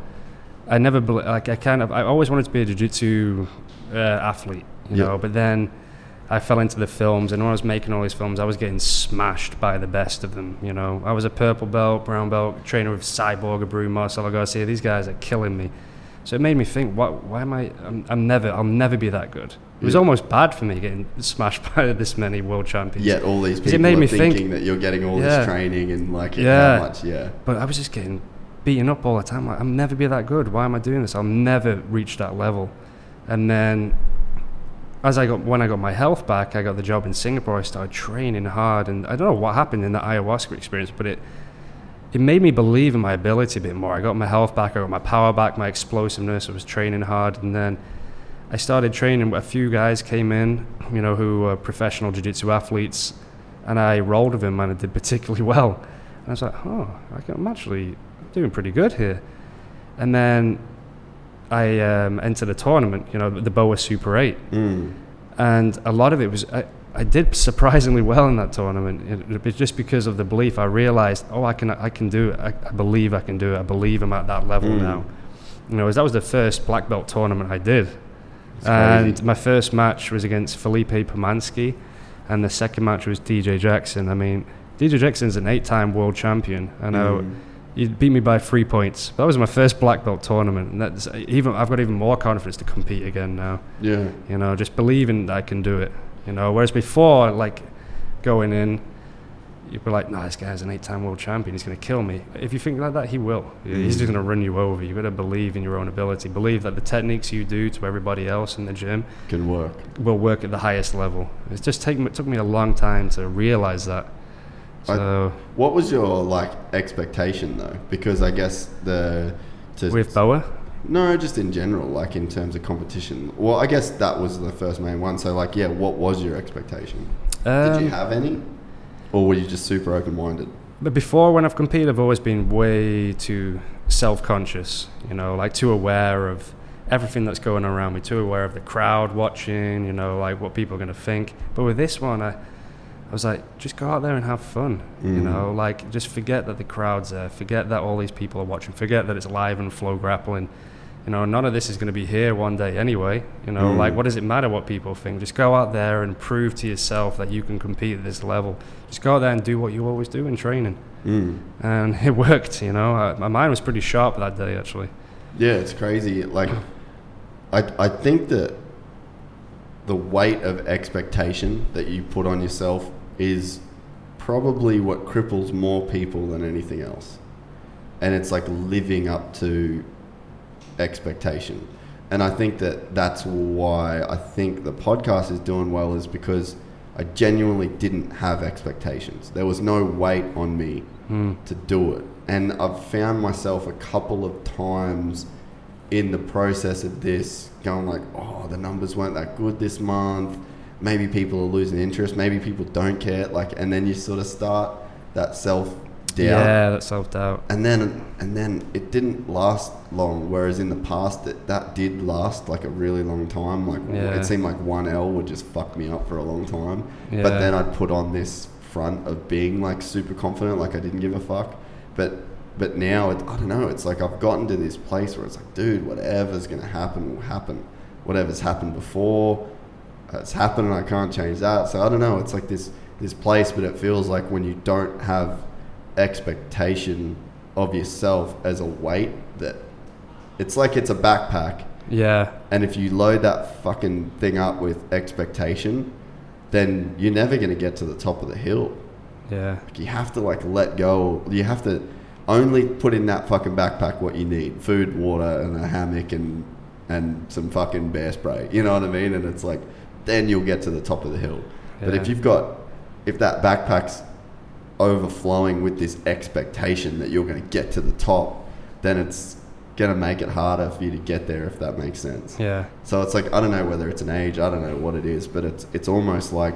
I never bel like I kind of I always wanted to be a jiu-jitsu uh, athlete, you Yeah. know. But then I fell into the films, and when I was making all these films, I was getting smashed by the best of them. You know, I was a purple belt, brown belt trainer with Cyborg, Abreu, Marcelo Garcia. These guys are killing me. So it made me think, what? Why am I? I'm, I'm never. I'll never be that good. It was Yeah. almost bad for me getting smashed by this many world champions. Yet all these people it made me think- thinking that you're getting all Yeah. this training and like Yeah. how much, yeah. But I was just getting beaten up all the time. Like, I'll never be that good. Why am I doing this? I'll never reach that level. And then, as I got when I got my health back, I got the job in Singapore. I started training hard, and I don't know what happened in the ayahuasca experience, but it it made me believe in my ability a bit more. I got my health back. I got my power back. My explosiveness. I was training hard, and then. I started training. A few guys came in, you know, who were professional jiu-jitsu athletes, and I rolled with them, and I did particularly well. And I was like, oh, I can, I'm actually doing pretty good here. And then I um, entered a tournament, you know, the Boa Super 8. Mm. And a lot of it was, I, I did surprisingly well in that tournament. It, it was just because of the belief. I realized, oh, I can, I can do it. I, I believe I can do it. I believe I'm at that level Mm. now. You know, that was the first black belt tournament I did. It's And crazy. my first match was against Felipe Pomansky, and the second match was DJ Jackson. I mean, DJ Jackson's an eight-time world champion. I know Mm. he beat me by three points. That was my first black belt tournament, and that's even I've got even more confidence to compete again now. Yeah. You know, just believing that I can do it. You know, whereas before, like going in, you'd be like, "No, this guy's an eight-time world champion. He's going to kill me." If you think like that, he will. He's just Mm. going to run you over. You've got to believe in your own ability. Believe that the techniques you do to everybody else in the gym Can work. will work at the highest level. It's just taken it took me a long time to realize that. I- So What was your like expectation though? Because I guess the to with Boa, no, just in general, like in terms of competition. Well, I guess that was the first main one. So like, yeah, what was your expectation? Did you um, have any, or were you just super open-minded? But before, when I've competed, I've always been way too self-conscious. You know, like too aware of everything that's going on around me. Too aware of the crowd watching. You know, like what people are going to think. But with this one, I, I was like, just go out there and have fun. You Mhm. know, like just forget that the crowd's there. Forget that all these people are watching. Forget that it's live and FloGrappling. You know, none of this is going to be here one day anyway. You know, Mm. like what does it matter what people think? Just go out there and prove to yourself that you can compete at this level. Just go out there and do what you always do in training Mm. and it worked. You know, uh, my mind was pretty sharp that day actually. Yeah, it's crazy. Like, I I think that the weight of expectation that you put on yourself is probably what cripples more people than anything else. And it's like living up to expectation. And I think that that's why I think the podcast is doing well is because I genuinely didn't have expectations. There was no weight on me Hmm. to do it. And I've found myself a couple of times in the process of this going like, oh, the numbers weren't that good this month. Maybe people are losing interest. Maybe people don't care. Like, and then you sort of start that self doubt. Yeah, that self doubt. And then and then it didn't last long. Whereas in the past, it, that did last like a really long time. Like Yeah. it seemed like one L would just fuck me up for a long time. Yeah. But then I'd put on this front of being like super confident, like I didn't give a fuck. But but now it, I don't know. It's like I've gotten to this place where it's like, dude, whatever's gonna happen will happen. Whatever's happened before, uh, it's happened, and I can't change that. So I don't know. It's like this this place, but it feels like when you don't have expectation of yourself as a weight that it's like it's a backpack. Yeah, and if you load that fucking thing up with expectation then you're never going to get to the top of the hill. Yeah, like you have to like let go. You have to only put in that fucking backpack what you need. Food water and a hammock and and some fucking bear spray. You know what i mean? And it's like then you'll get to the top of the hill. But if you've got if that backpack's overflowing with this expectation that you're going to get to the top then it's going to make it harder for you to get there if that makes sense yeah, so it's like I don't know whether it's an age, I don't know what it is, but it's it's almost like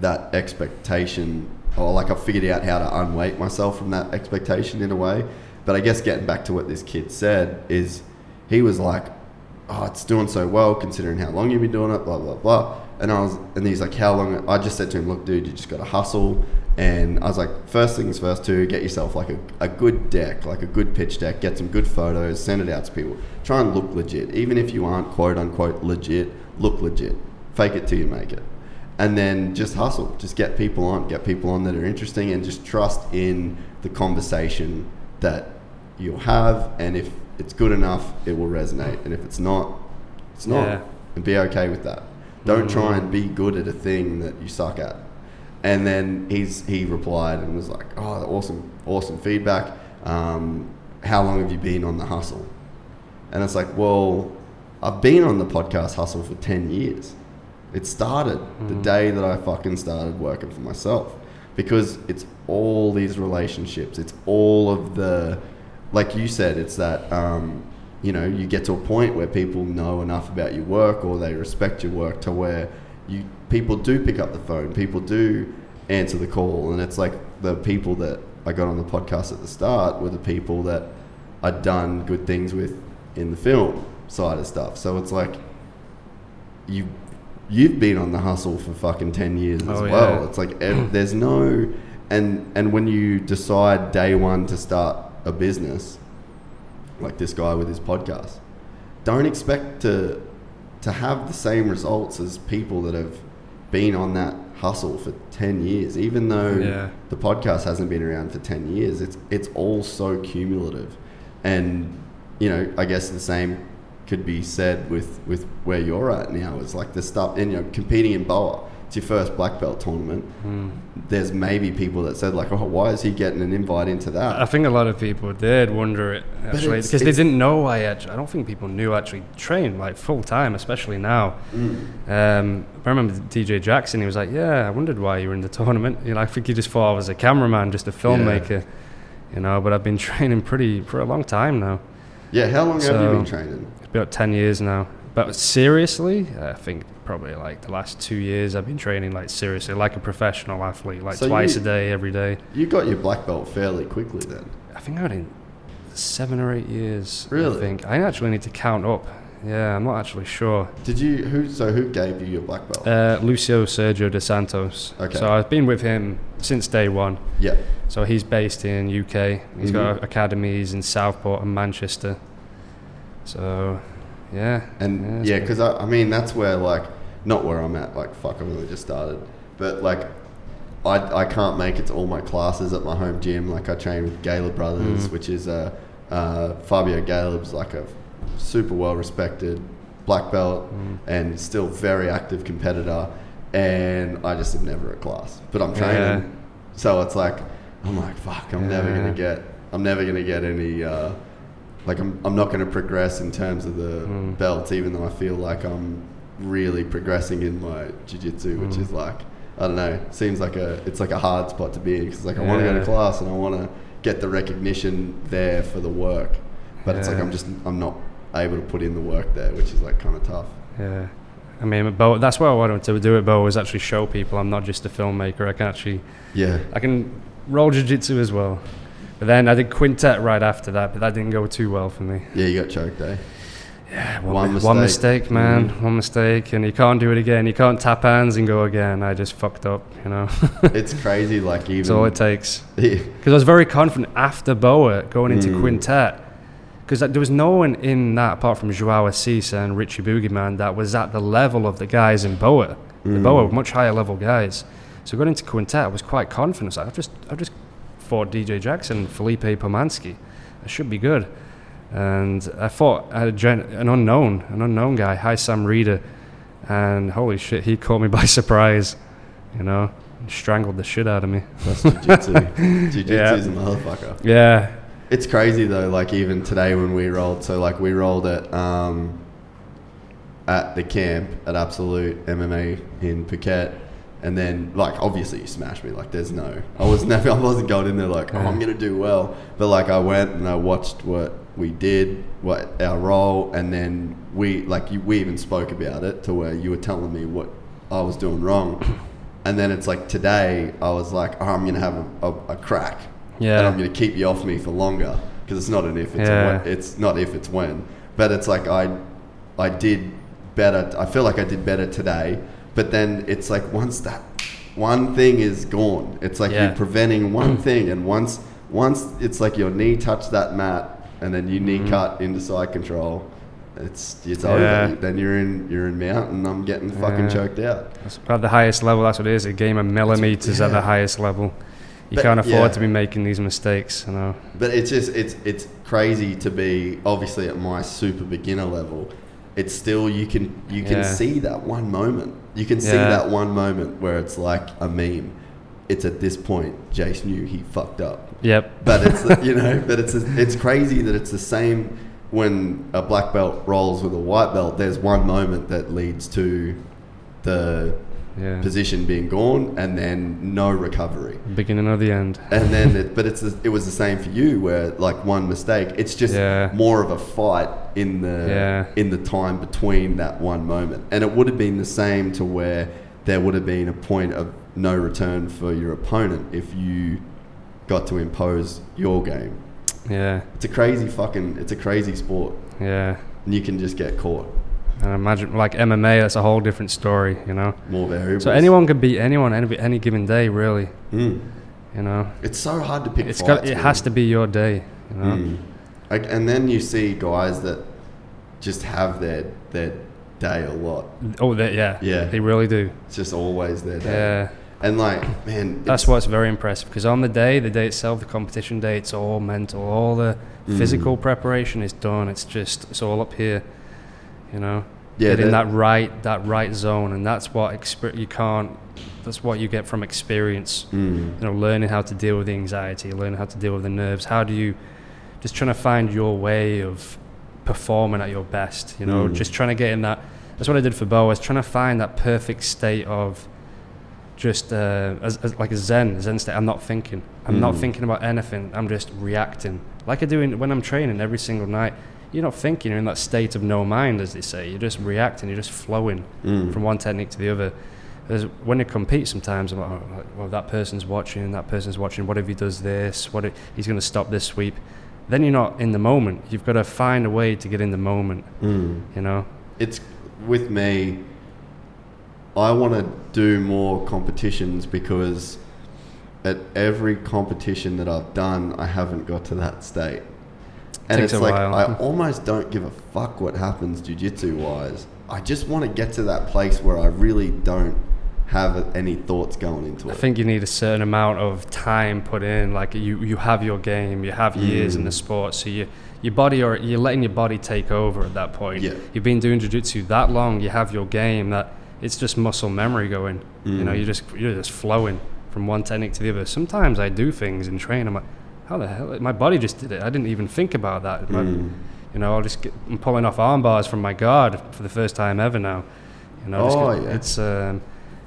that expectation, or like I've figured out how to unweight myself from that expectation in a way. But I guess getting back to what this kid said is, he was like, "Oh, it's doing so well considering how long you've been doing it, blah blah blah." And I was, and he's like, "How long?" I just said to him, "Look, dude, you just got to hustle." And I was like, first things first, too, get yourself like a, a good deck, like a good pitch deck, get some good photos, send it out to people. Try and look legit. Even if you aren't quote unquote legit, look legit. Fake it till you make it. And then just hustle. Just get people on, get people on that are interesting, and just trust in the conversation that you'll have. And if it's good enough, it will resonate. And if it's not, it's not. Yeah. And be okay with that. Don't try mm. and be good at a thing that you suck at. And then he's he replied and was like, "Oh, awesome, awesome feedback. Um, how long have you been on the hustle?" And it's like, "Well, I've been on the podcast hustle for ten years. It started the day that I fucking started working for myself because it's all these relationships. It's all of the, like you said, it's that." Um, you know, you get to a point where people know enough about your work or they respect your work to where you people do pick up the phone, people do answer the call, and it's like the people that I got on the podcast at the start were the people that I'd done good things with in the film side of stuff. So it's like you you've been on the hustle for fucking 10 years as Oh, well. yeah. It's like there's no and and when you decide day 1 to start a business like this guy with his podcast, don't expect to to have the same results as people that have been on that hustle for 10 years even though Yeah. the podcast hasn't been around for 10 years it's it's all so cumulative. And you know i guess the same could be said with with where you're at now. Is like the stuff and you know competing in boa it's your first black belt tournament there's maybe people that said like oh why is he getting an invite into that I think a lot of people did wonder it actually because they didn't know I actually. I don't think people knew I actually trained like full time, especially now. Mm. Um, I remember DJ Jackson. He was like, "Yeah, I wondered why you were in the tournament." You know, I think he just thought I was a cameraman, just a filmmaker. You know, but I've been training pretty for a long time now. yeah how long have you been training It's about ten years now. But seriously, I think probably like the last two years I've been training like seriously, like a professional athlete, like So twice you- a day, every day. you got your black belt fairly quickly then I think I had in seven or eight years. Really? I think I actually need to count up. Yeah, I'm not actually sure. Did you who? So who gave you your black belt? Uh, Lucio Sergio de Santos. Okay. So I've been with him since day one. yeah, So he's based in UK. He's Mhm. got academies in Southport and Manchester. So, yeah. and yeah, because I, I mean that's where like not where I'm at. Like fuck, I've only just started, but like. I, I can't make it to all my classes at my home gym. Like I train with Galeb Brothers, Mm. which is a uh, Fabio Galeb's like a super well respected black belt Mm. and still very active competitor. And I just am never at class, but I'm training. Yeah. So it's like I'm like fuck. I'm never gonna get. I'm never gonna get any. Uh, like I'm. I'm not gonna progress in terms of the Mm. belts, even though I feel like I'm really progressing in my jiu-jitsu, which Mm. is like I don't know. Seems like a. It's like a hard spot to be in because like I want to go to class and I want to get the recognition there for the work, but it's like I'm just. I'm not able to put in the work there, which is like kind of tough. Yeah. I mean, but that's why I wanted to do it. Boa was actually show people I'm not just a filmmaker. I can actually, Yeah. I can roll jiu-jitsu as well. But then I did quintet right after that, but that didn't go too well for me. Yeah, you got choked, eh? Yeah, One mi- one mistake. mistake, man. Mhm. One mistake, and you can't do it again. You can't tap hands and go again. I just fucked up, you know. It's crazy, like That's all it takes. Yeah. Because I was very confident after Boa going into Mm. quintet. Because there was no one in that apart from Joao Assis and Richie Boogeyman that was at the level of the guys in Boa. The Mm. Boa were much higher level guys. So going into quintet, I was quite confident. I was like, I've just, I've just fought DJ Jackson, Felipe Pomansky. I should be good. And I fought an unknown, an unknown guy, Hi Sam Reader, and holy shit, he caught me by surprise. You know, strangled the shit out of me. That's jiu-jitsu. jiu-jitsu Yeah. is a motherfucker. Yeah, It's crazy though. Like even today when we rolled, so like we rolled at um, at the camp at Absolute MMA in Phuket, and then like obviously you smashed me. Like there's no, I was never, I wasn't going in there like oh I'm gonna do well, but like I went and I watched what we did, what our role, and then we like you, we even spoke about it to where you were telling me what I was doing wrong. And then it's like today, I was like, oh, I'm gonna have a, a, a crack, Yeah. and I'm going to keep you off me for longer because it's not an if, it's Yeah. a when, it's not if, it's when. But it's like I, I did better. I feel like I did better today. But then it's like once that one thing is gone, it's like Yeah. you're preventing one thing, and once once it's like your knee touched that mat, and then you knee mm. cut into side control. It's it's. Yeah. over. Then you're in you're in mount, and I'm getting fucking Yeah. choked out. That's at the highest level, that's what it is. A game of millimeters at the highest level. You But- can't afford yeah. to be making these mistakes, you know. But it's just it's it's crazy to be obviously at my super beginner level. It's still you can you can Yeah. see that one moment. You can see Yeah. that one moment where it's like a meme. It's at this point Jace knew he fucked up. Yep. But it's you know, but it's it's crazy that it's the same when a black belt rolls with a white belt. There's one moment that leads to the Yeah. position being gone, and then no recovery. Beginning of the end. And then, it, but it's it was the same for you, where like one mistake, it's just Yeah. more of a fight in the Yeah. in the time between that one moment, and it would have been the same to where there would have been a point of no return for your opponent if you got to impose your game. Yeah. It's a crazy fucking, it's a crazy sport, Yeah. and you can just get caught. And imagine like MMA, that's a whole different story, you know. More variables. So anyone could beat anyone any, any given day, really. Mm. You know, It's so hard to pick. it's fights, got it man. has to be your day. You know, Mm. Like, and then you see guys that just have their their day a lot. oh they, yeah, Yeah. they really do. It's just always their day. Yeah, And like, man, that's it's- what's very impressive because on the day, the day itself, the competition day, it's all mental. All the Mm. physical preparation is done. It's just it's all up here. You know, Yeah, get in that- that right that right zone, and that's what exper- you can't. That's what you get from experience. Mm. you know, learning how to deal with the anxiety, learning how to deal with the nerves. How do you just trying to find your way of performing at your best? You know, Mm. just trying to get in that. That's what I did for Bo. I was trying to find that perfect state of just uh, as, as like a zen, zen state. I'm not thinking. I'm not Mm. thinking about anything. I'm just reacting, like I do in, when I'm training every single night. You're not thinking. You're in that state of no mind, as they say. You're just reacting. You're just flowing Mm. from one technique to the other. There's, when you compete, sometimes I'm like, oh, like, well, that person's watching, that person's watching. What if he does this? What if he's going to stop this sweep? Then you're not in the moment. You've got to find a way to get in the moment. Mm. You know? It's with me. I want to do more competitions because at every competition that I've done, I haven't got to that state. And Takes it's like while. I almost don't give a fuck what happens jiu-jitsu wise. I just want to get to that place where I really don't have any thoughts going into it. I think you need a certain amount of time put in. Like you, you have your game, you have years in the Mm. sport, so you, your body or you're letting your body take over at that point. Yeah. You've been doing jiu-jitsu that long, you have your game that it's just muscle memory going. You know, Mm. you're just you're just flowing from one technique to the other. Sometimes I do things in training. I'm like, how the hell? My body just did it. I didn't even think about that. Mm. you know, I'll just get, I'm pulling off arm bars from my guard for the first time ever now. You know, Oh, yeah. it's um,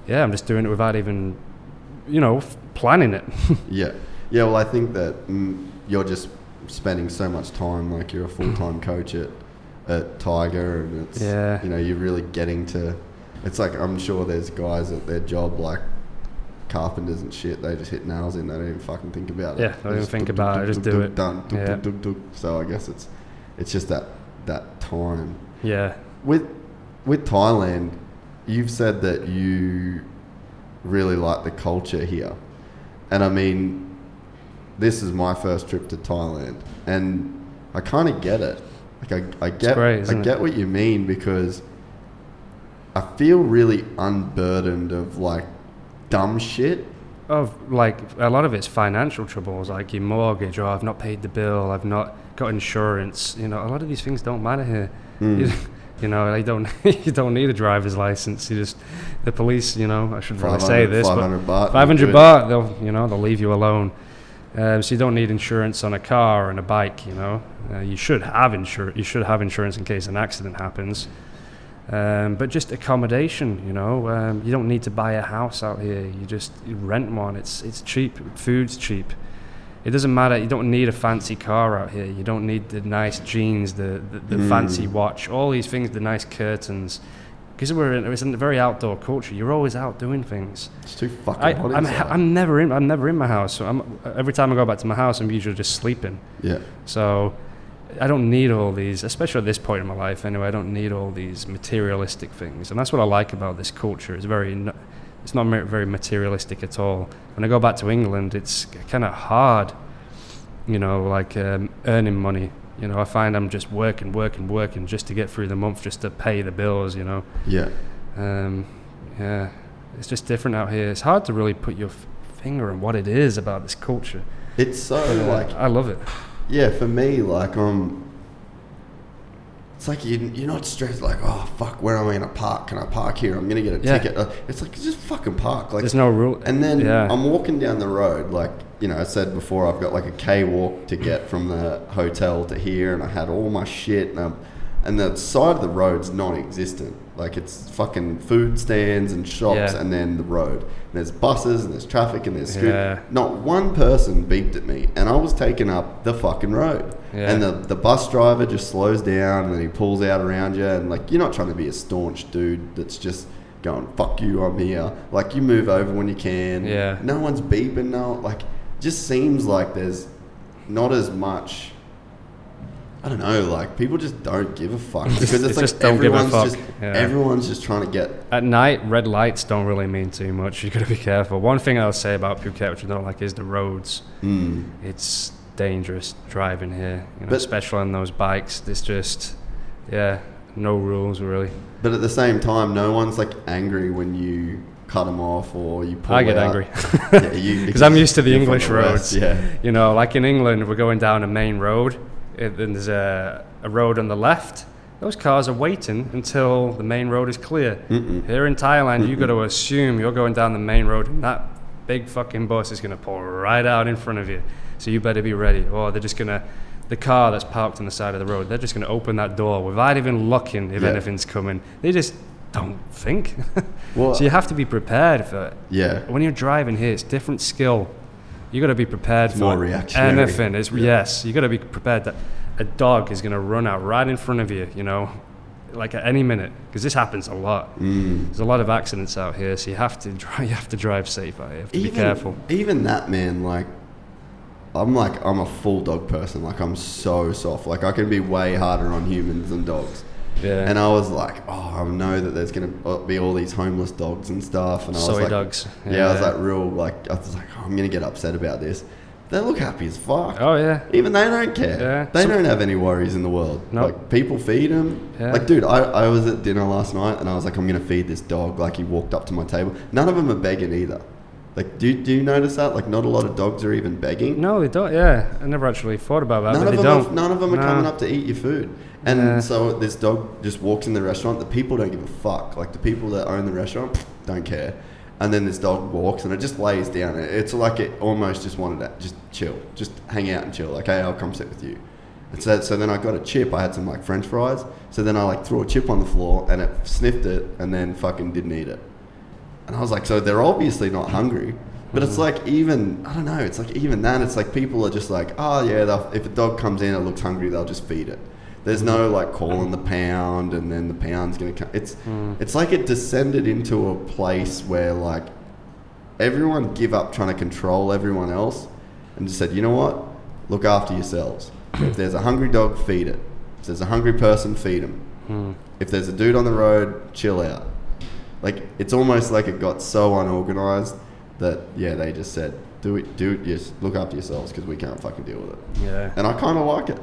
yeah, I'm just doing it without even, you know, f- planning it. Yeah, yeah. Well, I think that mm, you're just spending so much time, like you're a full time coach at at Tiger, and it's Yeah. you know you're really getting to. It's like I'm sure there's guys at their job like carpenters and shit. They just hit nails in. They don't even fucking think about it. Yeah, don't even think about it, just do it. Done. Yeah. So I guess it's it's just that that time Yeah. with with Thailand. You've said that you really like the culture here, and I mean, this is my first trip to Thailand, and I kind of get it. Like I, I get great, I isn't it? get what you mean because I feel really unburdened of like dumb shit. Of like a lot of it's financial troubles, like your mortgage, or I've not paid the bill, I've not got insurance. You know, a lot of these things don't matter here. Hmm. You, you know, they don't. you don't need a driver's license. You just the police. You know, I shouldn't really say 500 this, 500 baht, but 500 baht, they'll you know they'll leave you alone. Um, so you don't need insurance on a car and a bike. You know, uh, you should have insur- You should have insurance in case an accident happens. Um, but just accommodation, you know, um, you don't need to buy a house out here. You just you rent one. It's it's cheap. Food's cheap. It doesn't matter. You don't need a fancy car out here. You don't need the nice jeans, the the, the Mm. fancy watch, all these things, the nice curtains. Because we're in, it's a very outdoor culture. You're always out doing things. It's too fucking I, hot I'm. I'm never in. I'm never in my house. So I'm, every time I go back to my house, I'm usually just sleeping. yeah. So I don't need all these, especially at this point in my life anyway, I don't need all these materialistic things. And that's what I like about this culture. It's very, it's not very materialistic at all. When I go back to England, it's kind of hard, you know, like um, earning money. You know, I find I'm just working, working, working just to get through the month, just to pay the bills, you know. Yeah. Um, yeah, it's just different out here. It's hard to really put your f- finger on what it is about this culture. It's so uh, like I love it. Yeah, for me, like um, it's like you, you're not stressed. Like, oh fuck, where am I gonna park? Can I park here? I'm gonna get a Yeah. ticket. Uh, it's like just fucking park. Like, There's no rule. and then yeah. I'm walking down the road. Like, you know, I said before, I've got like a K walk to get from the hotel to here, and I had all my shit, and, um, and the side of the road's non-existent. Like, it's fucking food stands and shops, Yeah. and then the road. And there's buses and there's traffic and there's scoot- Yeah. Not one person beeped at me, and I was taking up the fucking road. Yeah. And the, the bus driver just slows down and then he pulls out around you. And like, you're not trying to be a staunch dude that's just going, fuck you, I'm here. Like, you move over when you can. Yeah. No one's beeping. No, like, just seems like there's not as much. I don't know, like people just don't give a fuck because it's, It's like just don't give a everyone's fuck, just yeah. everyone's just trying to get At night, red lights don't really mean too much. You got to be careful. One thing I'll say about Phuket, which I don't like, is the roads. mm, It's dangerous driving here, you know, But- especially on those bikes. There's just, yeah, no rules really. but at the same time no one's like angry when you cut them off or you pull I get out. angry Yeah, you- because I'm used to the English the West, roads. yeah You know, like in England, we're going down a main road, then there's a, a road on the left. Those cars are waiting until the main road is clear. Mm-mm. Here in Thailand, you've got to assume you're going down the main road, and that big fucking bus is going to pull right out in front of you. So you better be ready, or they're just going to. The car that's parked on the side of the road, they're just going to open that door without even looking if Yeah. anything's coming. They just don't think. Well- so you have to be prepared for it yeah when you're driving here, it's different skill. You got to be prepared for more reactionary. anything. It's Yeah. yes, you got to be prepared that a dog is going to run out right in front of you. You know, like at any minute, because this happens a lot. Mm. There's a lot of accidents out here, so you have to drive. You have to drive safe out here. You have to even, be careful. Even that man, like, I'm like, I'm a full dog person. Like, I'm so soft. Like, I can be way harder on humans than dogs. Yeah. And I was like, oh, I know that there's gonna be all these homeless dogs and stuff. And I was like, dogs. Yeah, I was like, real, like, I was like, oh, I'm gonna get upset about this. They look happy as fuck. oh yeah. Even they don't care. Yeah. They So- don't have any worries in the world. Nope. Like people feed them. Yeah. Like, dude, I, I was at dinner last night and I was like, I'm gonna feed this dog. Like he walked up to my table. None of them are begging either. Like, do, do you notice that? Like, not a lot of dogs are even begging. No, they don't. Yeah, I never actually thought about that. None but of they them. Are, none of them are coming up to eat your food. And Yeah. so this dog just walks in the restaurant. The people don't give a fuck. Like the people that own the restaurant don't care. And then this dog walks and it just lays down. It's like it almost just wanted to just chill, just hang out and chill. Like, hey, I'll come sit with you. And so, so then I got a chip. I had some like French fries. So then I like threw a chip on the floor and it sniffed it and then fucking didn't eat it. And I was like, so they're obviously not hungry. But it's mm-hmm. like even I don't know. It's like even then, it's like people are just like, oh yeah, if a dog comes in, it looks hungry, they'll just feed it. There's no like calling the pound, and then the pound's gonna come. It's it's like it descended into a place where like everyone give up trying to control everyone else and just said, you know what? Look after yourselves. if there's a hungry dog, feed it. If there's a hungry person, feed them. Hmm. If there's a dude on the road, chill out. Like it's almost like it got so unorganized that yeah, they just said, do it, do it, yes, look after yourselves because we can't fucking deal with it. Yeah. And I kind of like it.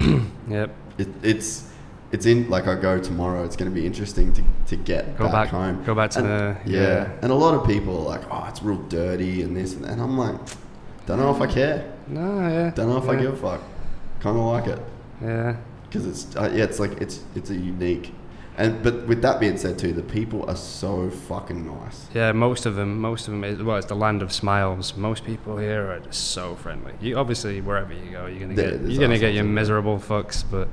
Yep. It. It's it's in like I go tomorrow. It's going to be interesting to, to get Go back, back- home. go back to And- the- yeah. yeah. And a lot of people are like, oh, it's real dirty and this and that. And I'm like, don't know if I care. No, yeah. Don't know if I give a fuck. Kind of like it Yeah. because it's uh, yeah, it's like it's it's a unique. And but with that being said too, the people are so fucking nice. Yeah, most of them, most of them, is, well, it's the land of smiles. Most people here are just so friendly. You obviously wherever you go, you're gonna get there's you're gonna get your miserable fucks, but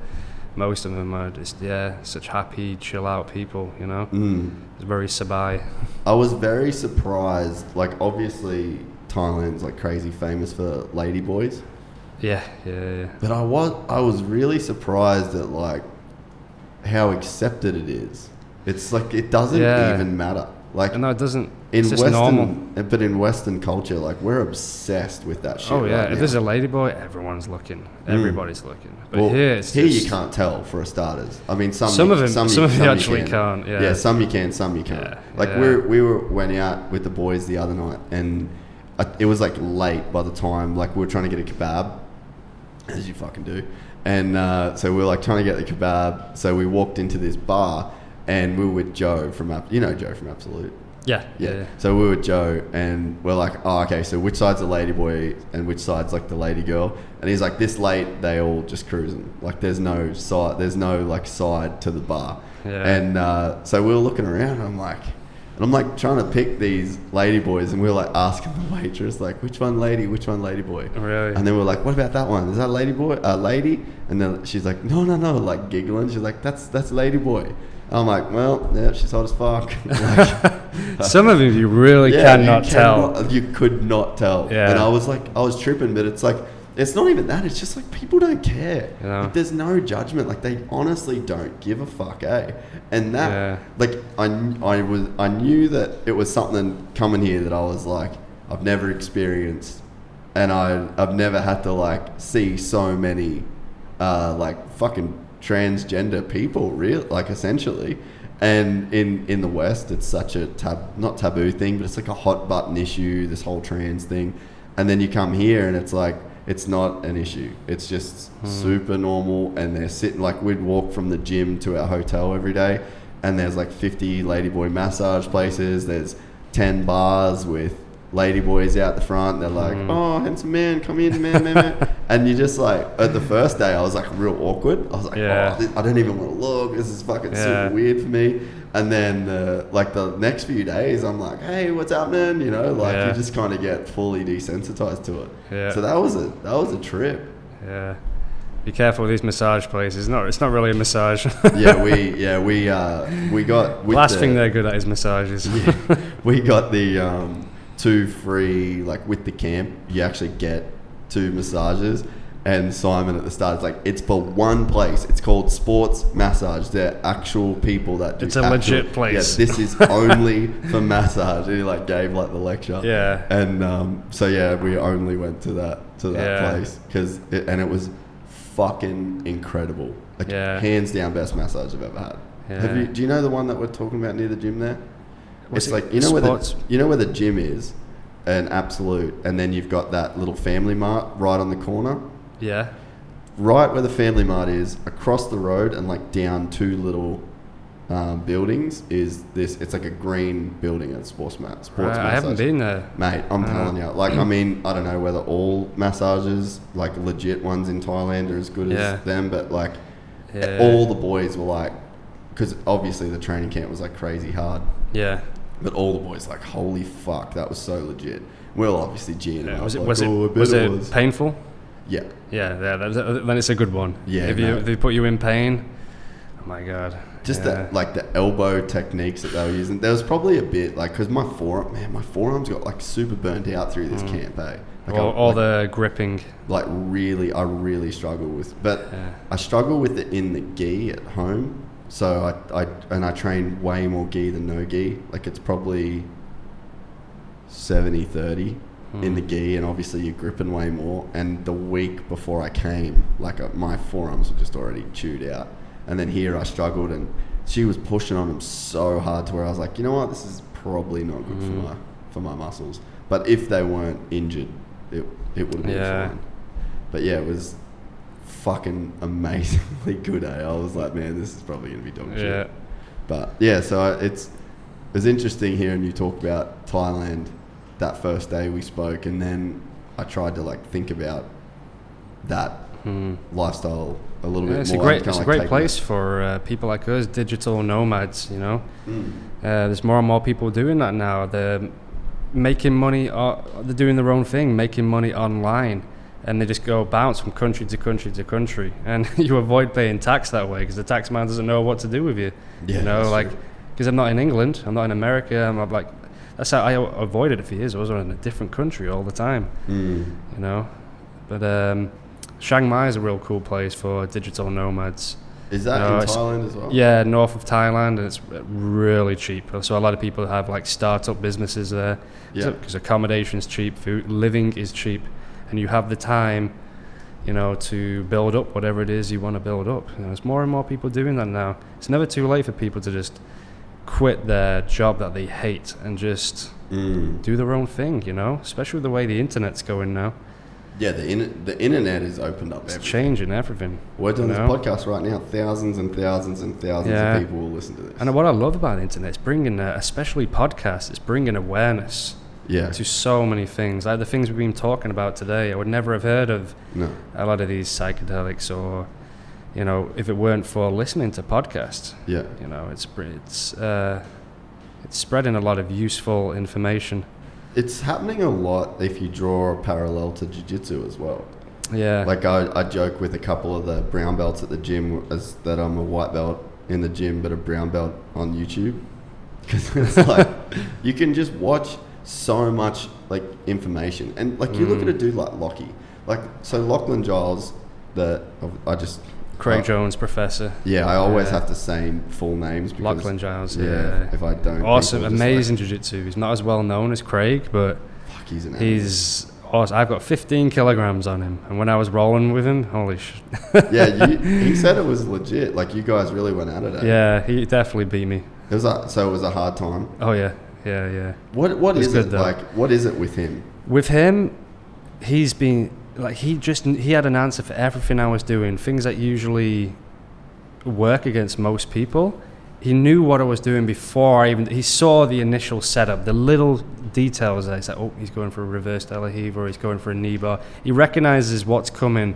most of them are just yeah, such happy, chill out people. You know, Mm. it's very sabai. I was very surprised. Like obviously Thailand's like crazy famous for ladyboys. Yeah, yeah, yeah. But I was I was really surprised at like how accepted it is. It's like it doesn't Yeah. even matter. Like No, it doesn't. in It's just Western, normal. but in Western culture, like we're obsessed with that shit. Oh yeah, right if there's now. a ladyboy, everyone's looking. Everybody's looking. But well, here, it's here just, you can't tell for a starters. I mean, some Some you, of 'em- some, some you, of you actually can. can't, yeah. yeah, some you can, some you can't. Yeah, Like yeah. we we were went out with the boys the other night, and uh, it was like late by the time like we were trying to get a kebab, as you fucking do, and uh, so we were like trying to get the kebab. So we walked into this bar, and we were with Joe from Ab- you know Joe from Absolute. yeah, Yeah. yeah, yeah. So we were with Joe, and we're like, oh, okay. So which side's the lady boy, and which side's like the lady girl? And he's like, this late, they all just cruising. Like, there's no side, there's no like side to the bar. Yeah. And uh, so we were looking around, and I'm like, and I'm like trying to pick these lady boys, and we were like asking the waitress, like, which one lady, which one lady boy? Really? And then we're like, what about that one? Is that lady boy, uh, lady? And then she's like, no, no, no, like giggling. She's like, that's that's lady boy. I'm like, well, yeah, she's hot as fuck. Like, Some of them you really yeah, cannot you tell. cannot- You could not tell. Yeah. And I was like, I was tripping, but it's like, it's not even that. It's just like people don't care. Yeah. Like, there's no judgment. Like they honestly don't give a fuck, eh? And that, Yeah. like, I, I was, I knew that it was something coming here that I was like, I've never experienced, and I, I've never had to like see so many, uh, like fucking transgender people, real, like essentially. And in, in the West, it's such a tab, not taboo thing, but it's like a hot button issue, this whole trans thing. And then you come here and it's like, it's not an issue. It's just hmm. super normal. And they're sitting, like, we'd walk from the gym to our hotel every day, and there's like 50 ladyboy massage places. There's 10 bars with ladyboys out the front. They're like, hmm. oh, handsome man, come in, man, man, man. and you're just like, at the first day, I was like real awkward. I was like, Yeah. oh, I don't even want to look. This is fucking Yeah. super weird for me. And then, uh, like the next few days, I'm like, "Hey, what's happening?" You know, like Yeah. you just kind of get fully desensitized to it. Yeah. So that was a that was a trip. Yeah. Be careful with these massage places. No, it's not really a massage. Yeah, we yeah we uh, we got Last the, thing they're good at is massages. we got the um, two free like with the camp. You actually get two massages. And Simon at the start is like, it's for one place. It's called Sports Massage. They're actual people that do. It's a actual- legit place. Yeah, this is only for massage. And he like gave like the lecture. Yeah. And um, so yeah, we only went to that to that Yeah. place because it, and it was fucking incredible. Like Yeah. hands down best massage I've ever had. Have you, do you know the one that we're talking about near the gym there? Was it's it like you know where the you know where the gym is, an absolute, and then you've got that little family mart right on the corner. Yeah. Right where the family mart is, across the road and like down two little um, buildings is this. It's like a green building at sports mat. Sports Right, I haven't been there. Mate, I'm Uh, telling you. Like, I mean, I don't know whether all massages, like legit ones in Thailand, are as good Yeah. as them, but like, Yeah. all the boys were like, because obviously the training camp was like crazy hard, Yeah. but all the boys like, holy fuck, that was so legit. We're obviously G'ing Yeah, up, Was it like, was it "Oh, I bet was it was." painful? Yeah, Yeah, yeah. That, that- then it's a good one. Yeah, If you if they put you in pain, oh my god. just yeah. that like the elbow techniques that they were using. There was probably a bit like because my forearm, man, my forearms got like super burnt out through this camp, eh? Like, all, I- all like, the gripping. like really I really struggle with but Yeah. I struggle with it in the gi at home so I, I and I train way more gi than no gi like it's probably 70 30 in the gi, and obviously you're gripping way more. And the week before I came, like uh, my forearms were just already chewed out. And then here I struggled, and she was pushing on them so hard to where I was like, you know what, this is probably not good for my for my muscles. But if they weren't injured, it it would have been Yeah. fine. But yeah, it was fucking amazingly good. Eh? I was like, man, this is probably gonna be dog shit. Yeah. But yeah, so it's it was interesting hearing you talk about Thailand that first day we spoke, and then I tried to like think about that lifestyle a little. Yeah, bit it's a more. great, and kinda, it's a great place for uh, people like us, digital nomads. You know, Mm. uh, there's more and more people doing that now. They're making money. Uh, they're doing their own thing, making money online, and they just go bounce from country to country to country, and you avoid paying tax that way because the tax man doesn't know what to do with you. Yeah, you know, like because I'm not in England, I'm not in America. I'm like that's how I avoided it for years. I was in a different country all the time Mm. you know. But um, Chiang Mai is a real cool place for digital nomads. Is that No, in Thailand as well? Yeah, north of Thailand, and it's really cheap. So a lot of people have like startup businesses there. Yeah. Because accommodation is cheap, food, living is cheap, and you have the time, you know, to build up whatever it is you want to build up. You know, there's more and more people doing that now. It's never too late for people to just quit their job that they hate and just Mm. do their own thing. You know, especially with the way the internet's going now. Yeah, the in, the internet has opened up It's everything. changing everything. We're doing you this podcast right now. Thousands and thousands and thousands Yeah. of people will listen to this. And what I love about the internet is bringing, uh, especially podcasts, it's bringing awareness yeah, to so many things. Like the things we've been talking about today, I would never have heard of no, a lot of these psychedelics, or you know, if it weren't for listening to podcasts. yeah, You know, it's it's uh, it's spreading a lot of useful information. it's happening a lot if you draw a parallel to jiu-jitsu as well. Yeah, Like I, I joke with a couple of the brown belts at the gym as that I'm a white belt in the gym, but a brown belt on YouTube. Because it's like you can just watch so much like information, and like you look at a dude like Lockie, like so Lachlan Giles, the I just Craig uh, Jones, Professor. Yeah, I always Yeah. have to say full names. Because, Lachlan Giles. Yeah, Yeah, if I don't, awesome, just like, amazing jiu-jitsu. He's not as well known as Craig, but Fuck, he's he's awesome. I've got 15 kilograms on him, and when I was rolling with him, holy shit. yeah, you, he said it was legit. Like you guys really went at it. eh? Yeah, he definitely beat me. It was a, so it was a hard time. Oh yeah, yeah, yeah. What what is it though. like? What is it with him? With him, he's been like he just he had an answer for everything I was doing. Things that usually work against most people. He knew what I was doing before I even. He saw the initial setup, the little details. That he's like, oh, he's going for a reverse De La Riva or he's going for a knee bar. He recognizes what's coming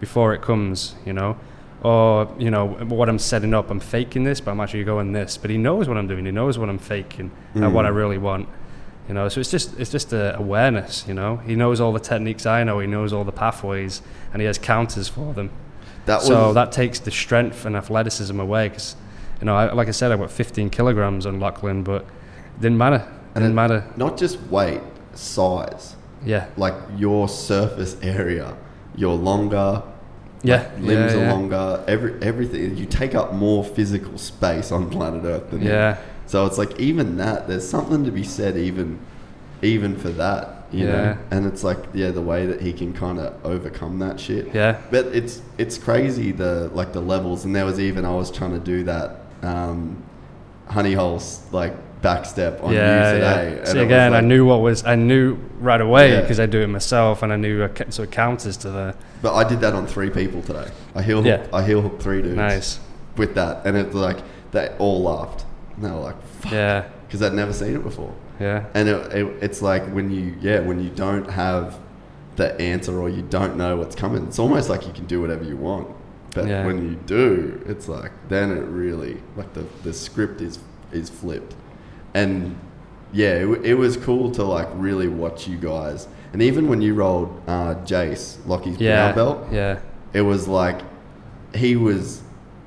before it comes. You know. Or you know what I'm setting up. I'm faking this, but I'm actually going this. But he knows what I'm doing. He knows what I'm faking and what I hmm. really want. You know, so it's just it's just a awareness. You know, he knows all the techniques I know. He knows all the pathways, and he has counters for them. That was so that takes the strength and athleticism away. Because you know, I, like I said, I got 15 kilograms on Lachlan, but it didn't matter. Didn't it- matter. not just weight, size. Yeah, Like your surface area, you're longer. yeah, Limbs yeah, are longer. Every everything you take up more physical space on planet Earth than. Yeah, So it's like even that, there's something to be said even even for that, you know. Yeah. And it's like yeah, the way that he can kind of overcome that shit. yeah, But it's it's crazy the like the levels, and there was even I was trying to do that um, honey holes like back step on yeah, you yeah. today. it was again, I knew what was. I knew right away Yeah. because I do it myself, and I knew I ca- so it counters to the But I did that on three people today. I heel Yeah. I heel hooked three dudes nice. with that, and it's like they all laughed. And they were like, "Fuck," Yeah, because they'd never seen it before. yeah, And it, it, it's like when you, yeah, when you don't have the answer or you don't know what's coming, it's almost like you can do whatever you want. But Yeah. when you do, it's like then it really like the, the script is is flipped, and yeah, it, it was cool to like really watch you guys. And even when you rolled uh, Jace, Lockie's yeah, brown belt, yeah, it was like he was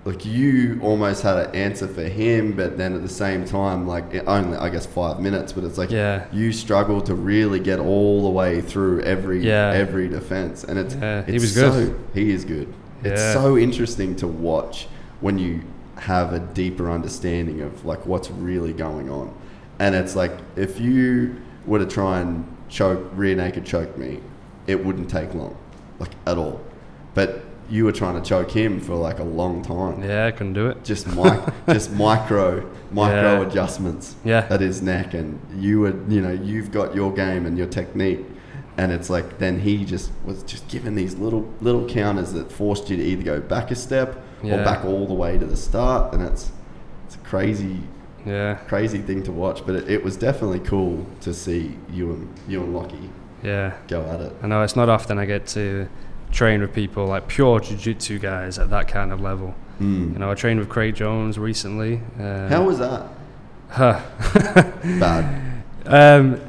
like you almost had an answer for him, but then at the same time, like only I guess five minutes, but it's like Yeah. you struggled to really get all the way through every Yeah. every defense, and it's Yeah, he it's was good. He is good. It's so interesting to watch when you have a deeper understanding of like what's really going on, and it's like if you were to try and choke, rear naked choke me, it wouldn't take long, like at all. But you were trying to choke him for like a long time. Yeah, I couldn't do it. Just mic, just micro, micro Yeah. adjustments Yeah. at his neck, and you were, you know, you've got your game and your technique, and it's like then he just was just given these little little counters that forced you to either go back a step or back all the way to the start, and it's it's a crazy Yeah, crazy thing to watch, but it, it was definitely cool to see you and you and Lockie yeah. go at it. I know it's not often I get to train with people like pure jiu-jitsu guys at that kind of level. Mm. You know, I trained with Craig Jones recently. Um, How was that? Huh. Bad. um,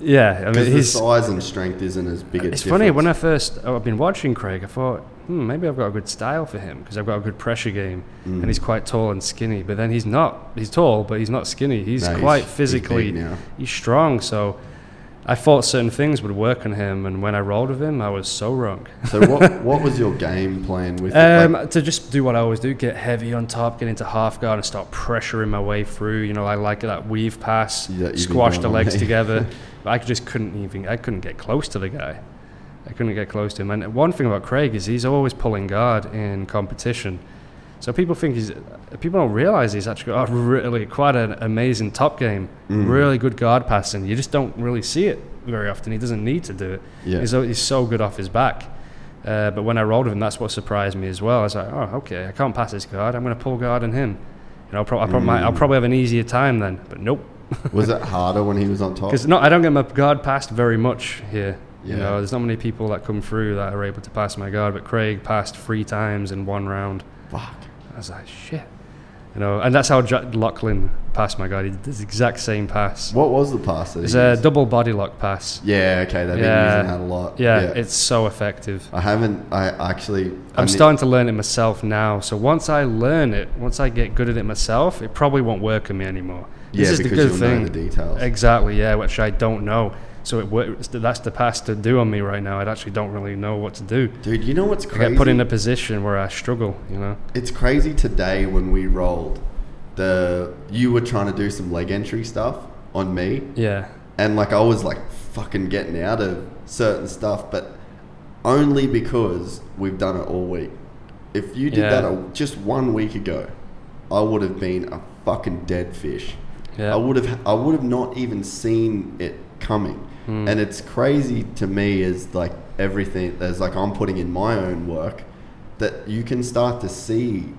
yeah, I mean, he's. size and strength isn't as big a It's funny when I first oh, I've been watching Craig, I thought, hmm, maybe I've got a good style for him because I've got a good pressure game, Mm. and he's quite tall and skinny. But then he's not. He's tall, but he's not skinny. He's No, quite he's physically. now. he's strong. So I thought certain things would work on him, and when I rolled with him, I was so wrong. So what what was your game plan with it? Um, Like, to just do what I always do, get heavy on top, get into half guard, and start pressuring my way through. You know, I like that weave pass, squash the legs me. together. But I just couldn't even. I couldn't get close to the guy. I couldn't get close to him. And one thing about Craig is he's always pulling guard in competition. So people think he's. People don't realize he's actually got a really quite an amazing top game. Mm. Really good guard passing. You just don't really see it very often. He doesn't need to do it. Yeah. He's, he's so good off his back. Uh, but when I rolled with him, that's what surprised me as well. I was like, oh, okay, I can't pass this guard. I'm going to pull guard on him. You know, I'll, prob- I prob- might- I'll Mm. probably have an easier time then. But nope. was it harder when he was on top? Because no, I don't get my guard passed very much here. You know, there's not many people that come through that are able to pass my guard. But Craig passed three times in one round. Fuck. I was like, shit. You know, and that's how Jack Lachlan passed my guy. He did the exact same pass. What was the pass that he It's a used? double body lock pass. Yeah, okay, they've been using that a lot. Yeah, it's so effective. I haven't. I actually. I I'm ne- starting to learn it myself now. So once I learn it, once I get good at it myself, it probably won't work on me anymore. Yeah, this is the because good you'll thing. know the details. Exactly, yeah, which I don't know. So it. That's the pass to do on me right now. I actually don't really know what to do. Dude, you know what's crazy? I get put in a position where I struggle. You know. It's crazy today when we rolled. The you were trying to do some leg entry stuff on me, Yeah. and like I was like fucking getting out of certain stuff, but only because we've done it all week. If you did Yeah. that a, just one week ago, I would have been a fucking dead fish. Yeah. I would have I would have not even seen it coming. Hmm. And it's crazy to me is like everything as like I'm putting in my own work that you can start to see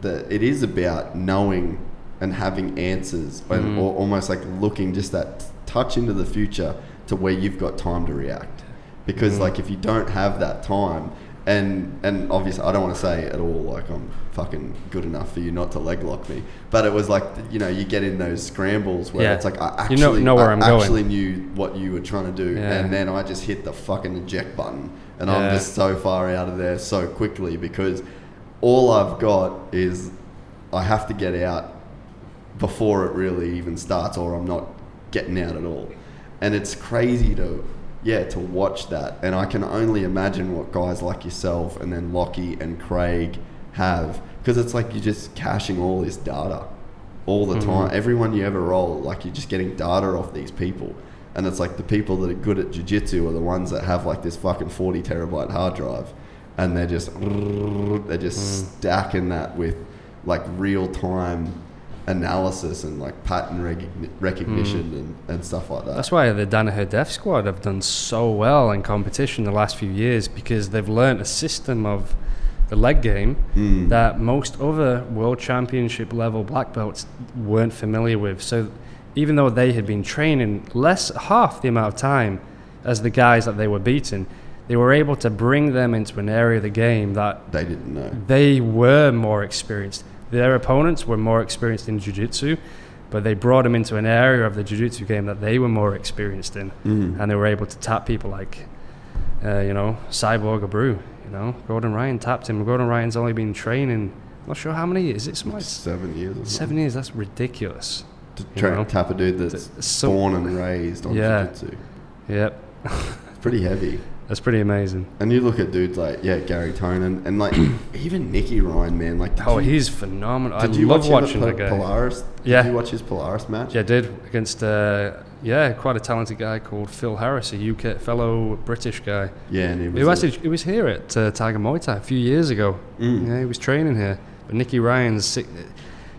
that it is about knowing and having answers and Mhm. or almost like looking just that touch into the future to where you've got time to react because Mhm. like if you don't have that time and and obviously I don't want to say at all like I'm fucking good enough for you not to leg lock me but it was like you know you get in those scrambles where Yeah. it's like I actually You actually know- know where I I'm going. actually knew what you were trying to do Yeah. and then I just hit the fucking eject button and I'm just so far out of there so quickly because all I've got is I have to get out before it really even starts or I'm not getting out at all. And it's crazy to yeah, to watch that. And I can only imagine what guys like yourself and then Lockie and Craig have because it's like you're just caching all this data all the mm-hmm. time. Everyone you ever roll, like you're just getting data off these people. And it's like the people that are good at jiu-jitsu are the ones that have like this fucking 40 terabyte hard drive and they're just they're just mm. stacking that with like real time analysis and like pattern recogni- recognition and, and stuff like that. That's why the Danaher Death Squad have done so well in competition the last few years because they've learnt a system of the leg game Mm. that most other world championship level black belts weren't familiar with. So even though they had been training less half the amount of time as the guys that they were beating, they were able to bring them into an area of the game that they didn't know. they were more experienced. Their opponents were more experienced in jiu-jitsu, but they brought them into an area of the jiu-jitsu game that they were more experienced in, Mm. and they were able to tap people like, uh, you know, Cyborg Abreu. You know, Gordon Ryan tapped him. Gordon Ryan's only been training, not sure how many years. It's like Seven years seven years. That's ridiculous. To try know. and tap a dude that's So- born and raised on Yeah. jiu-jitsu. Yep. It's pretty heavy. That's pretty amazing. And you look at dudes like yeah Garry Tonon and like even Nicky Ryan, man. Like, did Oh, you, he's phenomenal. I you love watch watching him that at guy. Pol- Polaris? Yeah. Did you watch his Polaris match? Yeah, I did against uh, yeah, quite a talented guy called Phil Harris, a UK fellow British guy. Yeah, and he was. Actually he was here at uh, Tiger Muay Thai a few years ago. Mm. Yeah, he was training here. But Nicky Ryan's si-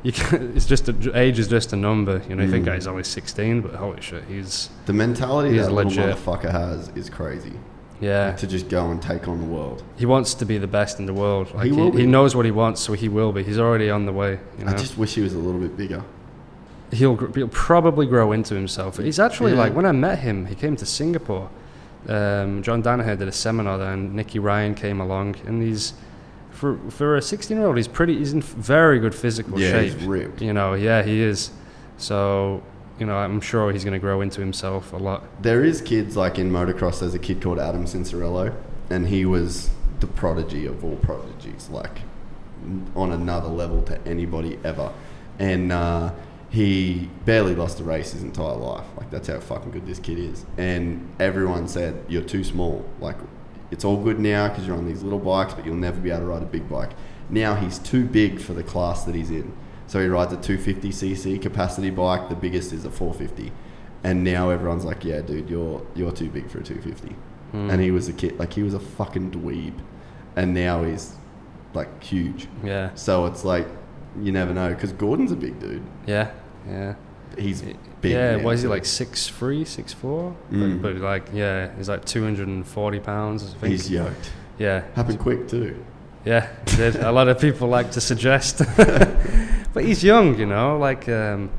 you can, it's just a, age is just a number. You know, you think Mm. he's only 16, but holy shit, he's the mentality He's that little legit. motherfucker has is crazy. Yeah. To just go and take on the world. He wants to be the best in the world. Like He he, he, knows what he wants, so he will be. He's already on the way. You know, I just wish he was a little bit bigger. he'll he'll probably grow into himself. He's actually Yeah. like when I met him, he came to Singapore. Um, John Danaher did a seminar there, and Nicky Ryan came along, and he's for for a 16 year old, he's pretty. He's in very good physical Yeah, shape. he's ripped. You know, yeah, he is. So, you know, I'm sure he's going to grow into himself a lot. There is kids like in motocross. There's a kid called Adam Cianciarulo, and he was the prodigy of all prodigies, like on another level to anybody ever. And uh, he barely lost a race his entire life. Like that's how fucking good this kid is. And everyone said you're too small. Like it's all good now because you're on these little bikes, but you'll never be able to ride a big bike. Now he's too big for the class that he's in. So he rides a 250cc capacity bike. The biggest is a 450. And now everyone's like, "Yeah, dude, you're you're too big for a 250." Hmm. And he was a kid, like he was a fucking dweeb, and now he's like huge. Yeah, So it's like you never know because Gordon's a big dude. yeah, yeah. He's big. yeah, now, was he like six three, six four? Mm. But, but like, yeah, he's like 240 pounds. I think. He's yoked. yeah, Happened quick too. Yeah, he did. a lot of people like to suggest, but he's young, you know. Like, um,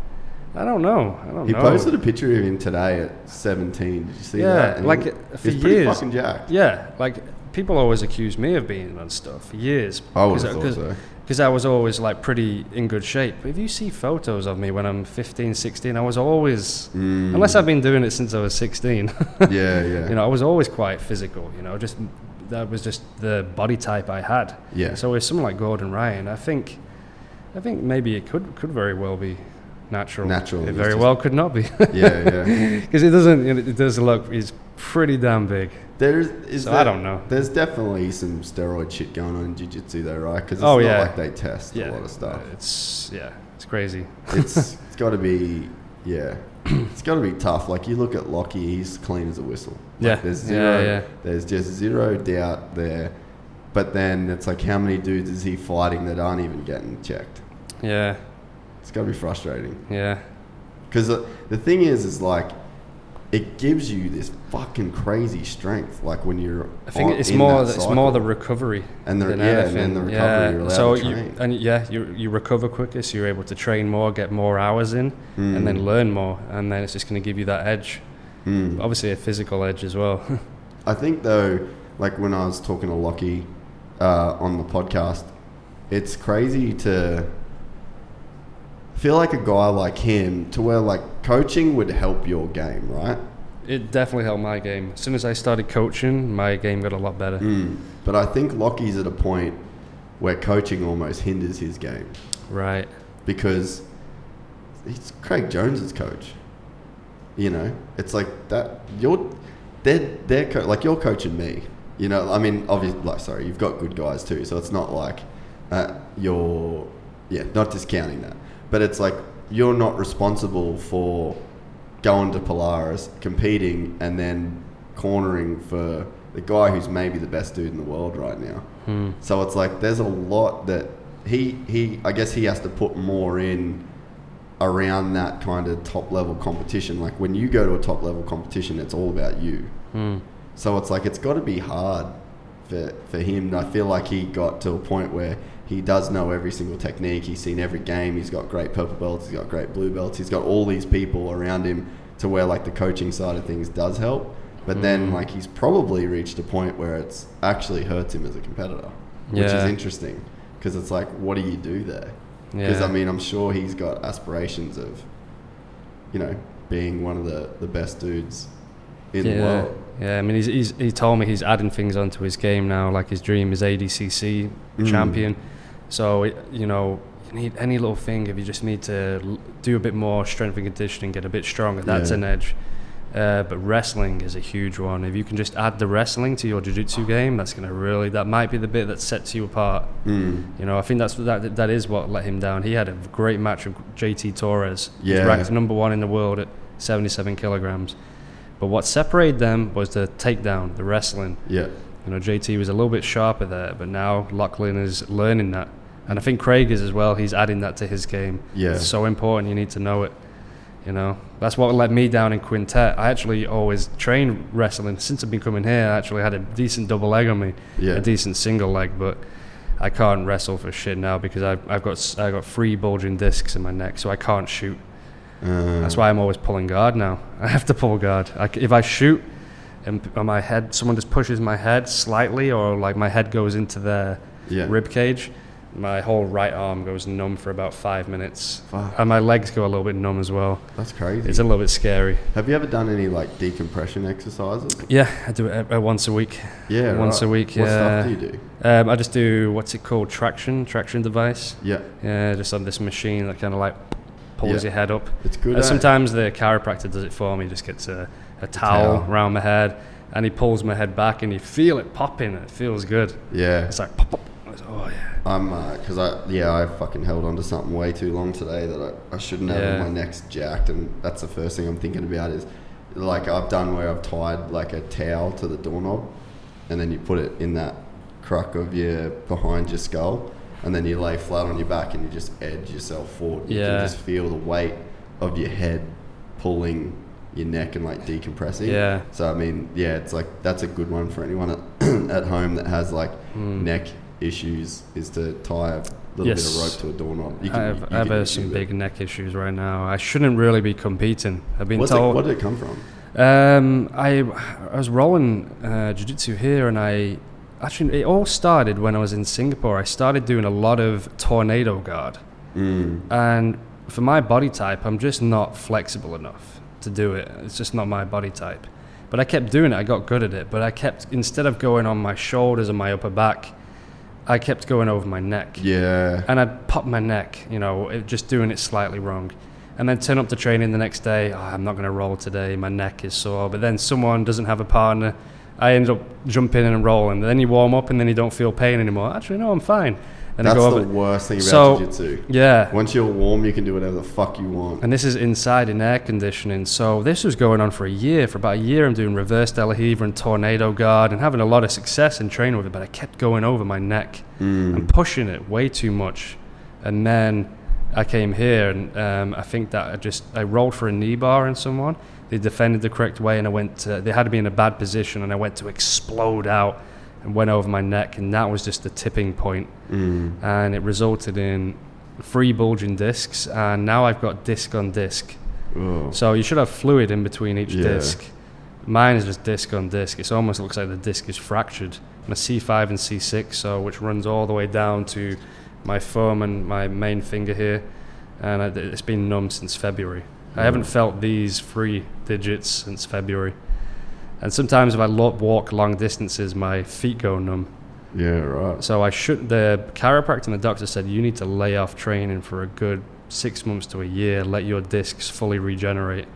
I don't know. I don't He know. posted a picture of him today at 17. Did you see Yeah, that? And like, for he's pretty fucking jacked. Yeah, like people always accuse me of being on stuff for years. I would have thought so. Because I was always like pretty in good shape. But if you see photos of me when I'm 15, 16, I was always, Mm. unless I've been doing it since I was 16. yeah, yeah. you know, I was always quite physical. You know, just that was just the body type I had. Yeah. So with someone like Gordon Ryan, I think, I think maybe it could could very well be natural. Natural, It very well could not be. yeah, yeah. Because it doesn't. It does look. He's pretty damn big. There's is So there- I don't know. There's definitely some steroid shit going on in jiu-jitsu though, right? Because it's Oh, not yeah. like they test a lot of stuff. It's yeah. It's crazy. It's it's got to be yeah. It's got to be tough. Like you look at Lockie, he's clean as a whistle. Like, Yeah. There's Yeah, yeah. There's just zero doubt there. But then it's like, how many dudes is he fighting that aren't even getting checked? Yeah. It's got to be frustrating. Yeah. Because the, the thing is, is like, it gives you this fucking crazy strength. Like when you're, I think on- it's more. that It's more the recovery. And the- yeah, and anything. then the recovery Yeah. so you and yeah, you you recover quicker, so you're able to train more, get more hours in, and Mm. then learn more, and then it's just going to give you that edge. Mm. Obviously, a physical edge as well. I think though, like when I was talking to Lockie uh, on the podcast, it's crazy to feel like a guy like him to where like coaching would help your game, right? it definitely helped my game. As soon as I started coaching, my game got a lot better. Mm. But I think Lockie's at a point where coaching almost hinders his game Right. because he's Craig Jones's coach. You know, it's like that. You're they're they're co- like you're coaching me. You know, I mean, obviously, like sorry, you've got good guys too, so it's not like uh, you're yeah, not discounting that, but it's like you're not responsible for going to Polaris, competing, and then cornering for the guy who's maybe the best dude in the world right now. Hmm. So it's like there's a lot that he he I guess he has to put more in around that kind of top level competition. Like when you go to a top level competition, it's all about you. Hmm. So it's like it's got to be hard for for him. I feel like he got to a point where he does know every single technique. He's seen every game. He's got great purple belts. He's got great blue belts. He's got all these people around him to where like the coaching side of things does help. But then Mm. like he's probably reached a point where it's actually hurts him as a competitor, which is interesting because it's like what do you do there? Because Yeah. I mean I'm sure he's got aspirations of, you know, being one of the the best dudes in yeah. the world. Yeah, I mean, he's, he's, he told me he's adding things onto his game now. Like his dream is ADCC Mm. champion. So you know, you need any little thing. If you just need to do a bit more strength and conditioning, get a bit stronger, that's Yeah. an edge. Uh, but wrestling is a huge one. If you can just add the wrestling to your jiu-jitsu game, that's going to really that might be the bit that sets you apart. Mm. You know, I think that's that that is what let him down. He had a great match with JT Torres. He's Yeah. ranked number one in the world at 77 kilograms. But what separated them was the takedown, the wrestling. Yeah. You know, JT was a little bit sharper there, but now Lachlan is learning that. And I think Craig is as well. He's adding that to his game. Yeah. It's so important. You need to know it. You know, that's what let me down in quintet. I actually always trained wrestling since I've been coming here. I actually had a decent double leg on me, Yeah. a decent single leg, but I can't wrestle for shit now because I've, I've got I got three bulging discs in my neck, so I can't shoot. Uh, That's why I'm always pulling guard now. I have to pull guard. I if I shoot and on my head, someone just pushes my head slightly, or like my head goes into their Yeah. rib cage, my whole right arm goes numb for about five minutes, Fuck. and my legs go a little bit numb as well. That's crazy. It's a little bit scary. Have you ever done any like decompression exercises? Yeah, I do it uh, once a week. Yeah. Once right. a week, What yeah. stuff do you do? Um, I just do what's it called, traction, traction device. Yeah. Yeah, just on this machine that kind of like pulls Yeah. your head up. It's good. Uh, eh? sometimes the chiropractor does it for me. Just gets a, a towel towel. around my head, and he pulls my head back, and you feel it popping. It feels good. Yeah. It's like pop, pop. Oh yeah. I'm because I yeah I fucking held on to something way too long today that I, I shouldn't have. Yeah. My neck's jacked, and that's the first thing I'm thinking about is like I've done where I've tied like a towel to the doorknob, and then you put it in that cruck of your behind your skull, and then you lay flat on your back and you just edge yourself forward. You Yeah. can just feel the weight of your head pulling your neck and like decompressing. Yeah. So I mean, yeah, it's like that's a good one for anyone at, at home that has like Mm. neck issues is to tie a little Yes. bit of rope to a doorknob. You I have, you I have can some it. big neck issues right now. I shouldn't really be competing. I've been What's it, told. what did it come from? Um, I I was rolling uh, jiu-jitsu here, and I actually it all started when I was in Singapore. I started doing a lot of tornado guard, Mm. and for my body type, I'm just not flexible enough to do it. It's just not my body type. But I kept doing it. I got good at it. But I kept instead of going on my shoulders and my upper back, I kept going over my neck Yeah. and I'd pop my neck, you know, it, just doing it slightly wrong. And then turn up to training the next day. Oh, I'm not going to roll today. My neck is sore. But then someone doesn't have a partner. I end up jumping in and rolling. Then you warm up and then you don't feel pain anymore. Actually, no, I'm fine. And That's the worst thing about So- jiu-jitsu. Yeah. Once you're warm, you can do whatever the fuck you want. And this is inside in air conditioning. So this was going on for a year. For about a year, I'm doing reverse De La Riva and tornado guard and having a lot of success in training with it. But I kept going over my neck. Mm. and pushing it way too much. And then I came here, and um, I think that I just I rolled for a knee bar in someone. They defended the correct way, and I went. To, they had to be in a bad position, and I went to explode out and went over my neck, and that was just the tipping point, Mm. and it resulted in three bulging discs, and now I've got disc on disc. Oh. So you should have fluid in between each Yeah. disc. Mine is just disc on disc. It almost looks like the disc is fractured. A C5 and C6, so which runs all the way down to my thumb and my main finger here, and it's been numb since February. I haven't felt these three digits since February. And sometimes if I lo- walk long distances, my feet go numb. Yeah, right. So I should. The chiropractor and the doctor said you need to lay off training for a good six months to a year. Let your discs fully regenerate.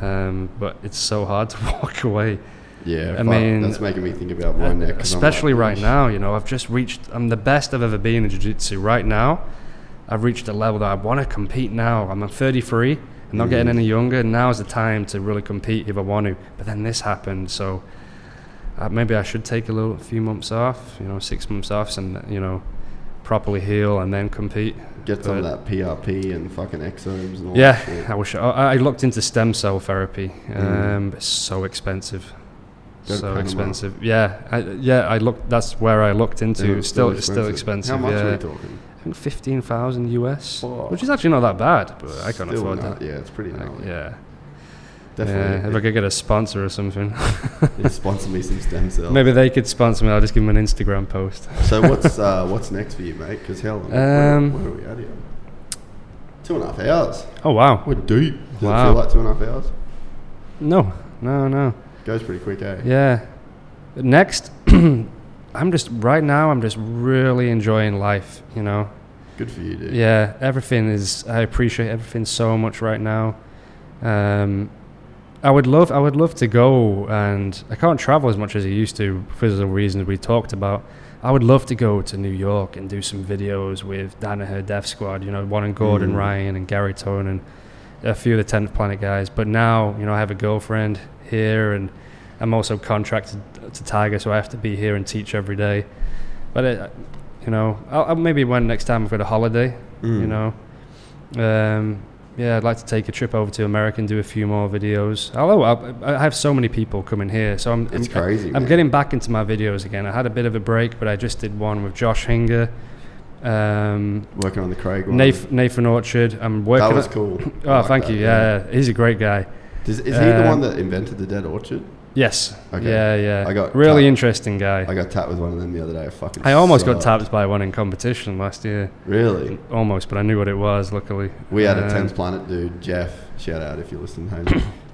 Um, but it's so hard to walk away, Yeah, I mean, that's making me think about my neck. especially like, right now. You know, I've just reached. I'm the best I've ever been in jiu-jitsu. Right now, I've reached a level that I want to compete. Now I'm 33. I'm not getting Mm. any younger. Now's the time to really compete if I want to. But then this happened, so uh, maybe I should take a little few months off. You know, six months off, and you know, properly heal and then compete. Get some of that PRP and fucking exomes and all Yeah. I wish I, I looked into stem cell therapy. Um, Mm. It's so expensive. Go so expensive. Yeah, I, yeah. I looked. That's where I looked into. Yeah, It's still, it's still expensive. How much yeah. are we talking? I think fifteen thousand US, Fuck. which is actually not that bad, but I can't Still afford not- that. Yeah, it's pretty Like, yeah, Definitely. Yeah, if I could get a sponsor or something, sponsor me some stem cells. maybe they could sponsor me. I'll just give them an Instagram post. So what's uh, what's next for you, mate? Because hell, Um, where, where are we at here? Two and a half hours. Oh wow! We're deep. Does Wow. it feel like two and a half hours? No, no, no. Goes pretty quick, eh? Yeah. Next, I'm just right now. I'm just really enjoying life. You know. Good for you, dude. Yeah, everything is. I appreciate everything so much right now. Um, I would love I would love to go and I can't travel as much as I used to for the reasons we talked about. I would love to go to New York and do some videos with Danaher Death Squad, you know, Warren and Gordon Mm. Ryan and Garry Tonon and a few of the 10th Planet guys. But now, you know, I have a girlfriend here and I'm also contracted to Tiger, so I have to be here and teach every day. But, it, you know, I'll, I'll maybe when next time I've got a holiday, you Mm. know. Um, yeah, I'd like to take a trip over to America and do a few more videos. Although I, I have so many people coming here, so I'm It's I'm, crazy. I'm man. getting back into my videos again. I had a bit of a break, but I just did one with Josh Hinger, um, working on the Craig one. Nathan, Nathan Orchard. I'm working. that was cool. Oh, like thank that, you. Yeah, he's a great guy. Does, is he the Um, one that invented the dead orchard? Yes. Okay. Yeah, yeah. I got really tapped. interesting guy. I got tapped with one of them the other day. I fucking. I almost got tapped by one in competition last year. Really? Almost, but I knew what it was. Luckily, We had a Um, 10th Planet dude, Jeff, shout out if you listen home.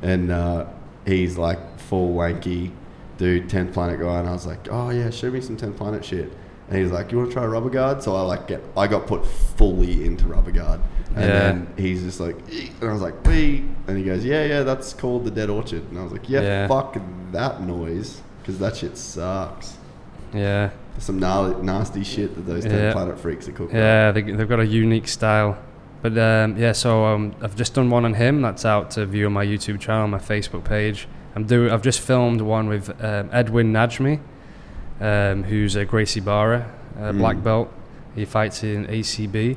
and uh, he's like full wanky dude, 10th Planet guy. And I was like, oh yeah, show me some 10th Planet shit. And he's like, you want to try rubber guard? So I like get, I got put fully into rubber guard. And Yeah. then he's just like, "Eek," and I was like, wee. And he goes, yeah, yeah, that's called the Dead Orchard. And I was like, yeah, Yeah. fuck that noise. Because that shit sucks. Yeah. There's some gnarly, nasty shit that those 10th Yeah. Planet freaks are cooking. Yeah, they, they've got a unique style. But um, yeah, so um, I've just done one on him. That's out to view on my YouTube channel, my Facebook page. I'm do. I've just filmed one with um, Edwin Najmi, um, who's a Gracie Barra, uh, Mm. black belt. He fights in ACB.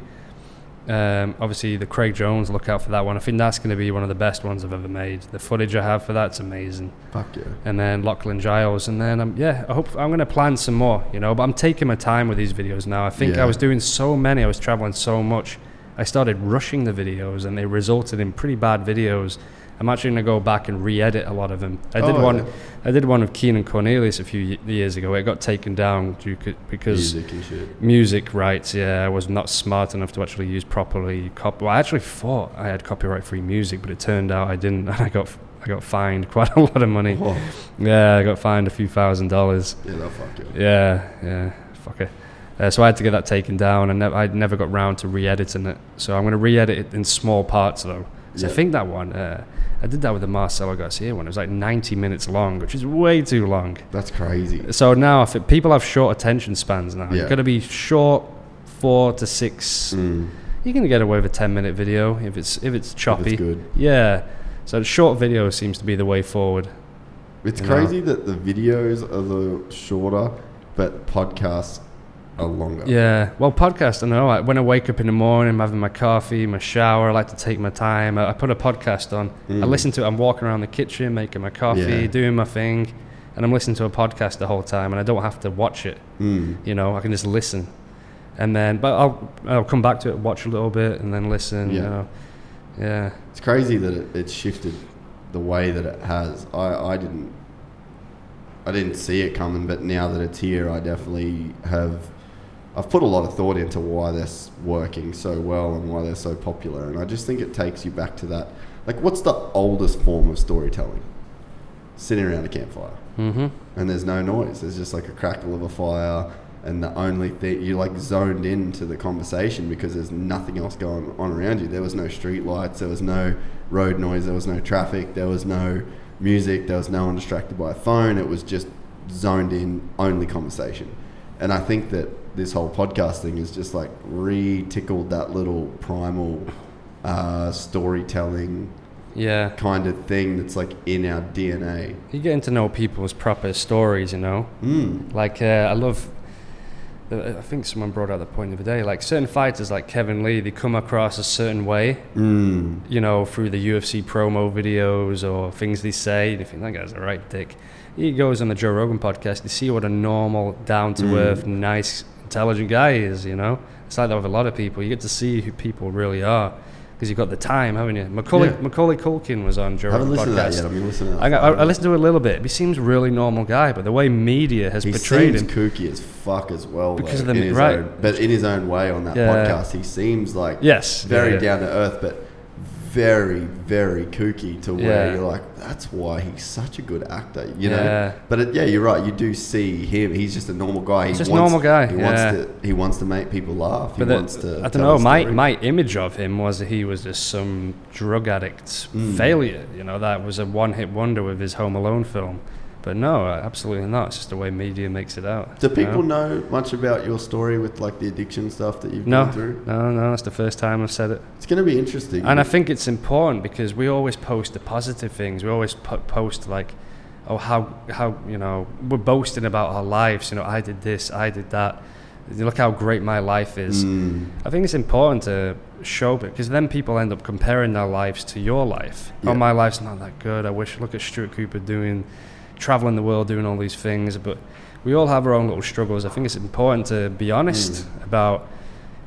Um, obviously, the Craig Jones. Look out for that one. I think that's going to be one of the best ones I've ever made. The footage I have for that's amazing Fuck yeah. and then Lachlan Giles, and then um, yeah, I hope I'm gonna plan some more, you know. But I'm taking my time with these videos now. I think Yeah. I was doing so many, I was traveling so much, I started rushing the videos, and they resulted in pretty bad videos. I'm actually gonna go back and re-edit a lot of them. I did Oh, one, yeah. I did one of Keenan Cornelius a few years ago. It got taken down due because Music music rights. Yeah, I was not smart enough to actually use properly. Cop- well, I actually thought I had copyright-free music, but it turned out I didn't, and I got I got fined quite a lot of money. Oh, Yeah, I got fined a few thousand dollars. yeah, fuck you. Yeah, yeah, fuck it. Uh, so I had to get that taken down, and ne- I never got round to re-editing it. So I'm going to re-edit it in small parts, though. So I think that one, uh, I did that with the Marcelo Garcia one. It was like 90 minutes long, which is way too long. That's crazy. So now, if it, people have short attention spans now, Yeah. you've got to be short, four to six. Mm. You're going to get away with a 10 minute video if it's if it's choppy. good. Yeah. So short video seems to be the way forward. It's You know? crazy that the videos are the shorter, but podcasts are longer. Yeah, well, podcast. I know. Like when I wake up in the morning, I'm having my coffee, my shower. I like to take my time. I, I put a podcast on. I Mm. listen to it. I'm walking around the kitchen, making my coffee, Yeah. doing my thing, and I'm listening to a podcast the whole time. And I don't have to watch it. Mm. You know, I can just listen, and then but I'll I'll come back to it, watch a little bit, and then listen. You Yeah. know, yeah, It's crazy that it, it's shifted the way that it has. I, I didn't I didn't see it coming, but now that it's here, I definitely have. I've put a lot of thought into why they're working so well and why they're so popular, and I just think it takes you back to that. Like, what's the oldest form of storytelling? Sitting around a campfire. mm-hmm. and there's no noise. There's just like a crackle of a fire, and the only thing you're like zoned into the conversation because there's nothing else going on around you. There was no street lights, there was no road noise, there was no traffic, there was no music, there was no one distracted by a phone. It was just zoned in, only conversation. And I think that this whole podcast thing is just like re-tickled that little primal uh, storytelling yeah. kind of thing that's like in our DNA. You're getting to know people's proper stories. You know. Mm. Like uh, I love. uh, I think someone brought out the point of the other day. Like certain fighters, like Kevin Lee, they come across a certain way. Mm. You know, through the UFC promo videos or things they say. You think that guy's a right dick. He goes on the Joe Rogan podcast. You see what a normal, down to earth, nice, intelligent guy is. You know, it's like that with a lot of people. You get to see who people really are because you've got the time, haven't you? Macaulay, Yeah. Macaulay Culkin was on Joe Rogan listened to that yet. I've been listening. I, got, I, I listened to it a little bit. He seems really normal guy, but the way media has he portrayed seems him, kooky as fuck as well. Because though, of the- in his right. own, but in his own way on that Yeah. podcast, he seems like yes, very yeah. down to earth, but very, very kooky to where Yeah. you're like, that's why he's such a good actor, you Yeah. know. But it, yeah, you're right. You do see him. He's just a normal guy. He He's just a wants, normal guy, He yeah. wants to. He wants to make people laugh. He But the- wants to. I don't know. My my image of him was that he was just some drug addict Mm. failure. You know, that was a one hit wonder with his Home Alone film. But no, absolutely not. It's just the way media makes it out. Do people know? know much about your story with like the addiction stuff that you've No, gone through? no, no. It's the first time I've said it. It's going to be interesting. And I think it's important because we always post the positive things. We always po- post like, oh, how how you know we're boasting about our lives. You know, I did this, I did that. Look how great my life is. Mm, I think it's important to show because then people end up comparing their lives to your life. Yeah. Oh, my life's not that good. I wish. Look at Stuart Cooper doing, traveling the world, doing all these things. But we all have our own little struggles. I think it's important to be honest Mm. about,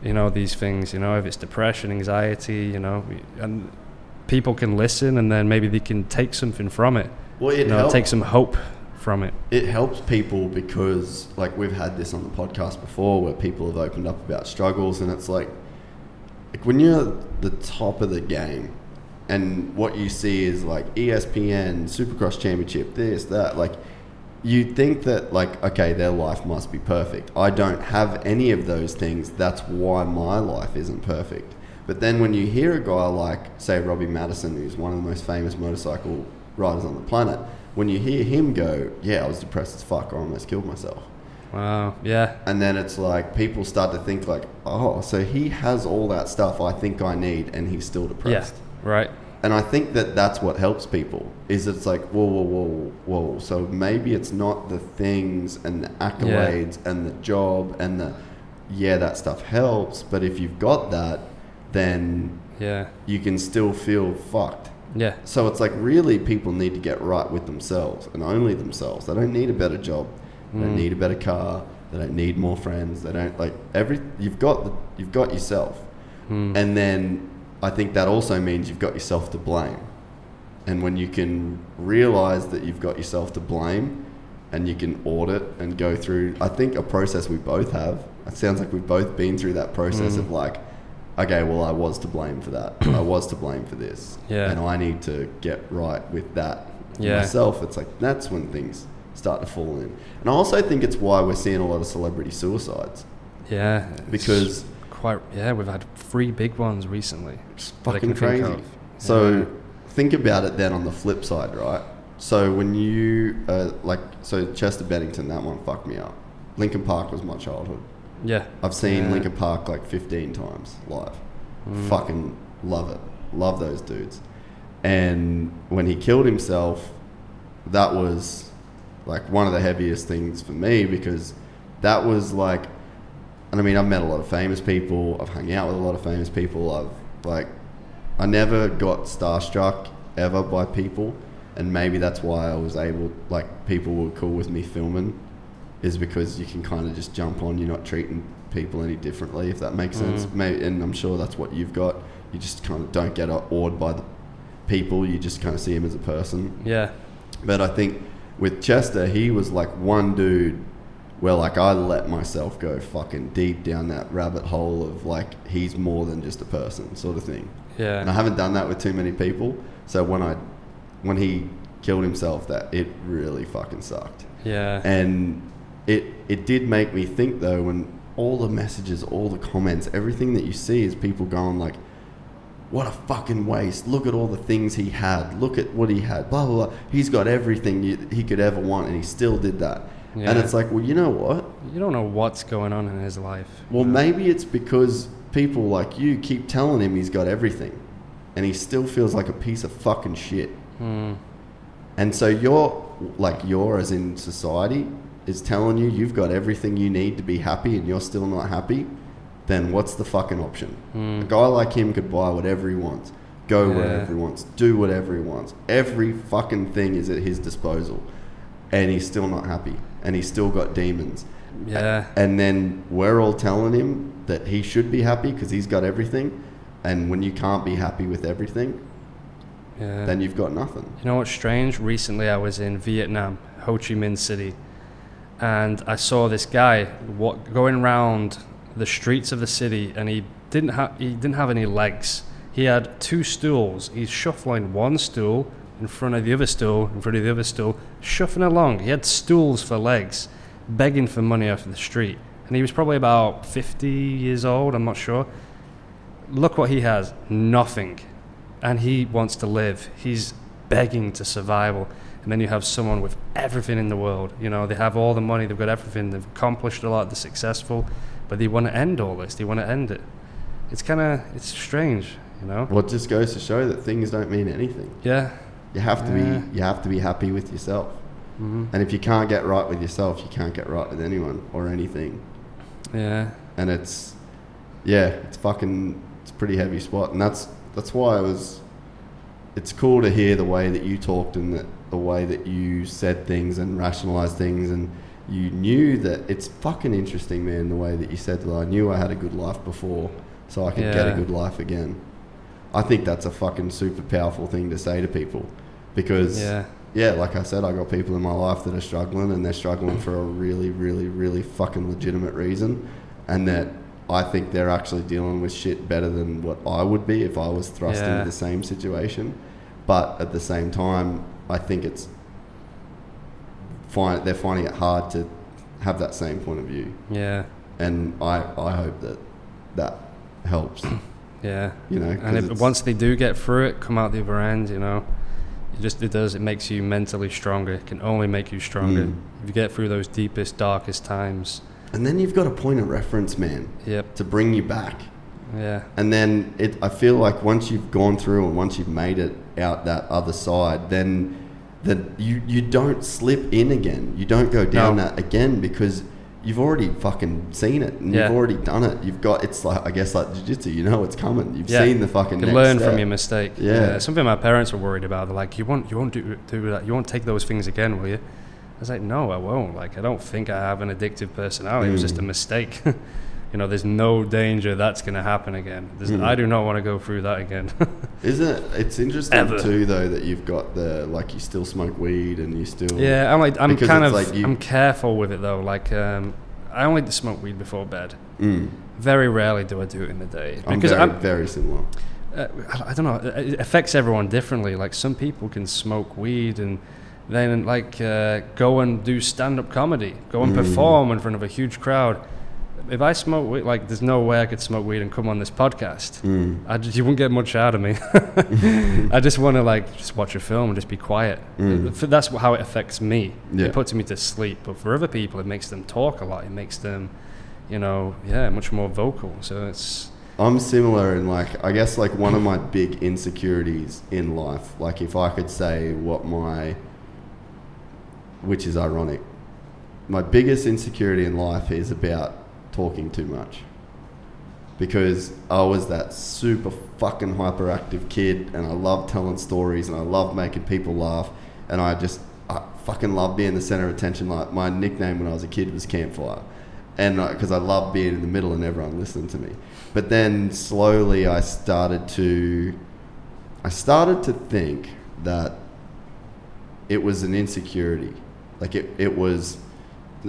you know, these things. You know, if it's depression, anxiety, you know, and people can listen and then maybe they can take something from it. well, it You know, helps. take some hope from it. it helps people because like we've had this on the podcast before where people have opened up about struggles and it's like like when you're at the top of the game and what you see is like ESPN Supercross Championship this that like you think that like okay their life must be perfect I don't have any of those things that's why my life isn't perfect but then when you hear a guy like say Robbie Madison who's one of the most famous motorcycle riders on the planet when you hear him go yeah I was depressed as fuck I almost killed myself Wow. Yeah. and then it's like people start to think like oh so he has all that stuff I think I need and he's still Yeah. Right. and I think that that's what helps people is it's like whoa whoa whoa whoa so maybe it's not the things and the accolades and the job and the yeah that stuff helps but if you've got that then Yeah. you can still feel fucked Yeah. so it's like really people need to get right with themselves and only themselves they don't need a better job they don't Mm. need a better car they don't need more friends they don't like every you've got the, you've got yourself Mm. and then I think that also means you've got yourself to blame. And when you can realize that you've got yourself to blame and you can audit and go through, I think a process we both have. It sounds like we've both been through that process Mm. of like, okay, well, I was to blame for that. I was to blame for this. Yeah. And I need to get right with that Yeah. myself. It's like, that's when things start to fall in. And I also think it's why we're seeing a lot of celebrity suicides Yeah. because quite yeah, we've had three big ones recently. It's fucking think crazy. of. So Yeah. think about it then on the flip side, right? So when you uh, like, so Chester Bennington, that one fucked me up. Linkin Park was my childhood. Yeah. I've seen Yeah. Linkin Park like 15 times live. Mm. Fucking love it. Love those dudes. And when he killed himself, that was like one of the heaviest things for me because that was like, and I mean, I've met a lot of famous people. I've hung out with a lot of famous people. I've like, I never got starstruck ever by people, and maybe that's why I was able. Like, people were cool with me filming, is because you can kind of just jump on. You're not treating people any differently, if that makes sense. Mm. Maybe, and I'm sure that's what you've got. You just kind of don't get awed by the people. You just kind of see him as a person. Yeah. But I think with Chester, he was like one dude where like I let myself go fucking deep down that rabbit hole of like he's more than just a person sort of thing. Yeah. And I haven't done that with too many people. So when I when he killed himself that it really fucking sucked. yeah. And it it did make me think though when all the messages, all the comments, everything that you see is people going like what a fucking waste. Look at all the things he had. Look at what he had. Blah, blah, blah. He's got everything you, he could ever want, and he still did that. And it's like, well, you know what? you don't know what's going on in his life. Well, maybe it's because people like you keep telling him he's got everything, and he still feels like a piece of fucking shit. Mm. And so you're, like, you're as in society is telling you you've got everything you need to be happy, and you're still not happy. Then what's the fucking option? Mm. A guy like him could buy whatever he wants, go Yeah. wherever he wants, do whatever he wants. Every fucking thing is at his disposal, and he's still not happy, and he's still got demons. Yeah. And then we're all telling him that he should be happy because he's got everything, and when you can't be happy with everything, Yeah. then you've got nothing. You know what's strange? Recently, I was in Vietnam, Ho Chi Minh City, and I saw this guy wa- going around the streets of the city, and he didn't have he didn't have any legs. He had two stools. He's shuffling one stool in front of the other stool, in front of the other stool, shuffling along. He had stools for legs, begging for money off the street. And he was probably about 50 years old, I'm not sure. Look what he has nothing. And he wants to live. He's begging to survival. And then you have someone with everything in the world. You know, they have all the money, they've got everything, they've accomplished a lot, they're successful, but they want to end all this. They want to end it. It's kind of, it's strange, you know? Well, it just goes to show that things don't mean anything. Yeah. You have to Yeah. be you have to be happy with yourself. hmm And if you can't get right with yourself, you can't get right with anyone or anything. Yeah. And it's yeah, it's fucking it's a pretty heavy spot. And that's that's why I was it's cool to hear the way that you talked and that the way that you said things and rationalized things and you knew that it's fucking interesting, man, the way that you said that I knew I had a good life before, so I could get a good life again. I think that's a fucking super powerful thing to say to people because Yeah. yeah, like I said, I got people in my life that are struggling, and they're struggling for a really, really, really fucking legitimate reason, and that I think they're actually dealing with shit better than what I would be if I was thrust Yeah. into the same situation. But at the same time, I think it's find they're finding it hard to have that same point of view, Yeah. and I I hope that that helps. Yeah. You know, And if, once they do get through it, come out the other end, you know, it just it does. It makes you mentally stronger. It can only make you stronger. Mm. If you get through those deepest, darkest times. and then you've got a point of reference, man, Yep. to bring you back. Yeah. And then it, I feel like once you've gone through and once you've made it out that other side, then then you, you don't slip in again. You don't go down No. that again because you've already fucking seen it and Yeah. you've already done it. You've got it's like I guess like jiu-jitsu, you know what's coming. You've Yeah. seen the fucking You learn step. from your mistake. Yeah. Something my parents were worried about. They're like, you won't, you won't do, do that. You won't take those things again, will you? I was like, no, I won't. Like, I don't think I have an addictive personality. It was just a Mm. mistake. you know, there's no danger that's going to happen again. Mm. I do not want to go through that again. Isn't it? It's interesting Ever. too, though, that you've got the like you still smoke weed and you still yeah, I'm like, I'm kind of, like you- I'm careful with it though. Like, um, I only smoke weed before bed. Mm. Very rarely do I do it in the day I'm because very, I'm, very similar. uh, I don't know. It affects everyone differently. Like some people can smoke weed and then like uh, go and do stand-up comedy, go and Mm. perform in front of a huge crowd. If I smoke weed, like there's no way I could smoke weed and come on this podcast. Mm. I just, you wouldn't get much out of me. I just want to like just watch a film and just be quiet. Mm. That's how it affects me. Yeah. It puts me to sleep. But for other people, it makes them talk a lot. It makes them, you know, yeah, much more vocal. So it's I'm similar in like I guess like one of my big insecurities in life. Like if I could say what my which is ironic. My biggest insecurity in life is about talking too much. Because I was that super fucking hyperactive kid and I love telling stories and I love making people laugh and I just I fucking love being the center of attention. Like my nickname when I was a kid was Campfire and uh, because I love being in the middle and everyone listening to me. But then slowly I started to, I started to think that it was an insecurity, like it, it was,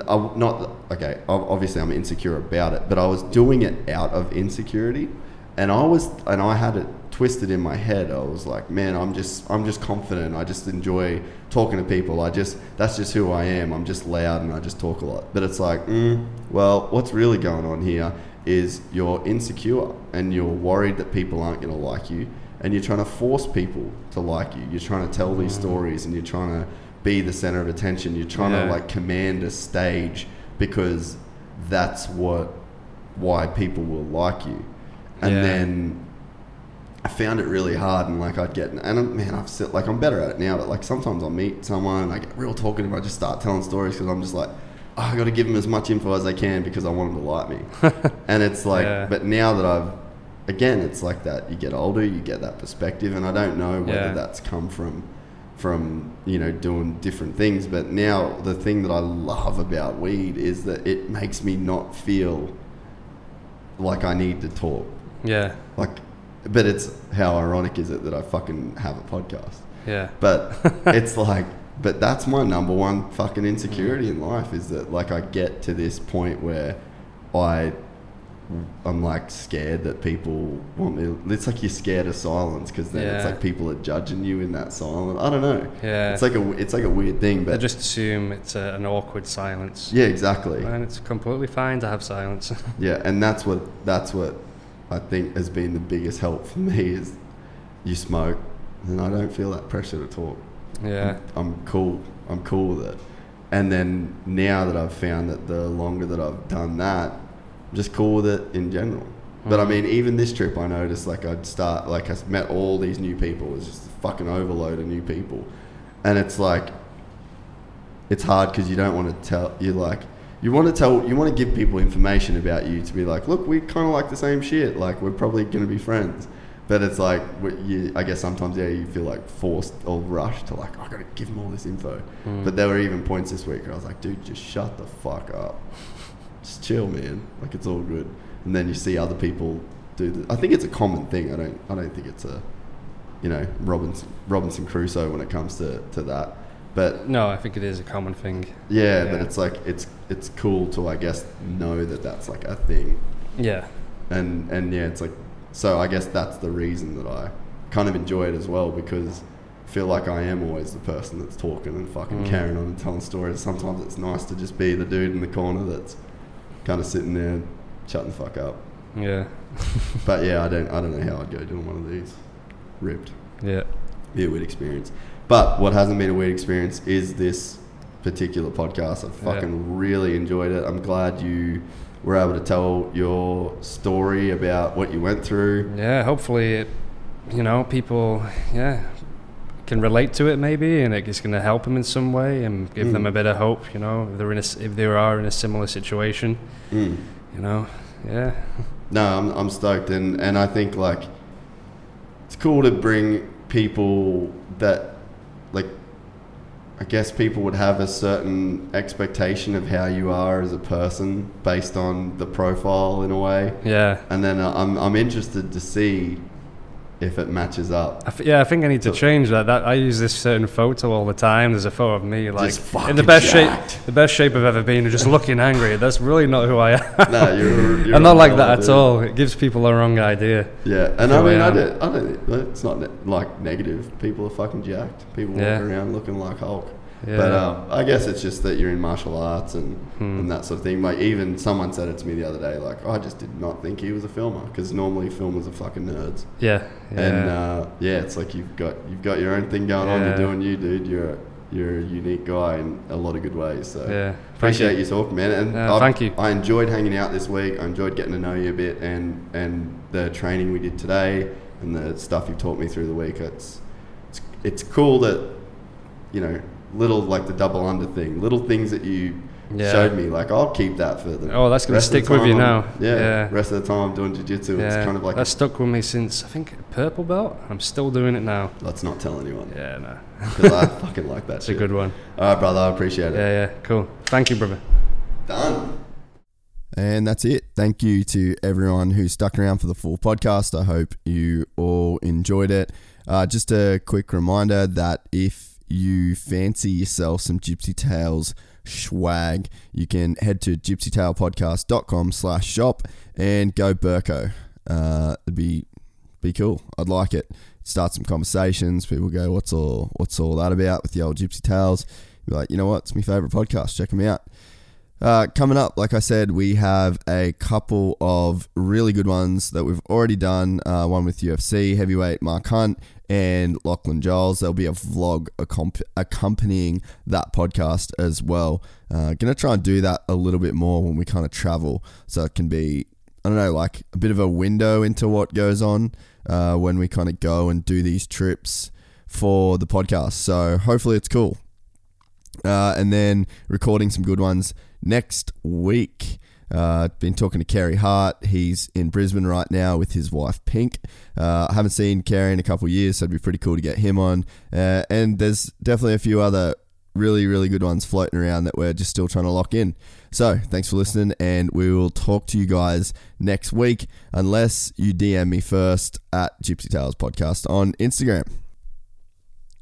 I, not okay. Obviously, I'm insecure about it, but I was doing it out of insecurity, and I was, and I had it twisted in my head. I was like, man, I'm just, I'm just confident. I just enjoy talking to people. I just, that's just who I am. I'm just loud and I just talk a lot. But it's like, mm, well, what's really going on here is you're insecure and you're worried that people aren't going to like you, and you're trying to force people to like you. You're trying to tell these stories, and you're trying to be the center of attention. You're trying Yeah. to like command a stage because that's what why people will like you. And Yeah. then I found it really hard, and like I'd get and I'm, man, I've sit, like I'm better at it now. But like sometimes I'll meet someone, I get real talkative. I just start telling stories because I'm just like, oh, I got to give them as much info as I can because I want them to like me. and it's like, Yeah. but now that I've again, it's like that. You get older, you get that perspective, and I don't know whether that's come from from you know doing different things. But now the thing that I love about weed is that it makes me not feel like I need to talk. yeah, Like, but it's how ironic is it that I fucking have a podcast? yeah, But it's like, but that's my number one fucking insecurity in life is that like I get to this point where I I'm like scared that people want me. It's like you're scared of silence because then it's like people are judging you in that silence. I don't know. Yeah. It's like a it's like a weird thing, They but just assume it's a, an awkward silence. yeah, exactly. And it's completely fine to have silence. Yeah, and that's what that's what I think has been the biggest help for me is you smoke, and I don't feel that pressure to talk. yeah. I'm cool. I'm cool with it. And then now that I've found that the longer that I've done that, I'm just cool with it in general. But I hmm. mean, even this trip, I noticed like I'd start like I met all these new people. It was just a fucking overload of new people, and it's like it's hard because you don't want to tell. You like you want to tell. You want to give people information about you to be like, look, we kind of like the same shit. Like we're probably gonna be friends. But it's like you, I guess sometimes yeah, you feel like forced or rushed to like I gotta give them all this info. Hmm. But there were even points this week where I was like, dude, just shut the fuck up, just chill, man. Like it's all good. And then you see other people do. The, I think it's a common thing. I don't. I don't think it's a, you know, Robinson Robinson Crusoe when it comes to to that. But No, I think it is a common thing. yeah, but Yeah. it's like it's it's cool to I guess know that that's like a thing Yeah. and and yeah, it's like so. I guess that's the reason that I kind of enjoy it as well because I feel like I am always the person that's talking and fucking Mm. carrying on and telling stories. Sometimes it's nice to just be the dude in the corner that's kind of sitting there shutting the fuck up. Yeah. But yeah, I don't I don't know how I'd go doing one of these. Ripped. Yeah. Be a weird experience. But what hasn't been a weird experience is this particular podcast. I fucking really enjoyed it. I'm glad you were able to tell your story about what you went through. Yeah. Hopefully, it, you know, people, yeah, can relate to it maybe, and it's going to help them in some way and give them Mm. a bit of hope. You know, if they're in a, if they are in a similar situation. Mm. You know. Yeah. No, I'm, I'm stoked, and, and I think like it's cool to bring people that like I guess people would have a certain expectation of how you are as a person based on the profile in a way, Yeah. and then uh, I'm I'm interested to see if it matches up. I f- yeah, I think I need to change that. That I use this certain photo all the time. There's a photo of me like in the best jacked. shape, the best shape I've ever been, just looking angry. That's really not who I am. No, you're, you're I'm not like that at all. It gives people a wrong idea. Yeah, and I I mean, I, am. don't, I don't. It's not like negative. People are fucking jacked. People Yeah. walk around looking like Hulk. Yeah. But um, I guess it's just that you're in martial arts and, Hmm. and that sort of thing. Like even someone said it to me the other day. Like I just did not think he was a filmer because normally filmers are fucking nerds. Yeah. Yeah. And uh, yeah, it's like you've got you've got your own thing going on. You're doing you, dude. You're you're a unique guy in a lot of good ways. So Yeah. appreciate Thank you talking, man. And Yeah, I, thank you. I enjoyed hanging out this week. I enjoyed getting to know you a bit, and and the training we did today, and the stuff you taught me through the week. It's it's, it's cool that you know little like the double under thing, little things that you Yeah. showed me. Like I'll keep that for the Oh, that's gonna rest of the stick with you I'm- now. Yeah, Yeah. rest of the time I'm doing jiu-jitsu. yeah. It's kind of like that stuck with me since I think purple belt. I'm still doing it now. let's not tell anyone Yeah. No. because I fucking like that. It's a good one. All right, brother. I appreciate it. Yeah. Yeah. Cool. Thank you, brother. Done. And that's it. Thank you to everyone who stuck around for the full podcast. I hope you all enjoyed it. Uh, just a quick reminder that if you fancy yourself some Gypsy Tales swag, you can head to gypsytailpodcast.com slash shop and go Burko. Uh, it'd be be cool. I'd like it. Start some conversations. People go, "What's all What's all that about?" With the old Gypsy Tales. Be like, you know what? It's my favorite podcast. Check them out. Uh, coming up, like I said, we have a couple of really good ones that we've already done. Uh, one with UFC heavyweight Mark Hunt and Lachlan Giles. There'll be a vlog accompanying that podcast as well. Uh, gonna try and do that a little bit more when we kind of travel, so it can be I don't know, like a bit of a window into what goes on uh, when we kind of go and do these trips for the podcast. So hopefully it's cool. Uh, and then recording some good ones next week. Uh, been talking to Carey Hart. He's in Brisbane right now with his wife Pink. Uh, I haven't seen Carey in a couple years, so it'd be pretty cool to get him on. Uh, and there's definitely a few other really, really good ones floating around that we're just still trying to lock in. So thanks for listening, and we will talk to you guys next week, unless you DM me first at Gypsy Tales Podcast on Instagram.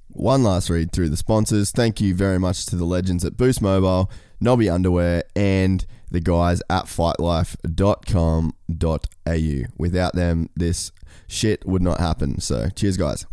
One last read through the sponsors. Thank you very much to the legends at Boost Mobile. Nobby Underwear, and the guys at fightlife.com.au. Without them, this shit would not happen. So, cheers, guys.